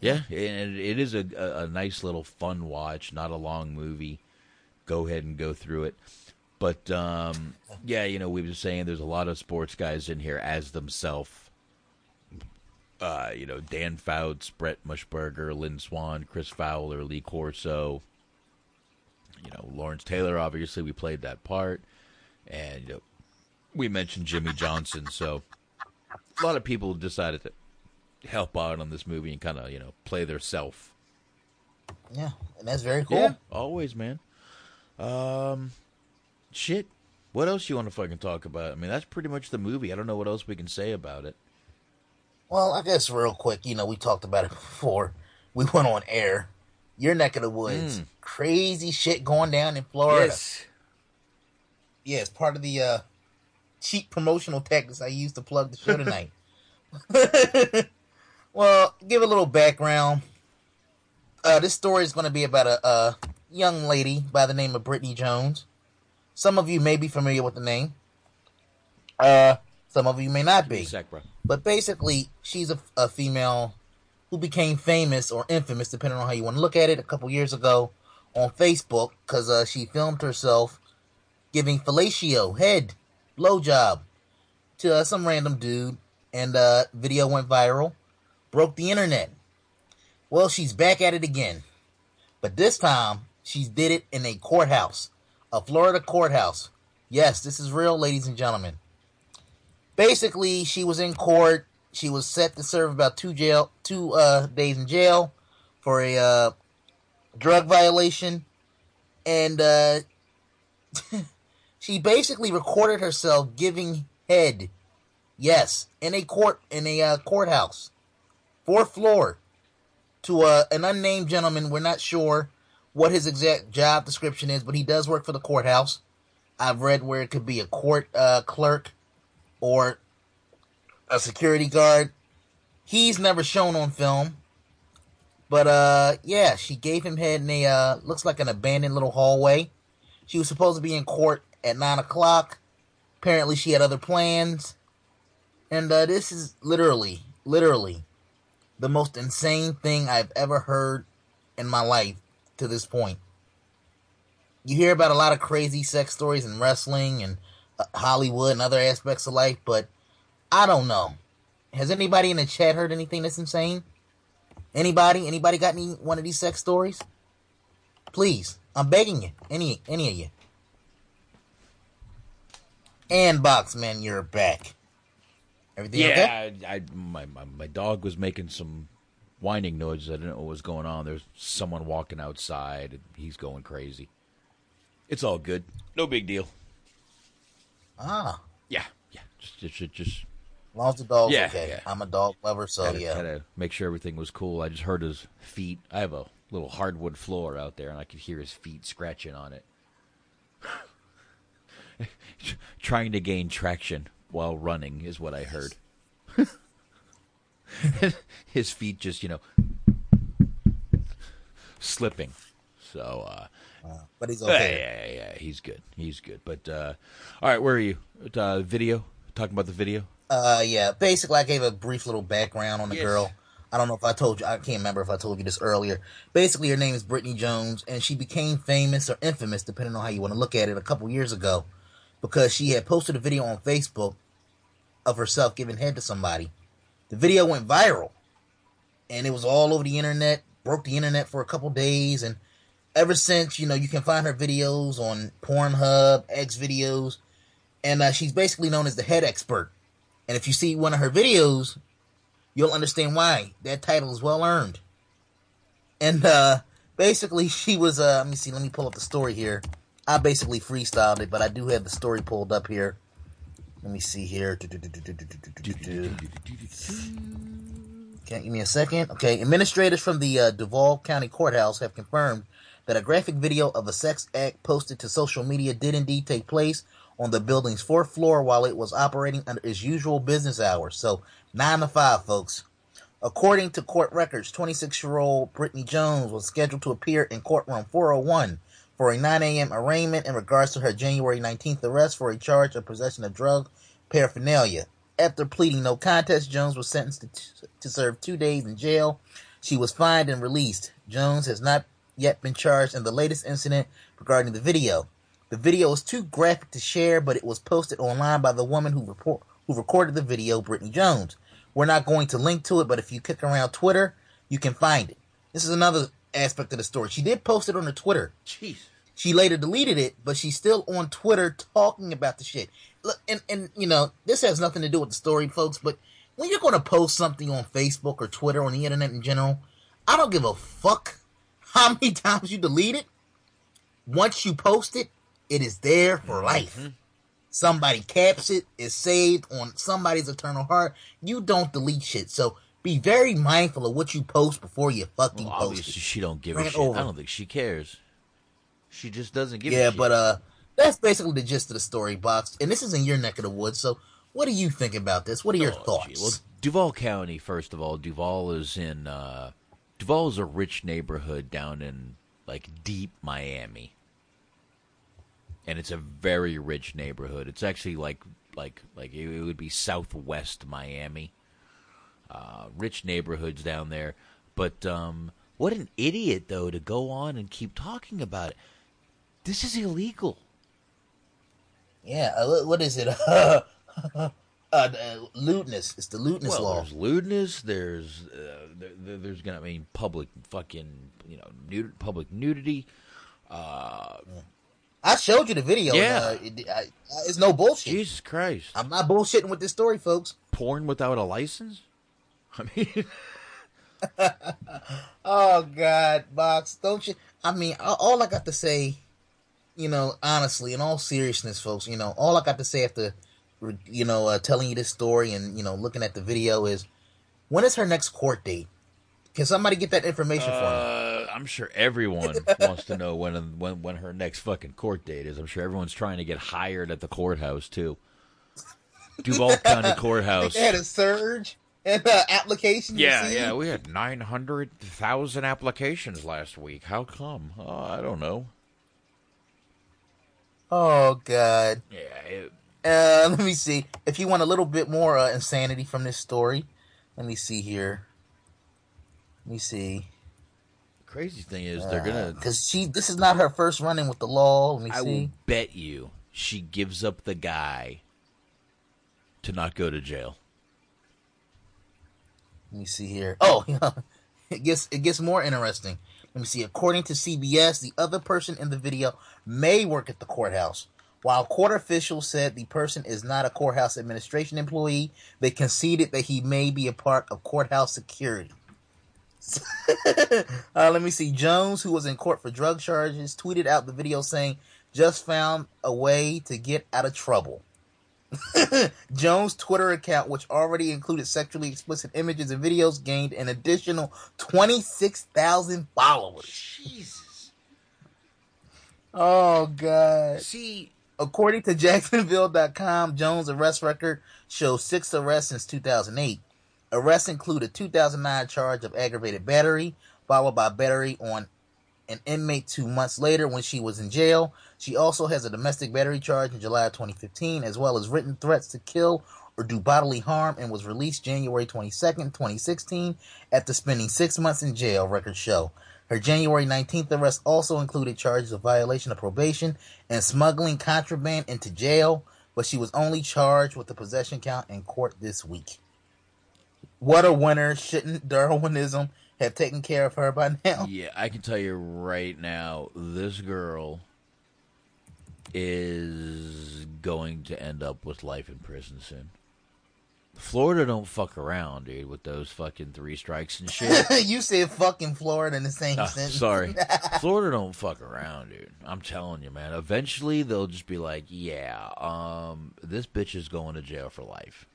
Yeah, and it is a, a, nice little fun watch, not a long movie. Go ahead and go through it. But um, yeah, you know, we were saying there's a lot of sports guys in here as themselves. Uh, you know, Dan Fouts, Brent Musburger, Lynn Swann, Chris Fowler, Lee Corso. You know, Lawrence Taylor. Obviously, we played that part, and you know, we mentioned Jimmy Johnson. So a lot of people decided to help out on this movie and kind of you know play their self. Yeah, and that's very cool. Yeah, always, man. Um, shit. What else you want to fucking talk about? I mean, that's pretty much the movie. I don't know what else we can say about it. Well, I guess real quick, you know, we talked about it [laughs] before we went on air. Your neck of the woods, Mm. crazy shit going down in Florida. Yes. Yeah, it's part of the uh, cheap promotional tactics I used to plug the show [laughs] tonight. [laughs] well, give a little background. Uh, this story is going to be about a, a young lady by the name of Brittany Jones. Some of you may be familiar with the name. Uh, some of you may not be. Sec. But basically, she's a, a female who became famous or infamous, depending on how you want to look at it, a couple years ago on Facebook because uh, she filmed herself giving fellatio, head, blowjob to uh, some random dude, and uh, video went viral, broke the internet. Well, she's back at it again, but this time she's did it in a courthouse, a Florida courthouse. Yes, this is real, ladies and gentlemen. Basically, she was in court. She was set to serve about two jail, two uh, days in jail for a uh, drug violation, and uh, [laughs] she basically recorded herself giving head. Yes, in a court in a uh, courthouse, fourth floor, to uh, an unnamed gentleman. We're not sure what his exact job description is, but he does work for the courthouse. I've read where it could be a court uh, clerk or a security guard. He's never shown on film. But uh yeah, she gave him head in a uh looks like an abandoned little hallway. She was supposed to be in court at nine o'clock. Apparently she had other plans. And uh this is literally, literally the most insane thing I've ever heard in my life to this point. You hear about a lot of crazy sex stories in wrestling and uh, Hollywood and other aspects of life, but I don't know. Has anybody in the chat heard anything that's insane? Anybody? Anybody got any one of these sex stories? Please, I'm begging you. Any any of you. And Boxman, you're back. Everything okay? Yeah, I, I my, my my dog was making some whining noises. I didn't know what was going on. There's someone walking outside. And he's going crazy. It's all good. No big deal. Ah, Yeah, yeah. Just just just. as long as the dog's Yeah, okay. yeah. I'm a dog lover, so had to, yeah. had to make sure everything was cool. I just heard his feet. I have a little hardwood floor out there, and I could hear his feet scratching on it. [laughs] Trying to gain traction while running is what I heard. [laughs] his feet just, you know, slipping. So, uh, but he's okay. Yeah, yeah, yeah, he's good. He's good. But uh, all right, where are you? Uh, video? Talking about the video? Uh, yeah. Basically, I gave a brief little background on the Yes. girl. I don't know if I told you. I can't remember if I told you this earlier. Basically, her name is Brittany Jones, and she became famous or infamous, depending on how you want to look at it, a couple years ago, because she had posted a video on Facebook of herself giving head to somebody. The video went viral, and it was all over the internet. Broke the internet for a couple days, and ever since, you know, you can find her videos on Pornhub, X videos, and uh, she's basically known as the head expert. And if you see one of her videos, you'll understand why. That title is well earned. And uh basically she was uh let me see, let me pull up the story here. I basically freestyled it, but I do have the story pulled up here. Let me see here. Okay, give me a second. Okay, administrators from the uh, Duval County Courthouse have confirmed that a graphic video of a sex act posted to social media did indeed take place on the building's fourth floor while it was operating under its usual business hours. So Nine to five, folks. According to court records, 26 year old Brittany Jones was scheduled to appear in courtroom 401 for a 9 a.m. arraignment in regards to her January 19th arrest for a charge of possession of drug paraphernalia. After pleading no contest, Jones was sentenced to, to serve two days in jail. She was fined and released. Jones has not yet been charged in the latest incident regarding the video. The video is too graphic to share, but it was posted online by the woman who report, who recorded the video, Brittany Jones. We're not going to link to it, but if you click around Twitter, you can find it. This is another aspect of the story. She did post it on her Twitter. Jeez. She later deleted it, but she's still on Twitter talking about the shit. Look, and and you know, this has nothing to do with the story, folks. But when you're going to post something on Facebook or Twitter on the internet in general, I don't give a fuck [laughs] how many times you delete it. Once you post it, it is there for life. Somebody caps it, it's saved on somebody's eternal heart. You don't delete shit. So be very mindful of what you post before you fucking Well, post obviously, it. she don't give a shit. over. I don't think she cares. She just doesn't give a yeah, but uh, that's basically the gist of the story, box. And this is in your neck of the woods. So, what do you think about this? What are your thoughts? Oh, Well, Duval County, first of all, Duval is in uh Duval is a rich neighborhood down in like deep Miami. And it's a very rich neighborhood. It's actually like like like it would be southwest Miami. Uh rich neighborhoods down there. But um what an idiot though to go on and keep talking about it. This is illegal. yeah, uh, what- is it? [laughs] uh, uh, lewdness. It's the lewdness well, law. there's lewdness. There's uh, there, there- there's gonna I mean public fucking you know nud- public nudity. Uh, I showed you the video. Yeah. and, uh, it, I, it's no bullshit. Jesus Christ. I'm not bullshitting with this story, folks. porn without a license. I mean, [laughs] Oh God, box, don't you? I mean, all- I got to say, you know, honestly, in all seriousness, folks, you know, all I got to say after, you know, uh, telling you this story and you know, looking at the video is, when is her next court date? Can somebody get that information for me? I'm sure everyone [laughs] wants to know when when when her next fucking court date is. I'm sure everyone's trying to get hired at the courthouse too. Duval [laughs] County Courthouse. They had a surge in uh, applications. Yeah, yeah, we had nine hundred thousand applications last week. How come? Oh, I don't know. Oh God. Yeah. It, Uh, [laughs] let me see. If you want a little bit more uh, insanity from this story, let me see here. Let me see. Crazy thing is, they're gonna. because she. This is not her first run-in with the law. Let me I see. will bet you she gives up the guy to not go to jail. Let me see here. Oh, [laughs] it gets it gets more interesting. Let me see. According to CBS, the other person in the video may work at the courthouse. While court officials said the person is not a courthouse administration employee, they conceded that he may be a part of courthouse security. [laughs] uh, let me see. Jones, who was in court for drug charges, tweeted out the video saying, "Just found a way to get out of trouble." [laughs] Jones' Twitter account, which already included sexually explicit images and videos, gained an additional 26,000 followers. Jesus. Oh, God. See, according to Jacksonville.com, Jones' arrest record shows six arrests since 2008. Arrests include a 2009 charge of aggravated battery, followed by battery on an inmate two months later when she was in jail. She also has a domestic battery charge in July of 2015, as well as written threats to kill or do bodily harm, and was released January 22nd, 2016, after spending six months in jail, records show. Her January 19th arrest also included charges of violation of probation and smuggling contraband into jail, but she was only charged with the possession count in court this week. What a winner. Shouldn't Darwinism have taken care of her by now? Yeah, I can tell you right now, this girl is going to end up with life in prison soon. Florida don't fuck around, dude, with those fucking three strikes and shit. [laughs] you said fucking Florida in the same Ah, [laughs] sentence. sorry. [laughs] Florida don't fuck around, dude. I'm telling you, man. Eventually they'll just be like, yeah, um, this bitch is going to jail for life.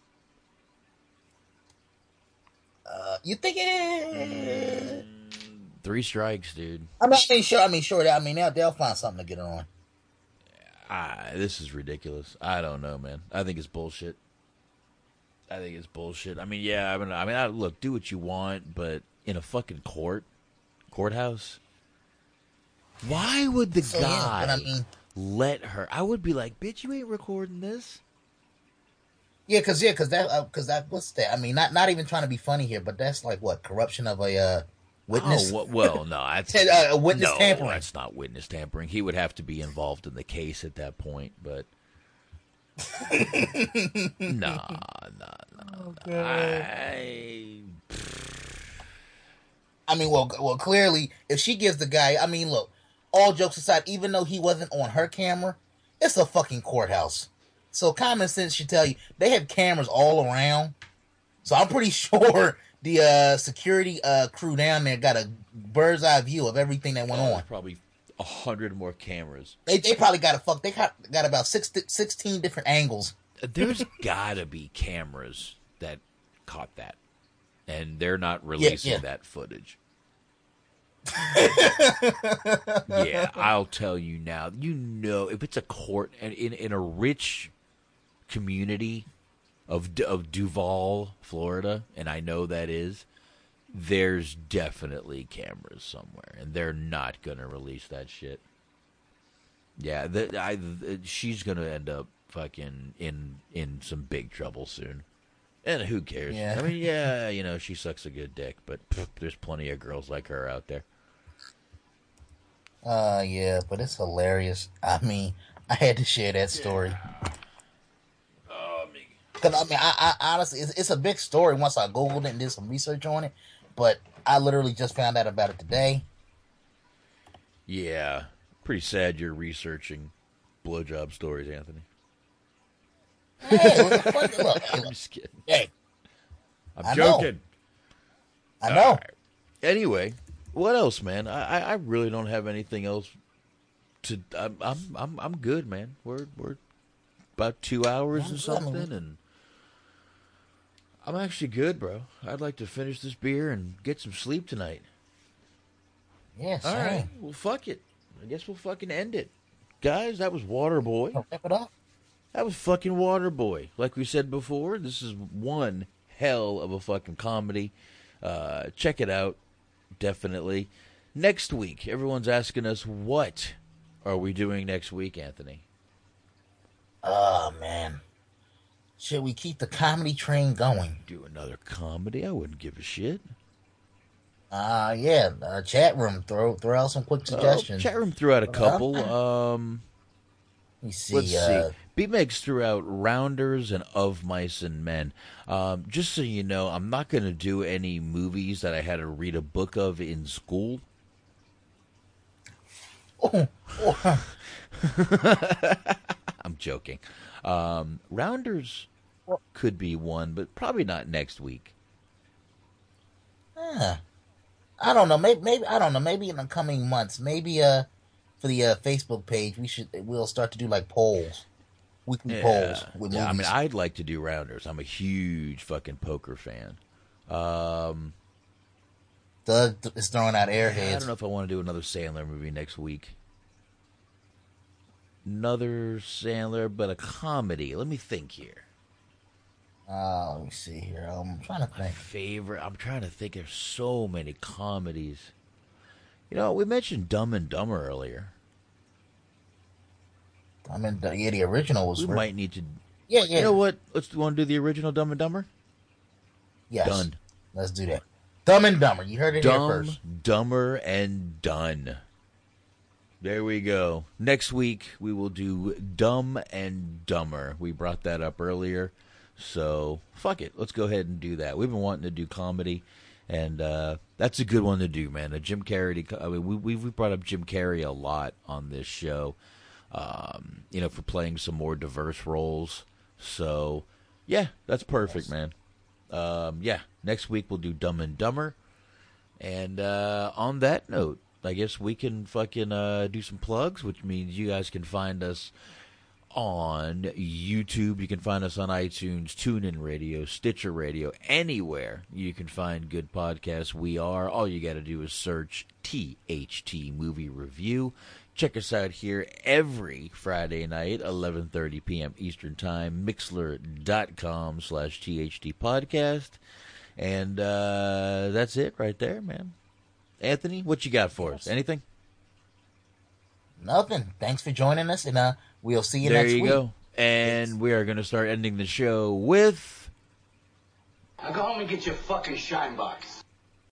Uh, you think it? Three strikes, dude. I mean, I mean, sure. I mean, sure. I mean, they'll, they'll find something to get her on. Ah, this is ridiculous. I don't know, man. I think it's bullshit. I think it's bullshit. I mean, yeah, I mean, I mean, I, look, do what you want, but in a fucking court, courthouse, why would the So, guy but I mean- let her? I would be like, bitch, you ain't recording this. Yeah, cause yeah, cause that, uh, cause that, what's that? I mean, not not even trying to be funny here, but that's like what corruption of a uh, witness. Oh, well, well, no, [laughs] that's Uh, witness no, tampering. That's not witness tampering. He would have to be involved in the case at that point, but. [laughs] nah, nah, nah. I, I mean, well, well, clearly, if she gives the guy, I mean, look, all jokes aside, even though he wasn't on her camera, it's a fucking courthouse. So common sense should tell you they have cameras all around. So I'm pretty [laughs] sure the uh, security uh, crew down there got a bird's eye view of everything that went oh, on. probably a hundred more cameras. They, they probably got a fuck. They got, got about six, 16 different angles. There's [laughs] gotta be cameras that caught that, and they're not releasing yeah. that footage. [laughs] yeah, I'll tell you now. You know, if it's a court and in in a rich community of of Duval, Florida, and I know that is, there's definitely cameras somewhere, and they're not gonna release that shit. Yeah, the, I, the, she's gonna end up fucking in in some big trouble soon. And who cares? Yeah. I mean, yeah, you know, she sucks a good dick, but pff, there's plenty of girls like her out there. Uh, yeah, but it's hilarious. I mean, I had to share that story. Cause I mean, I, I honestly, it's, it's a big story. Once I googled it and did some research on it, but I literally just found out about it today. Yeah, pretty sad you're researching blowjob stories, Anthony. Hey, look, [laughs] look, look, I'm just kidding. Hey, I'm I know. joking. I know. Right. Anyway, what else, man? I, I, really don't have anything else to. I'm I'm I'm, I'm good, man. We're we're about two hours Yeah, or I something, and I'm actually good, bro. I'd like to finish this beer and get some sleep tonight. Yes. All right. Well, fuck it. I guess we'll fucking end it, guys. That was Waterboy. Wrap it up. That was fucking Waterboy. Like we said before, this is one hell of a fucking comedy. Uh, check it out, definitely. Next week, everyone's asking us what are we doing next week, Anthony? Oh man, should we keep the comedy train going? Do another comedy? I wouldn't give a shit. Uh yeah. Uh, chat room. Throw throw out some quick suggestions. Oh, chat room threw out a Uh, couple. Um, Let me see. let's uh, see. B-Megs threw out Rounders and Of Mice and Men. Um, just so you know, I'm not going to do any movies that I had to read a book of in school. [laughs] Oh, oh, [laughs] I'm joking. Um, Rounders could be one, but probably not next week. huh. I don't know. Maybe maybe I don't know. Maybe in the coming months. Maybe uh for the uh, Facebook page, we should we'll start to do like polls, weekly polls with Yeah, I mean. I'd like to do Rounders. I'm a huge fucking poker fan. Um, Doug is throwing out airheads. I don't know if I want to do another Sandler movie next week. Another Sandler, but a comedy. Let me think here. Uh, let me see here. I'm trying to My think. favorite. I'm trying to think. There's so many comedies. You know, we mentioned Dumb and Dumber earlier. I mean, the, yeah, the original was. We might need to. Yeah, yeah. You know what? Let's want to do the original Dumb and Dumber. Yes. Done. Let's do that. Dumb and Dumber. You heard it here Dumb, first. Dumber, and Done. There we go. Next week we will do Dumb and Dumber. We brought that up earlier, so fuck it. Let's go ahead and do that. We've been wanting to do comedy, and uh, that's a good one to do, man. A Jim Carrey. I mean, we we we brought up Jim Carrey a lot on this show. Um, you know, for playing some more diverse roles. So, yeah, that's perfect, man. Um, yeah, next week we'll do Dumb and Dumber. And uh, on that note, I guess we can fucking uh, do some plugs, which means you guys can find us on YouTube. You can find us on iTunes, TuneIn Radio, Stitcher Radio, anywhere you can find good podcasts. We are. All you got to do is search THT Movie Review. Check us out here every Friday night, 11.30 p.m. Eastern Time, mixlr.com slash THT podcast. And uh, that's it right there, man. Anthony, what you got for us? Anything? Nothing. Thanks for joining us, and uh, we'll see you there next you week. go. And we are going to start ending the show with... Now go home and get your fucking shine box.